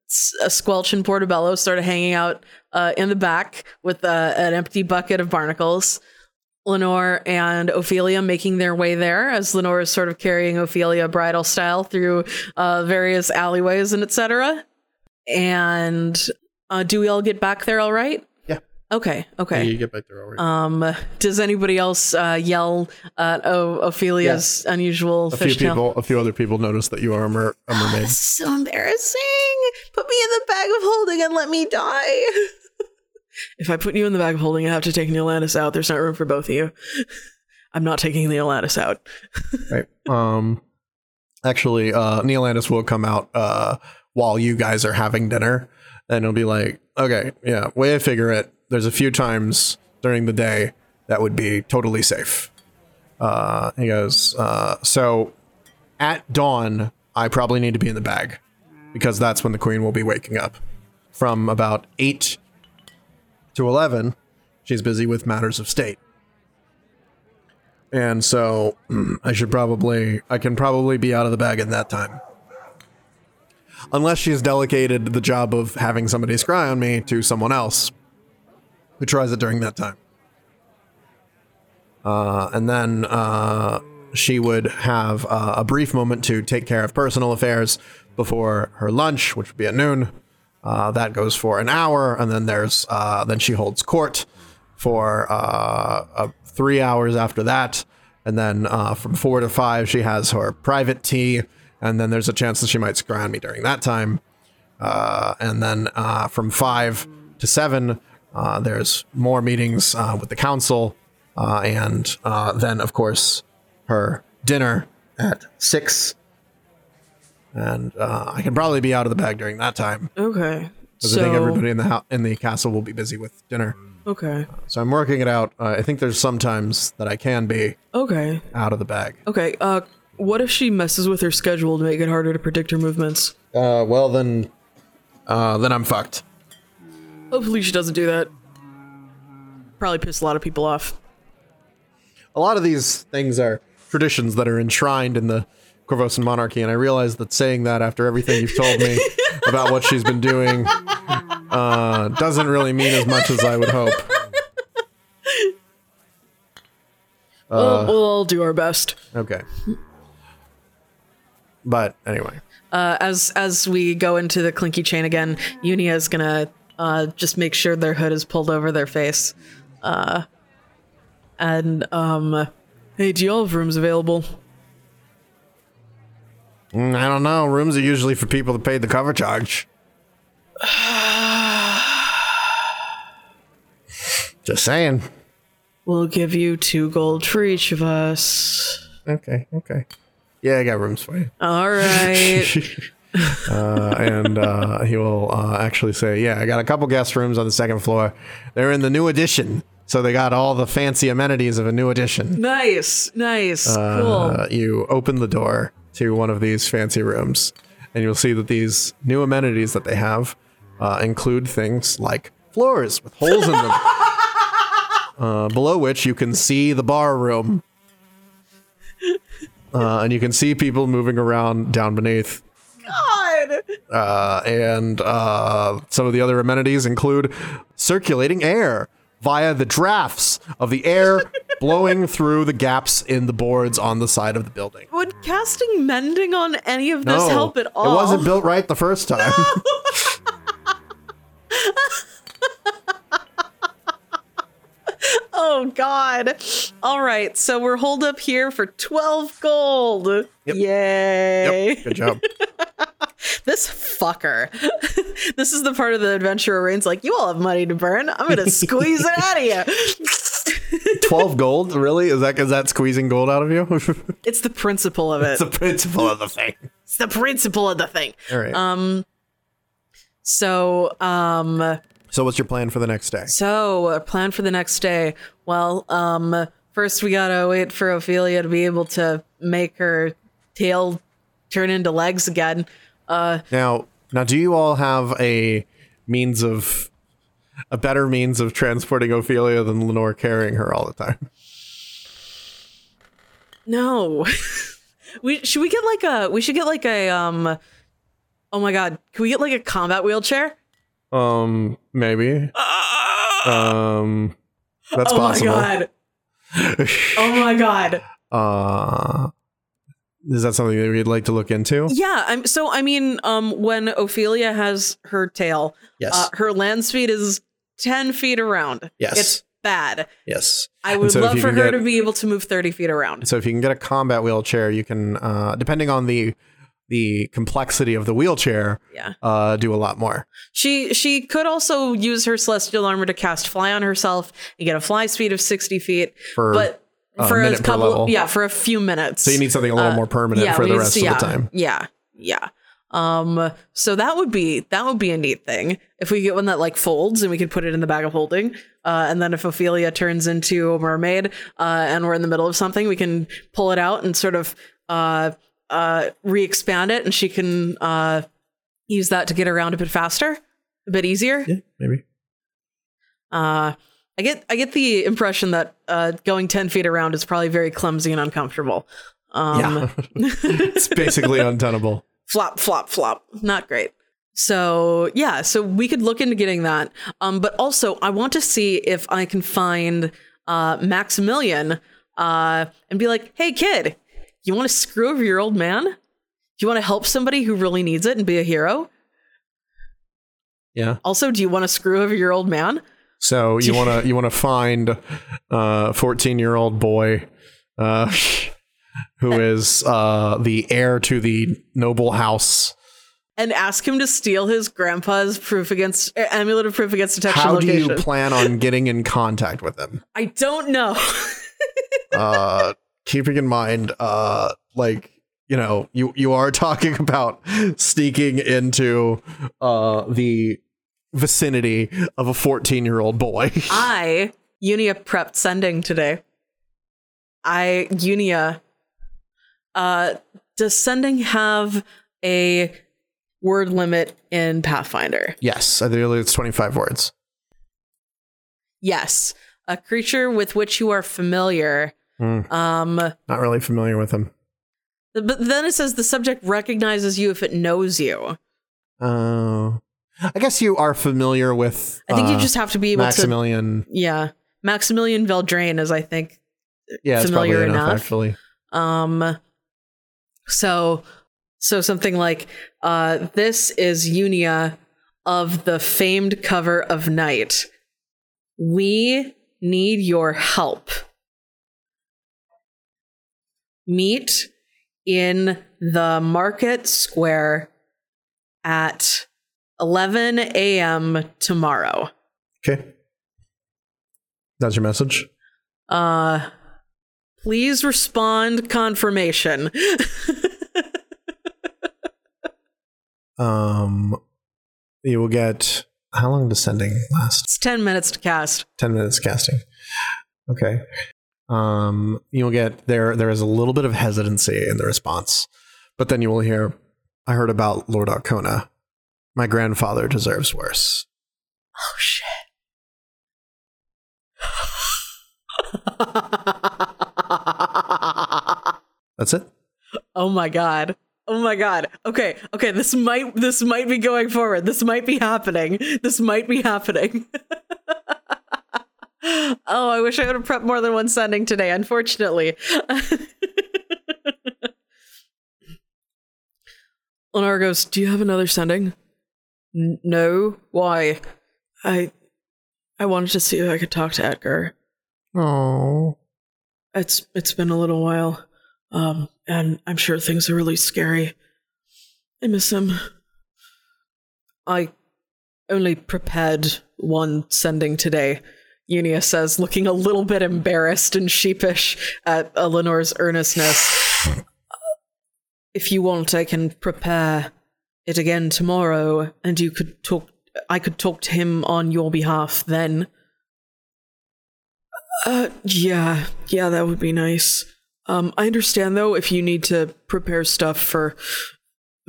Speaker 1: Squelch and Portobello started hanging out uh, in the back with uh, an empty bucket of barnacles. Lenore and Ophelia making their way there as Lenore is sort of carrying Ophelia bridal style through uh, various alleyways and etc. And uh, do we all get back there all right?
Speaker 3: Yeah.
Speaker 1: Okay. Okay.
Speaker 3: get back there already.
Speaker 1: Um, does anybody else uh, yell at o- Ophelia's unusual
Speaker 3: a few
Speaker 1: fishtail?
Speaker 3: people, a few other people notice that you are a, mer- a mermaid.
Speaker 1: So embarrassing. Put me in the bag of holding and let me die. if I put you in the bag of holding, I have to take Neolandis out. There's not room for both of you. I'm not taking the Atlantis out.
Speaker 3: right. Um, actually, uh, Neil Landis will come out uh, while you guys are having dinner, and he'll be like, "Okay, yeah, way I figure it. There's a few times during the day that would be totally safe." Uh, he goes, uh, "So at dawn, I probably need to be in the bag because that's when the queen will be waking up. From about eight to eleven, she's busy with matters of state." And so I should probably, I can probably be out of the bag in that time. Unless she's delegated the job of having somebody scry on me to someone else who tries it during that time. Uh, and then uh, she would have uh, a brief moment to take care of personal affairs before her lunch, which would be at noon. Uh, that goes for an hour, and then there's uh, then she holds court for uh, three hours after that. And then from four to five, she has her private tea. And then there's a chance that she might scry on me during that time. And then from five to seven, uh, there's more meetings uh, with the council. Uh, and uh, then, of course, her dinner at six. And uh, I can probably be out of the bag during that time.
Speaker 1: Okay.
Speaker 3: Because
Speaker 1: So,
Speaker 3: I think everybody in the ho- in the castle will be busy with dinner.
Speaker 1: okay.
Speaker 3: So I'm working it out. Uh, I think there's some times that I can be
Speaker 1: Okay.
Speaker 3: out of the bag.
Speaker 1: Okay. Uh, what if she messes with her schedule to make it harder to predict her movements?
Speaker 3: Uh, well then, uh, then I'm fucked.
Speaker 1: Hopefully she doesn't do that. Probably piss a lot of people off.
Speaker 3: A lot of these things are traditions that are enshrined in the Korvosan monarchy, and I realize that saying that after everything you've told me about what she's been doing uh, doesn't really mean as much as I would hope.
Speaker 1: we'll, we'll all do our best.
Speaker 3: Okay. But anyway,
Speaker 1: Uh, as as we go into the clinky chain again, Unia is gonna uh, just make sure their hood is pulled over their face. Uh, and um, hey, do y'all have rooms available?
Speaker 3: Mm, I don't know. Rooms are usually for people that paid the cover charge. Just saying.
Speaker 1: We'll give you two gold for each of us.
Speaker 3: Okay, okay. Yeah, I got rooms for you.
Speaker 1: All right.
Speaker 3: Uh, and uh, he will uh, actually say, "Yeah, I got a couple guest rooms on the second floor. They're in the new addition, so they got all the fancy amenities of a new addition."
Speaker 1: nice, nice,
Speaker 3: Uh,
Speaker 1: cool.
Speaker 3: you open the door to one of these fancy rooms, and you'll see that these new amenities that they have uh, include things like floors with holes in them, uh, below which you can see the bar room. Uh, and you can see people moving around down beneath.
Speaker 1: God.
Speaker 3: Uh, and uh, some of the other amenities include circulating air via the drafts of the air blowing through the gaps in the boards on the side of the building.
Speaker 1: Would casting mending on any of this
Speaker 3: No,
Speaker 1: help at all?
Speaker 3: It wasn't built right the first time.
Speaker 1: Oh God! All right, so we're holed up here for twelve gold.
Speaker 3: Yep.
Speaker 1: Yay!
Speaker 3: Yep, good job.
Speaker 1: This fucker. this is the part of the adventure where Rain's like, "You all have money to burn. I'm gonna squeeze it out of you."
Speaker 3: Twelve gold, really? Is that is that squeezing gold out of you?
Speaker 1: It's the principle of it.
Speaker 3: it's the principle of the thing.
Speaker 1: It's the principle of the thing.
Speaker 3: All right.
Speaker 1: Um. So, um.
Speaker 3: So, what's your plan for the next day?
Speaker 1: So, a plan for the next day. Well, um, first we gotta wait for Ophelia to be able to make her tail turn into legs again. Uh,
Speaker 3: Now, now, do you all have a means of a better means of transporting Ophelia than Lenore carrying her all the time?
Speaker 1: no. we should we get like a we should get like a um. Oh my god, can we get like a combat wheelchair?
Speaker 3: Um, maybe. Um, that's possible.
Speaker 1: oh
Speaker 3: possible.
Speaker 1: my god. Oh my god.
Speaker 3: Uh, is that something that we'd like to look into?
Speaker 1: Yeah, I'm so I mean, um when Ophelia has her tail,
Speaker 3: Yes.
Speaker 1: uh, her land speed is 10 feet around.
Speaker 3: Yes.
Speaker 1: It's bad.
Speaker 3: yes.
Speaker 1: I would
Speaker 3: so
Speaker 1: love for her
Speaker 3: get-
Speaker 1: to be able to move 30 feet around.
Speaker 3: So if you can get a combat wheelchair, you can, uh, depending on the the complexity of the wheelchair,
Speaker 1: Yeah.
Speaker 3: uh, do a lot more.
Speaker 1: She she could also use her celestial armor to cast fly on herself and get a fly speed of 60 feet.
Speaker 3: For
Speaker 1: But
Speaker 3: a
Speaker 1: for a
Speaker 3: per
Speaker 1: couple,
Speaker 3: level.
Speaker 1: yeah, for a few minutes.
Speaker 3: So you need something a little
Speaker 1: Uh,
Speaker 3: more permanent for the rest of
Speaker 1: yeah,
Speaker 3: the time.
Speaker 1: Yeah, yeah. Um, so that would be that would be a neat thing if we get one that like folds and we could put it in the bag of holding. Uh, and then if Ophelia turns into a mermaid, uh, and we're in the middle of something, we can pull it out and sort of uh uh re-expand it, and she can uh use that to get around a bit faster, a bit easier.
Speaker 3: Yeah, maybe.
Speaker 1: Uh, I get I get the impression that uh, going ten feet around is probably very clumsy and uncomfortable. Um,
Speaker 3: yeah. it's basically untenable.
Speaker 1: flop, flop, flop. Not great. So yeah, so we could look into getting that. Um, but also I want to see if I can find uh, Maximilian uh, and be like, hey kid, you want to screw over your old man? Do you want to help somebody who really needs it and be a hero?
Speaker 3: Yeah.
Speaker 1: Also, do you want to screw over your old man?
Speaker 3: So you want to you want to find a 14 year old boy uh, who is uh, the heir to the noble house.
Speaker 1: and ask him to steal his grandpa's proof against uh, amulet of proof against detection
Speaker 3: How do you plan on getting in contact with him?
Speaker 1: I don't know.
Speaker 3: Uh, keeping in mind, uh, like you know, you you are talking about sneaking into uh, the vicinity of a 14 year old boy.
Speaker 1: I Unia prepped sending today. I Unia. Uh, does sending have a word limit in Pathfinder?
Speaker 3: yes, I believe it's 25 words.
Speaker 1: Yes, a creature with which you are familiar.
Speaker 3: Hmm.
Speaker 1: Um,
Speaker 3: Not really familiar with him.
Speaker 1: but then it says the subject recognizes you if it knows you.
Speaker 3: Uh, I guess you are familiar with.
Speaker 1: I think you
Speaker 3: uh,
Speaker 1: just have to be able to.
Speaker 3: Maximilian.
Speaker 1: Yeah, Maximilian Veldraine is, I think,
Speaker 3: Yeah, it's
Speaker 1: familiar
Speaker 3: enough,
Speaker 1: enough.
Speaker 3: actually.
Speaker 1: Um so so something like uh this is Unia of the famed cover of night. We need your help. Meet in the market square at 11 a.m. tomorrow.
Speaker 3: Okay. That's your message.
Speaker 1: Uh please respond confirmation.
Speaker 3: Um, you will get how long does sending last?
Speaker 1: It's 10 minutes to cast.
Speaker 3: Ten minutes casting. Okay. Um, you'll get there. There is a little bit of hesitancy in the response, but then you will hear, "I heard about Lord Arkona. My grandfather deserves worse."
Speaker 1: Oh shit.
Speaker 3: That's it.
Speaker 1: oh my god. Oh my god. Okay. Okay, this might this might be going forward. This might be happening. This might be happening. oh, I wish I would have prepped more than one sending today, unfortunately. Lenore goes, "Do you have another sending?" "N- No. Why? I I wanted to see if I could talk to Edgar.
Speaker 3: Oh,
Speaker 1: It's it's been a little while, um, and I'm sure things are really scary. I miss him. I only prepared one sending today. Unia says, looking a little bit embarrassed and sheepish at Eleanor's earnestness. if you want, I can prepare it again tomorrow, and you could talk. I could talk to him on your behalf then. Uh, yeah, yeah, that would be nice. Um, I understand though if you need to prepare stuff for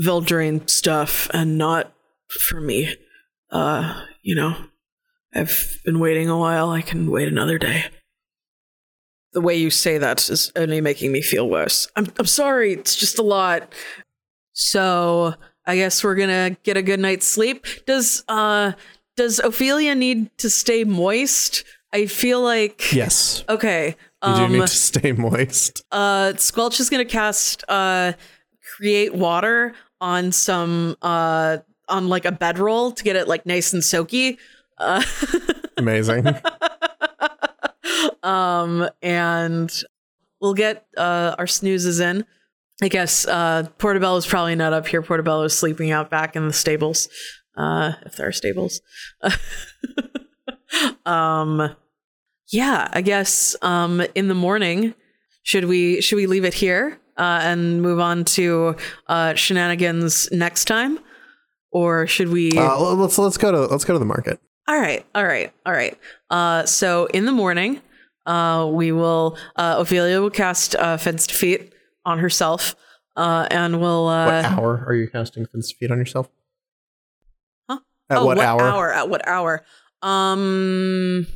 Speaker 1: Veldraine stuff and not for me. Uh, you know, I've been waiting a while. I can wait another day. The way you say that is only making me feel worse. I'm I'm sorry. It's just a lot. So I guess we're gonna get a good night's sleep. Does uh does Ophelia need to stay moist? I feel like
Speaker 3: yes.
Speaker 1: okay.
Speaker 3: You do
Speaker 1: Um,
Speaker 3: need to stay moist.
Speaker 1: uh, Squelch is gonna cast uh, create water on some uh on like a bedroll to get it like nice and soaky. Uh,
Speaker 3: Amazing.
Speaker 1: um, and we'll get uh our snoozes in. I guess uh Portobello is probably not up here. Portobello is sleeping out back in the stables. Uh if there are stables. um yeah, I guess um, in the morning, should we should we leave it here uh, and move on to uh, shenanigans next time, or should we?
Speaker 3: Uh, let's let's go to let's go to the market.
Speaker 1: All right, all right, all right. Uh, so in the morning, uh, we will uh, Ophelia will cast uh, Fins to Feet on herself, uh, and we'll. Uh,
Speaker 3: What hour are you casting Fins to Feet on yourself?
Speaker 1: Huh?
Speaker 3: At
Speaker 1: oh,
Speaker 3: what, hour? hour?
Speaker 1: At what hour? Um,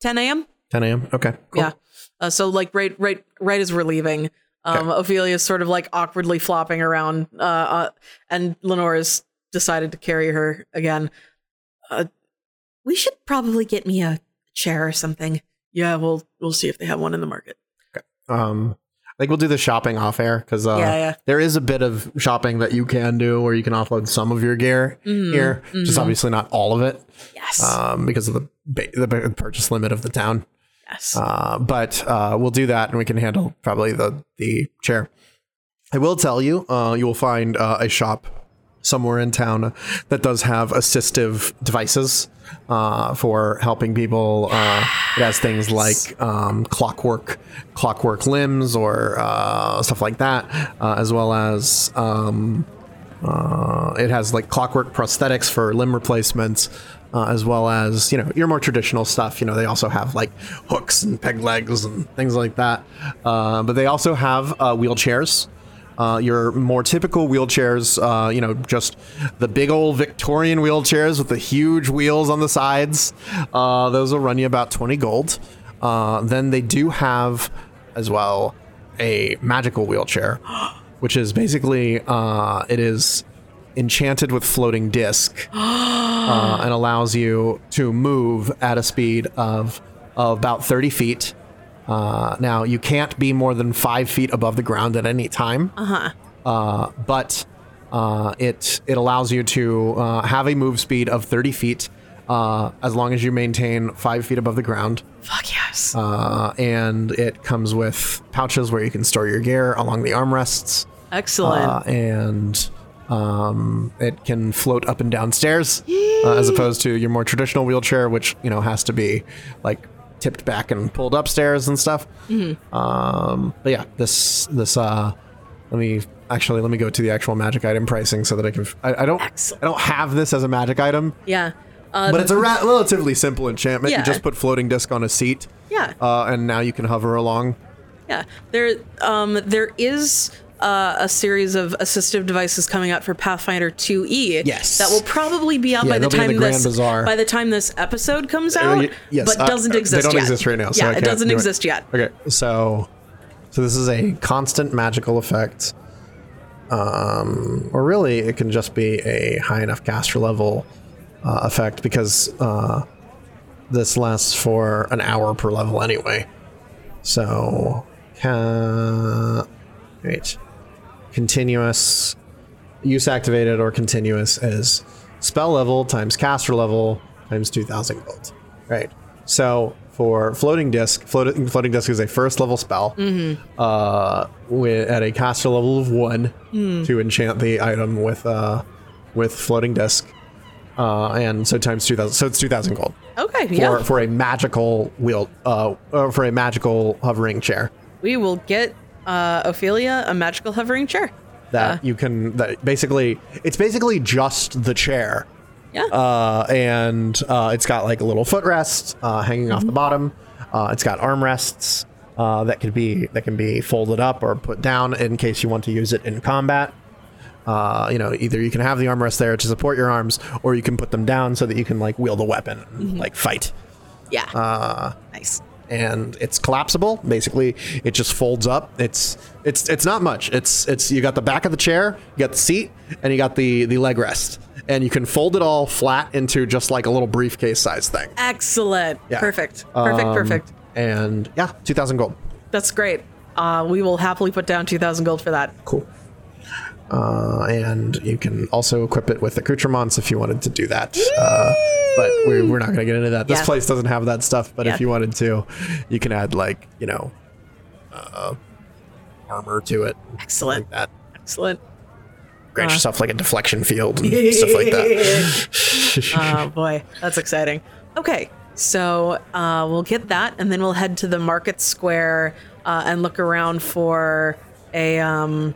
Speaker 1: 10 a.m.
Speaker 3: 10 a.m. Okay. Cool.
Speaker 1: Yeah. Uh, so like right, right, right as we're leaving, um, Ophelia's sort of like awkwardly flopping around, uh, uh, and Lenore's decided to carry her again. Uh,
Speaker 8: We should probably get me a chair or something.
Speaker 1: yeah, we'll we'll see if they have one in the market.
Speaker 3: Um, I think we'll do the shopping off air because uh,
Speaker 1: Yeah, yeah.
Speaker 3: there is a bit of shopping that you can do where you can offload some of your gear
Speaker 1: Mm-hmm.
Speaker 3: here, just obviously not all of it
Speaker 1: Yes.
Speaker 3: um, because of the ba- the purchase limit of the town.
Speaker 1: yes.
Speaker 3: Uh, but uh, we'll do that and we can handle probably the the chair. I will tell you, uh, you will find uh, a shop somewhere in town that does have assistive devices uh, for helping people. Uh, it has things like um, clockwork, clockwork limbs, or uh, stuff like that, uh, as well as um, uh, it has like clockwork prosthetics for limb replacements, uh, as well as you know your more traditional stuff. You know they also have like hooks and peg legs and things like that. Uh, but they also have uh, wheelchairs. Uh, your more typical wheelchairs, uh, you know, just the big old Victorian wheelchairs with the huge wheels on the sides. Uh, those will run you about 20 gold. Uh, then they do have as well a magical wheelchair, which is basically uh, it is enchanted with floating disc uh, and allows you to move at a speed of, of about 30 feet. Uh, now you can't be more than five feet above the ground at any time. Uh-huh. but uh, it it allows you to uh, have a move speed of 30 feet uh, as long as you maintain five feet above the ground.
Speaker 1: Fuck yes.
Speaker 3: Uh, and it comes with pouches where you can store your gear along the armrests.
Speaker 1: Excellent.
Speaker 3: Uh, and um, it can float up and down stairs uh, as opposed to your more traditional wheelchair, which you know has to be like tipped back and pulled upstairs and stuff. Um, but yeah, this this uh, let me actually let me go to the actual magic item pricing so that I can. I, I don't
Speaker 1: Excellent.
Speaker 3: I don't have this as a magic item,
Speaker 1: yeah. Uh,
Speaker 3: but it's a ra- relatively simple enchantment.
Speaker 1: Yeah.
Speaker 3: You just put floating disc on a seat.
Speaker 1: Yeah.
Speaker 3: Uh, and now you can hover along.
Speaker 1: Yeah, there um there is uh, a series of assistive devices coming out for Pathfinder 2e.
Speaker 3: Yes.
Speaker 1: that will probably be out
Speaker 3: Yeah,
Speaker 1: by the time
Speaker 3: the
Speaker 1: this
Speaker 3: Bazaar.
Speaker 1: by the time this episode comes
Speaker 3: Uh,
Speaker 1: out.
Speaker 3: y- yes,
Speaker 1: but
Speaker 3: uh,
Speaker 1: doesn't
Speaker 3: uh,
Speaker 1: exist.
Speaker 3: They don't
Speaker 1: yet.
Speaker 3: exist right now. So
Speaker 1: yeah, it doesn't
Speaker 3: do
Speaker 1: exist yet.
Speaker 3: Okay, so so this is a constant magical effect, um, or really it can just be a high enough caster level uh, effect because uh, this lasts for an hour per level anyway. So, wait, continuous use activated or continuous is spell level times caster level times 2000 gold. Right. So for floating disc, floating, floating disc is a first level spell uh, with, at a caster level of one to enchant the item with uh, with floating disc. Uh, and so times 2000 so it's 2000 gold
Speaker 1: Okay,
Speaker 3: for,
Speaker 1: yeah,
Speaker 3: for a magical wheel uh, uh, for a magical hovering chair
Speaker 1: we will get uh, Ophelia a magical hovering chair.
Speaker 3: that you can that basically it's basically just the chair.
Speaker 1: Yeah,
Speaker 3: uh, and uh, it's got like a little footrest uh, hanging off the bottom. Uh, it's got armrests uh, that can be that can be folded up or put down in case you want to use it in combat. Uh, you know either you can have the armrest there to support your arms or you can put them down so that you can like wield a weapon and, like fight.
Speaker 1: Yeah,
Speaker 3: uh,
Speaker 1: nice.
Speaker 3: And it's collapsible. Basically, it just folds up. It's it's it's not much. It's it's you got the back of the chair, you got the seat, and you got the the leg rest, and you can fold it all flat into just like a little briefcase size thing.
Speaker 1: Excellent.
Speaker 3: Yeah.
Speaker 1: Perfect. Perfect.
Speaker 3: Um,
Speaker 1: perfect.
Speaker 3: And yeah, two thousand gold.
Speaker 1: That's great. Uh, we will happily put down two thousand gold for that.
Speaker 3: Cool. Uh, and you can also equip it with accoutrements if you wanted to do that. Uh, but we're, we're not going to get into that. This
Speaker 1: Yeah.
Speaker 3: place doesn't have that stuff. But
Speaker 1: Yeah.
Speaker 3: if you wanted to, you can add like you know, uh, armor to it.
Speaker 1: Excellent.
Speaker 3: Like that.
Speaker 1: Excellent.
Speaker 3: grant yourself like a deflection field and stuff like that.
Speaker 1: Oh boy, that's exciting. Okay, So uh, we'll get that, and then we'll head to the market square uh, and look around for a um,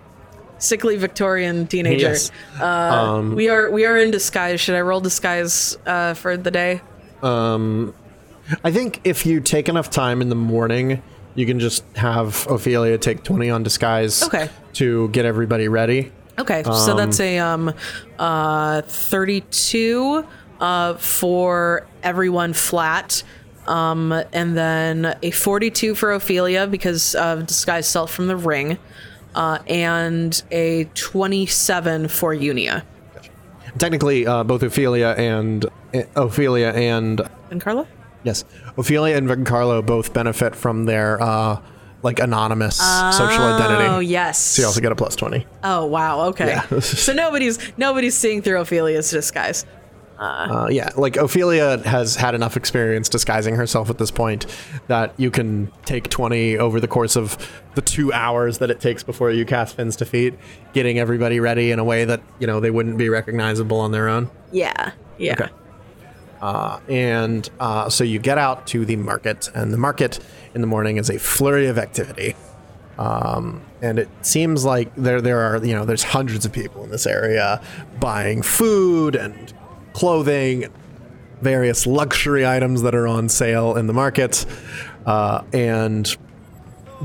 Speaker 1: sickly Victorian teenager.
Speaker 3: Yes.
Speaker 1: Uh, we are we are in disguise. Should I roll disguise uh, for the day?
Speaker 3: I think if you take enough time in the morning, you can just have Ophelia take 20 on disguise
Speaker 1: Okay.
Speaker 3: to get everybody ready.
Speaker 1: Okay, so that's a um, uh, 32 uh, for everyone flat. Um, and then a 42 for Ophelia because of disguise self from the ring, uh, and a 27 for Unia.
Speaker 3: Technically, uh, both Ophelia and uh, Ophelia and
Speaker 1: And Carla?
Speaker 3: yes, Ophelia and Giancarlo both benefit from their uh, like anonymous social identity.
Speaker 1: Oh yes.
Speaker 3: So you also get a plus 20.
Speaker 1: oh wow. Okay.
Speaker 3: Yeah.
Speaker 1: so nobody's nobody's seeing through Ophelia's disguise.
Speaker 3: Uh, yeah, like Ophelia has had enough experience disguising herself at this point that you can take 20 over the course of the two hours that it takes before you cast Fins to Feet, getting everybody ready in a way that, you know, they wouldn't be recognizable on their own.
Speaker 1: Yeah. Yeah.
Speaker 3: Okay. Uh, and uh, so you get out to the market, and the market in the morning is a flurry of activity. Um, and it seems like there there are you know there's hundreds of people in this area buying food and clothing, various luxury items that are on sale in the market. Uh, and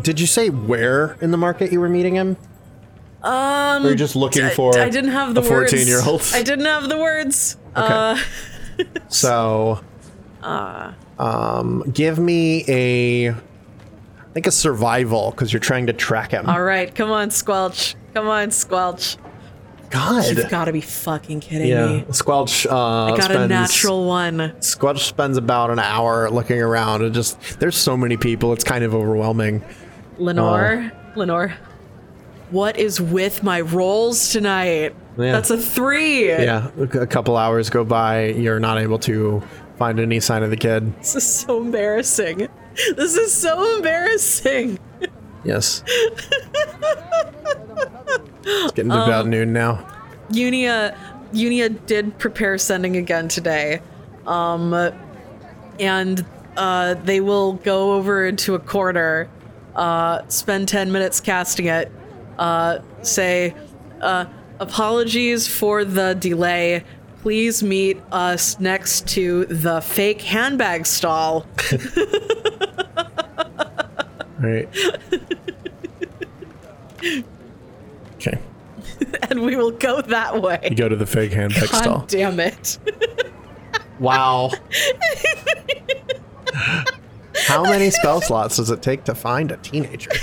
Speaker 3: did you say where in the market you were meeting him?
Speaker 1: Um,
Speaker 3: Or are you just looking
Speaker 1: I-
Speaker 3: for
Speaker 1: I didn't have the
Speaker 3: a
Speaker 1: words.
Speaker 3: 14 year old?
Speaker 1: I didn't have the words. Uh,
Speaker 3: So, um, give me a, I think a survival because you're trying to track him.
Speaker 1: all right, come on, Squelch. Come on, Squelch. You've
Speaker 3: God.
Speaker 1: got to be fucking kidding
Speaker 3: Yeah,
Speaker 1: me.
Speaker 3: Squelch. Uh,
Speaker 1: I got
Speaker 3: spends,
Speaker 1: a natural one.
Speaker 3: Squelch spends about an hour looking around and just there's so many people. It's kind of overwhelming.
Speaker 1: Lenore, Lenore. What is with my rolls tonight?
Speaker 3: Yeah.
Speaker 1: That's a three.
Speaker 3: Yeah, a a couple hours go by. You're not able to find any sign of the kid.
Speaker 1: This is so embarrassing. This is so embarrassing.
Speaker 3: Yes. it's getting to
Speaker 1: Um,
Speaker 3: about noon now.
Speaker 1: Unia Unia did prepare sending again today. Um and uh they will go over into a corner, uh spend 10 minutes casting it, uh say uh apologies for the delay. Please meet us next to the fake handbag stall.
Speaker 3: Right. okay.
Speaker 1: and we will go that way.
Speaker 3: You go to the fake handbag
Speaker 1: God
Speaker 3: stall.
Speaker 1: damn it.
Speaker 3: Wow. How many spell slots does it take to find a teenager?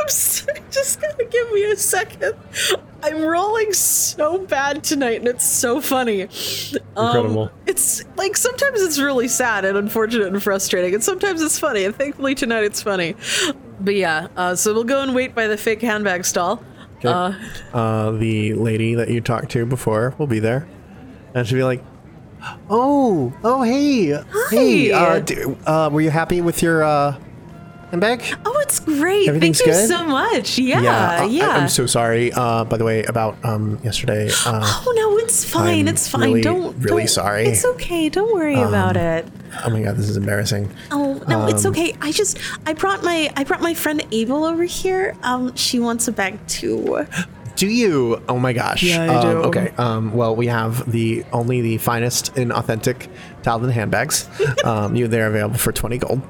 Speaker 1: I'm sorry, just gonna give me a second. I'm rolling so bad tonight, and it's so funny. Um,
Speaker 3: Incredible.
Speaker 1: it's like sometimes it's really sad and unfortunate and frustrating, and sometimes it's funny. And thankfully tonight it's funny. But yeah, uh, so we'll go and wait by the fake handbag stall. Uh,
Speaker 3: uh, the lady that you talked to before will be there, and she'll be like, "Oh, oh, hey, hey, uh, uh, were you happy with your uh, back.
Speaker 1: oh, it's great.
Speaker 3: Everything's
Speaker 1: Thank you
Speaker 3: good?
Speaker 1: so much. Yeah,
Speaker 3: uh,
Speaker 1: yeah.
Speaker 3: I, am so sorry. Uh, by the way, about um yesterday. Uh,
Speaker 1: Oh no, it's fine.
Speaker 3: I'm
Speaker 1: it's fine.
Speaker 3: really,
Speaker 1: don't
Speaker 3: really
Speaker 1: don't-
Speaker 3: sorry. Um,
Speaker 1: It's okay. Don't worry about it.
Speaker 3: oh my god, this is embarrassing.
Speaker 8: Oh no, it's
Speaker 3: Um,
Speaker 8: okay. I just I brought my I brought my friend Abel over here. Um, she wants a bag too.
Speaker 3: Do you? Oh my gosh.
Speaker 1: Yeah, I
Speaker 3: um,
Speaker 1: do.
Speaker 3: Okay. Um, well, we have the only the finest in authentic Taldan handbags. um, you they're available for twenty gold.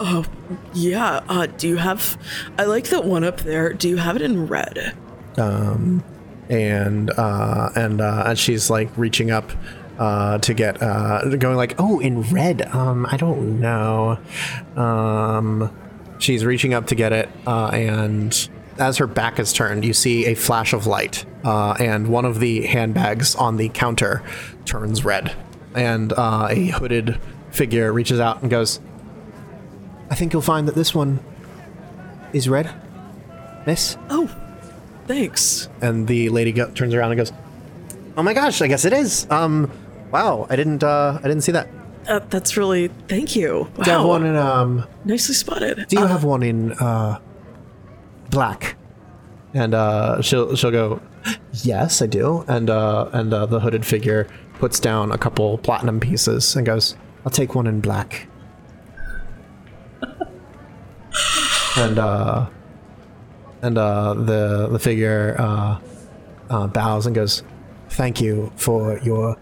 Speaker 1: Oh, yeah. Uh, do you have? I like that one up there. Do you have it in red?
Speaker 3: and uh, and uh, and she's like reaching up uh, to get uh, going like oh in red um I don't know um she's reaching up to get it uh, and as her back is turned you see a flash of light uh, and one of the handbags on the counter turns red and uh, a hooded figure reaches out and goes I think you'll find that this one is red miss
Speaker 1: Oh, thanks.
Speaker 3: and the lady go- turns around and goes, "Oh my gosh, I guess it is. Um, wow, I didn't, uh, I didn't see that.
Speaker 1: Uh, that's really thank you. Wow.
Speaker 3: Do you have one in, um,
Speaker 1: Nicely spotted.
Speaker 3: do you have one in, uh, black?" And uh, she'll she'll go, Yes, I do. And uh, and uh, the hooded figure puts down a couple platinum pieces and goes, "I'll take one in black." And uh, and uh, the the figure uh, uh, bows and goes, "Thank you for your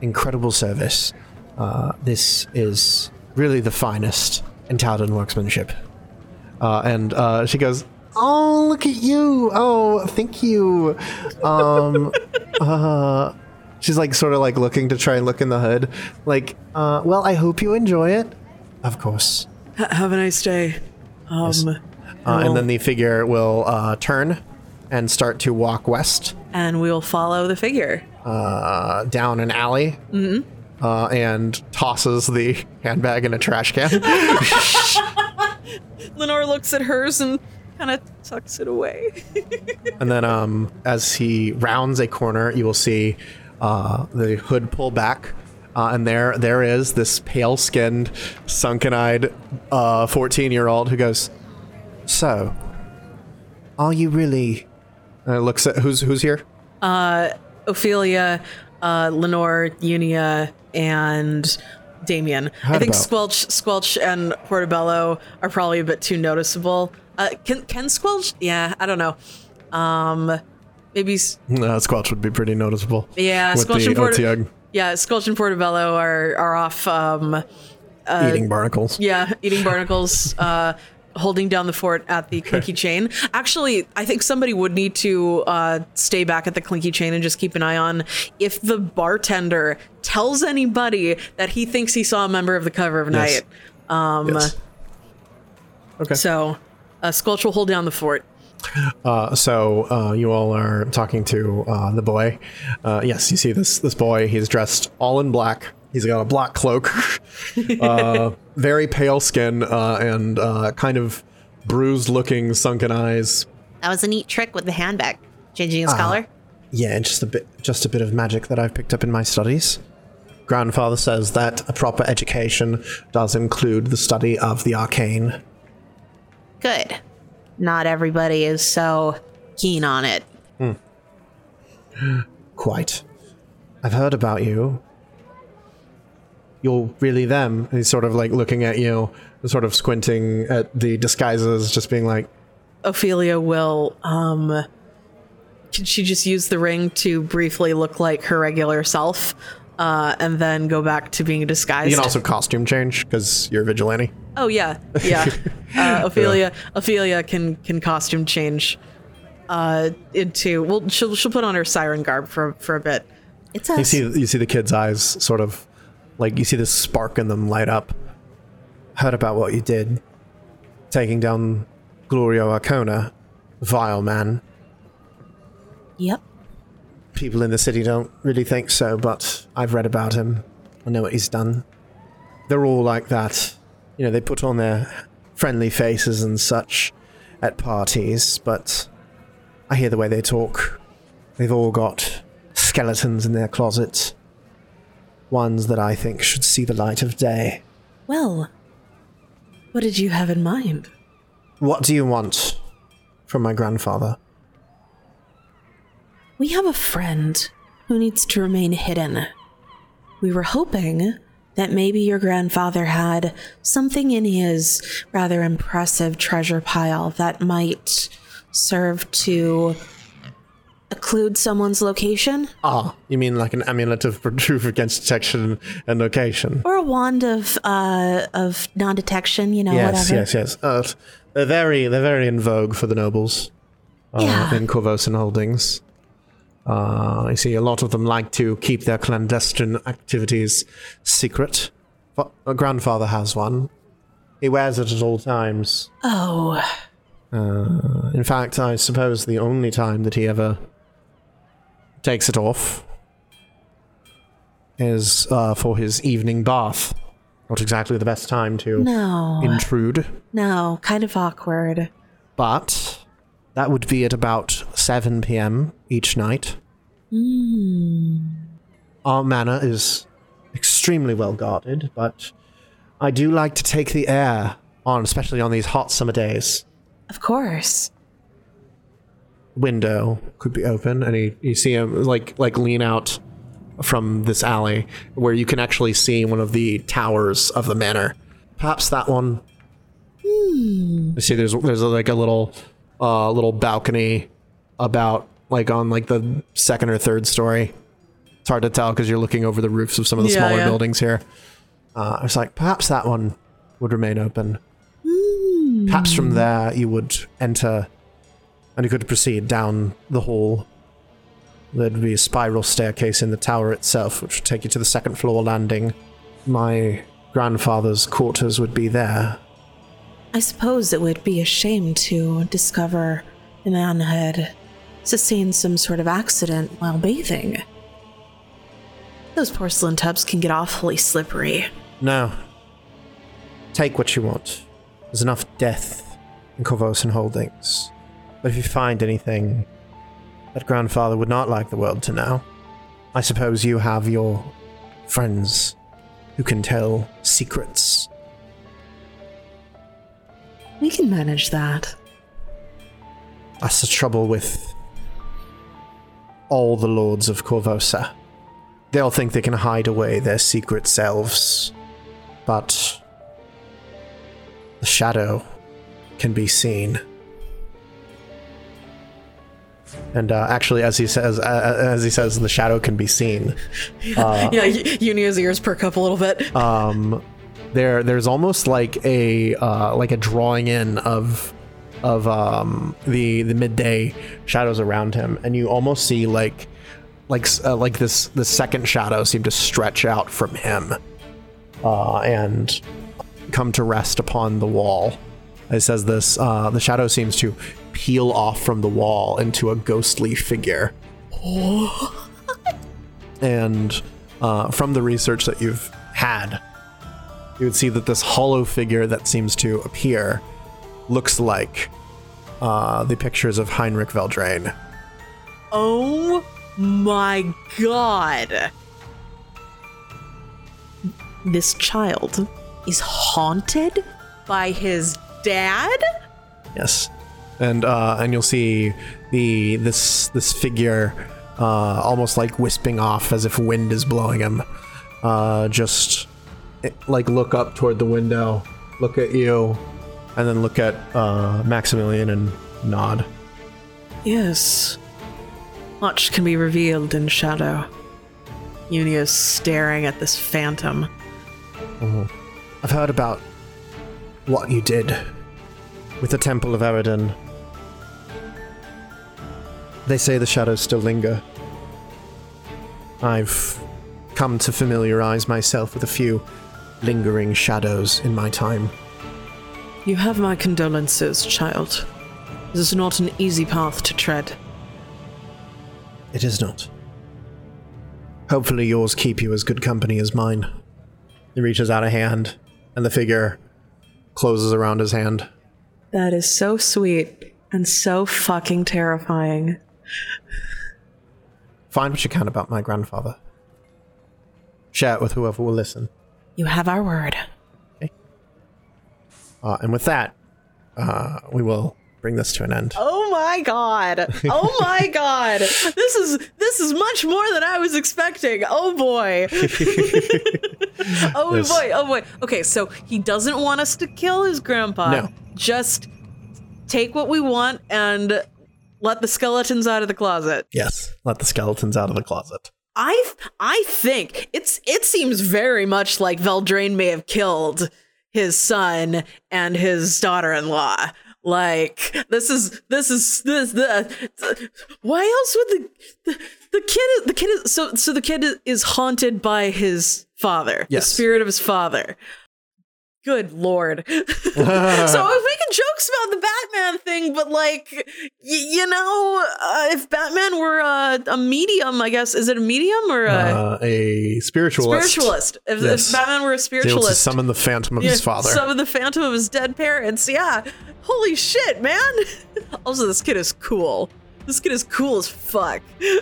Speaker 3: incredible service. Uh, this is really the finest in Taldan workmanship." Uh, and she goes, "Oh, look at you! Oh, thank you." Um, she's like sort of like looking to try and look in the hood, like, "Well, I hope you enjoy it." Of course.
Speaker 1: H- have a nice day. Um,
Speaker 3: Uh, and then the figure will uh, turn and start to walk west
Speaker 1: and we'll follow the figure.
Speaker 3: uh, down an alley. Uh, and tosses the handbag in a trash can.
Speaker 1: Lenore looks at hers and kind of tucks it away.
Speaker 3: And then, um, as he rounds a corner, you will see uh, the hood pull back, uh, and there, there is this pale-skinned, sunken-eyed fourteen-year-old who goes, "So, are you really?" And it looks at who's who's here.
Speaker 1: Ophelia, uh, Lenore, Unia, and Damien. I think
Speaker 3: about-
Speaker 1: Squelch, Squelch, and Portobello are probably a bit too noticeable. Uh, can can Squelch? Yeah, I don't know. Um, maybe.
Speaker 3: No, Squelch would be pretty noticeable.
Speaker 1: Yeah, Squelch and Porto-
Speaker 3: otyugh
Speaker 1: Yeah, Squelch and Portobello are are off. Um,
Speaker 3: eating barnacles.
Speaker 1: yeah, eating barnacles. uh, holding down the fort at the clinky chain. Actually, I think somebody would need to uh, stay back at the clinky chain and just keep an eye on if the bartender tells anybody that he thinks he saw a member of the cover of
Speaker 3: Yes.
Speaker 1: night. Um,
Speaker 3: Yes. Okay.
Speaker 1: So, uh, Squelch will hold down the fort.
Speaker 3: Uh, so uh, you all are talking to uh, the boy. Uh, yes, you see this this boy. He's dressed all in black. He's got a black cloak, uh, very pale skin, uh, and uh, kind of bruised-looking, sunken eyes.
Speaker 5: That was a neat trick with the handbag. Changing his color.
Speaker 3: Yeah, just a bit, just a bit of magic that I've picked up in my studies. Grandfather says that a proper education does include the study of the arcane.
Speaker 5: Good. Not everybody is so keen on it.
Speaker 3: Quite. I've heard about you. You're really them. And he's sort of like looking at you, sort of squinting at the disguises, just being like,
Speaker 1: Ophelia will. Um, can she just use the ring to briefly look like her regular self, uh, and then go back to being disguised?
Speaker 3: you can also costume change because you're a vigilante.
Speaker 1: Oh yeah, yeah. Uh, Ophelia, Ophelia can can costume change uh, into. Well, she'll she'll put on her siren garb for for a bit.
Speaker 5: It's
Speaker 3: You see, you see the kid's eyes sort of like you see this spark in them light up. Heard about what you did, taking down Glorio Arkona, vile man.
Speaker 5: Yep.
Speaker 3: People in the city don't really think so, but I've read about him. I know what he's done. They're all like that. You know, they put on their friendly faces and such at parties, but I hear the way they talk. They've all got skeletons in their closets. Ones that I think should see the light of day.
Speaker 1: Well, what did you have in mind?
Speaker 3: What do you want from my grandfather?
Speaker 10: We have a friend who needs to remain hidden. We were hoping that maybe your grandfather had something in his rather impressive treasure pile that might serve to occlude someone's location
Speaker 3: Ah, you mean like an amulet of proof against detection and location?
Speaker 10: or a wand of uh of non-detection, you know,
Speaker 3: yes,
Speaker 10: whatever.
Speaker 3: yes, yes. Uh, they're very, they're very in vogue for the nobles uh,
Speaker 10: Yeah.
Speaker 3: in Korvosan Holdings. Uh, I see a lot of them like to keep their clandestine activities secret. But my grandfather has one. He wears it at all times.
Speaker 10: Oh,
Speaker 3: Uh, in fact, I suppose the only time that he ever takes it off is uh, for his evening bath. Not exactly the best time to
Speaker 10: no.
Speaker 3: intrude.
Speaker 10: no, kind of awkward.
Speaker 3: but that would be at about 7 p.m. each night. Hmm. Our manor is extremely well guarded, but I do like to take the air on, especially on these hot summer days.
Speaker 10: Of course.
Speaker 3: window could be open, and he, you see him like like lean out from this alley where you can actually see one of the towers of the manor. Perhaps that one. Hmm. You see, there's there's like a little uh, little balcony about like on like the second or third story. It's hard to tell because you're looking over the roofs of some of the
Speaker 1: Yeah,
Speaker 3: smaller
Speaker 1: yeah.
Speaker 3: buildings here. Uh, was like perhaps that one would remain open. Perhaps from there you would enter and you could proceed down the hall. There'd be a spiral staircase in the tower itself, which would take you to the second floor landing. My grandfather's quarters would be there.
Speaker 8: I suppose it would be a shame to discover the man had sustained some sort of accident while bathing. Those porcelain tubs can get awfully slippery.
Speaker 3: No. Take what you want. There's enough death in Korvosan Holdings. But if you find anything that grandfather would not like the world to know, I suppose you have your friends who can tell secrets.
Speaker 8: We can manage that.
Speaker 3: That's the trouble with all the lords of Korvosa. They'll think they can hide away their secret selves, but the shadow can be seen. And uh, actually, as he says, uh, as he says, the shadow can be seen.
Speaker 1: yeah, Y- Unia's ears perk up a little bit.
Speaker 3: um, there there's almost like a uh, like a drawing in of of um, the the midday shadows around him, and you almost see like like uh, like this the second shadow seem to stretch out from him uh, and come to rest upon the wall. It says this uh, the shadow seems to peel off from the wall into a ghostly figure. and uh, from the research that you've had, you would see that this hollow figure that seems to appear looks like uh, the pictures of Heinrich Veldraine.
Speaker 1: Oh my god. This child is haunted by his dad?
Speaker 3: Yes, and uh, and you'll see the this this figure uh, almost like wisping off as if wind is blowing him. Uh, just like look up toward the window, look at you, and then look at uh, Maximilian and nod.
Speaker 1: Yes. Much can be revealed in shadow. Unia is staring at this phantom.
Speaker 3: I've heard about what you did with the Temple of Eridan. They say the shadows still linger. I've come to familiarize myself with a few lingering shadows in my time.
Speaker 1: You have my condolences, child. This is not an easy path to tread.
Speaker 3: It is not. Hopefully, yours keep you as good company as mine. He reaches out a hand, and the figure closes around his hand.
Speaker 1: That is so sweet and so fucking terrifying.
Speaker 3: Find what you can about my grandfather. Share it with whoever will listen.
Speaker 1: You have our word.
Speaker 3: Uh, and with that, uh, we will bring this to an end.
Speaker 1: Oh my god. Oh my god. This is this is much more than I was expecting. Oh boy. oh
Speaker 3: Yes.
Speaker 1: boy. Oh boy. Okay, so he doesn't want us to kill his grandpa.
Speaker 3: No.
Speaker 1: Just take what we want and let the skeletons out of the closet.
Speaker 3: Yes, let the skeletons out of the closet.
Speaker 1: I I think it's it seems very much like Veldraine may have killed his son and his daughter-in-law. Like this is this is this the why else would the the, the kid the kid is so so the kid is, haunted by his father,
Speaker 3: Yes.
Speaker 1: the spirit of his father. Good lord. so if we can jokes about the Batman thing, but like, y- you know, uh, if Batman were uh, a medium, I guess, is it a medium or a
Speaker 3: Uh, a spiritualist.
Speaker 1: spiritualist? If,
Speaker 3: Yes.
Speaker 1: if Batman were a
Speaker 3: Is able to
Speaker 1: spiritualist,
Speaker 3: summon the phantom of
Speaker 1: yeah,
Speaker 3: his father.
Speaker 1: summon the phantom of his dead parents. Yeah. Holy shit, man. also, this kid is cool. This kid is cool as fuck.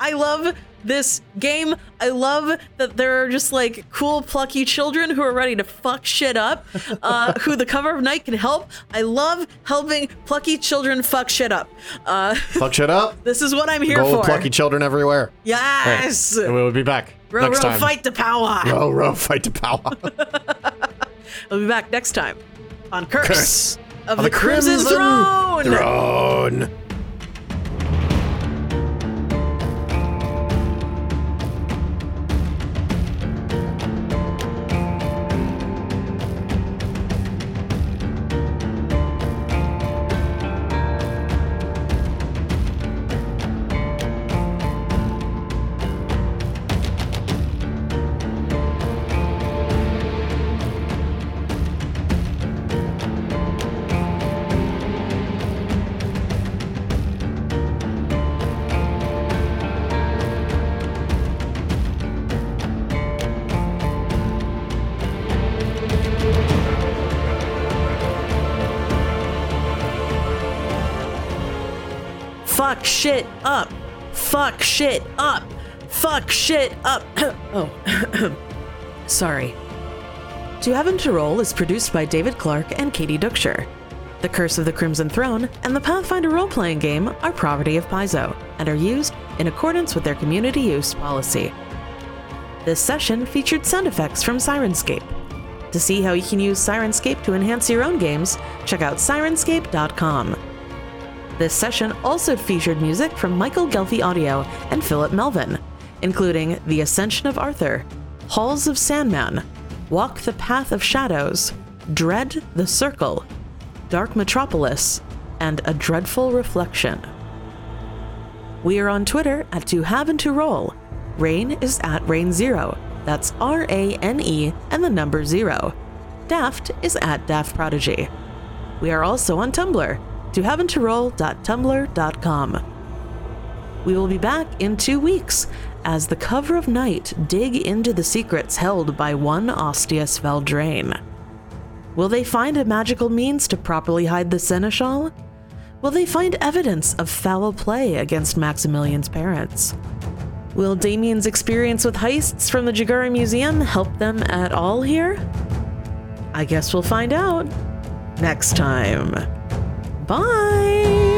Speaker 1: I love this game. I love that there are just like cool, plucky children who are ready to fuck shit up, uh, who the cover of night can help. I love helping plucky children fuck shit up. Uh,
Speaker 2: Fuck shit up.
Speaker 1: this is what I'm here
Speaker 2: Go
Speaker 1: for.
Speaker 2: plucky children everywhere.
Speaker 1: yes.
Speaker 2: And we will be back
Speaker 1: Row,
Speaker 2: next
Speaker 1: row,
Speaker 2: time.
Speaker 1: fight the power.
Speaker 2: Row, row, fight to power.
Speaker 1: We'll be back next time on Curse,
Speaker 2: Curse
Speaker 1: of, the, Crimson, Throne.
Speaker 2: Throne.
Speaker 1: Shit up. Fuck shit up. Fuck shit up. oh. Sorry. To Have and To Roll is produced by David Clark and Katie Duckshire. The Curse of the Crimson Throne and the Pathfinder role playing game are property of Paizo and are used in accordance with their community use policy. This session featured sound effects from Syrinscape. To see how you can use Syrinscape to enhance your own games, check out syrinscape.com. This session also featured music from Michael Ghelfi Audio and Philip Melvin, including The Ascension of Arthur, Halls of Sandman, Walk the Path of Shadows, Dread the Circle, Dark Metropolis, and A Dreadful Reflection. We are on Twitter at To Have and To Roll. Rain is at Rain Zero. That's R A N E and the number zero. Daft is at Daft Prodigy. We are also on Tumblr, tohaven'toroll.tumblr.com. We will be back in two weeks as the cover of night dig into the secrets held by one Ostius Veldraine. Will they find a magical means to properly hide the seneschal? Will they find evidence of foul play against Maximilian's parents? Will Damien's experience with heists from the Jagari Museum help them at all here? I guess we'll find out next time. Bye.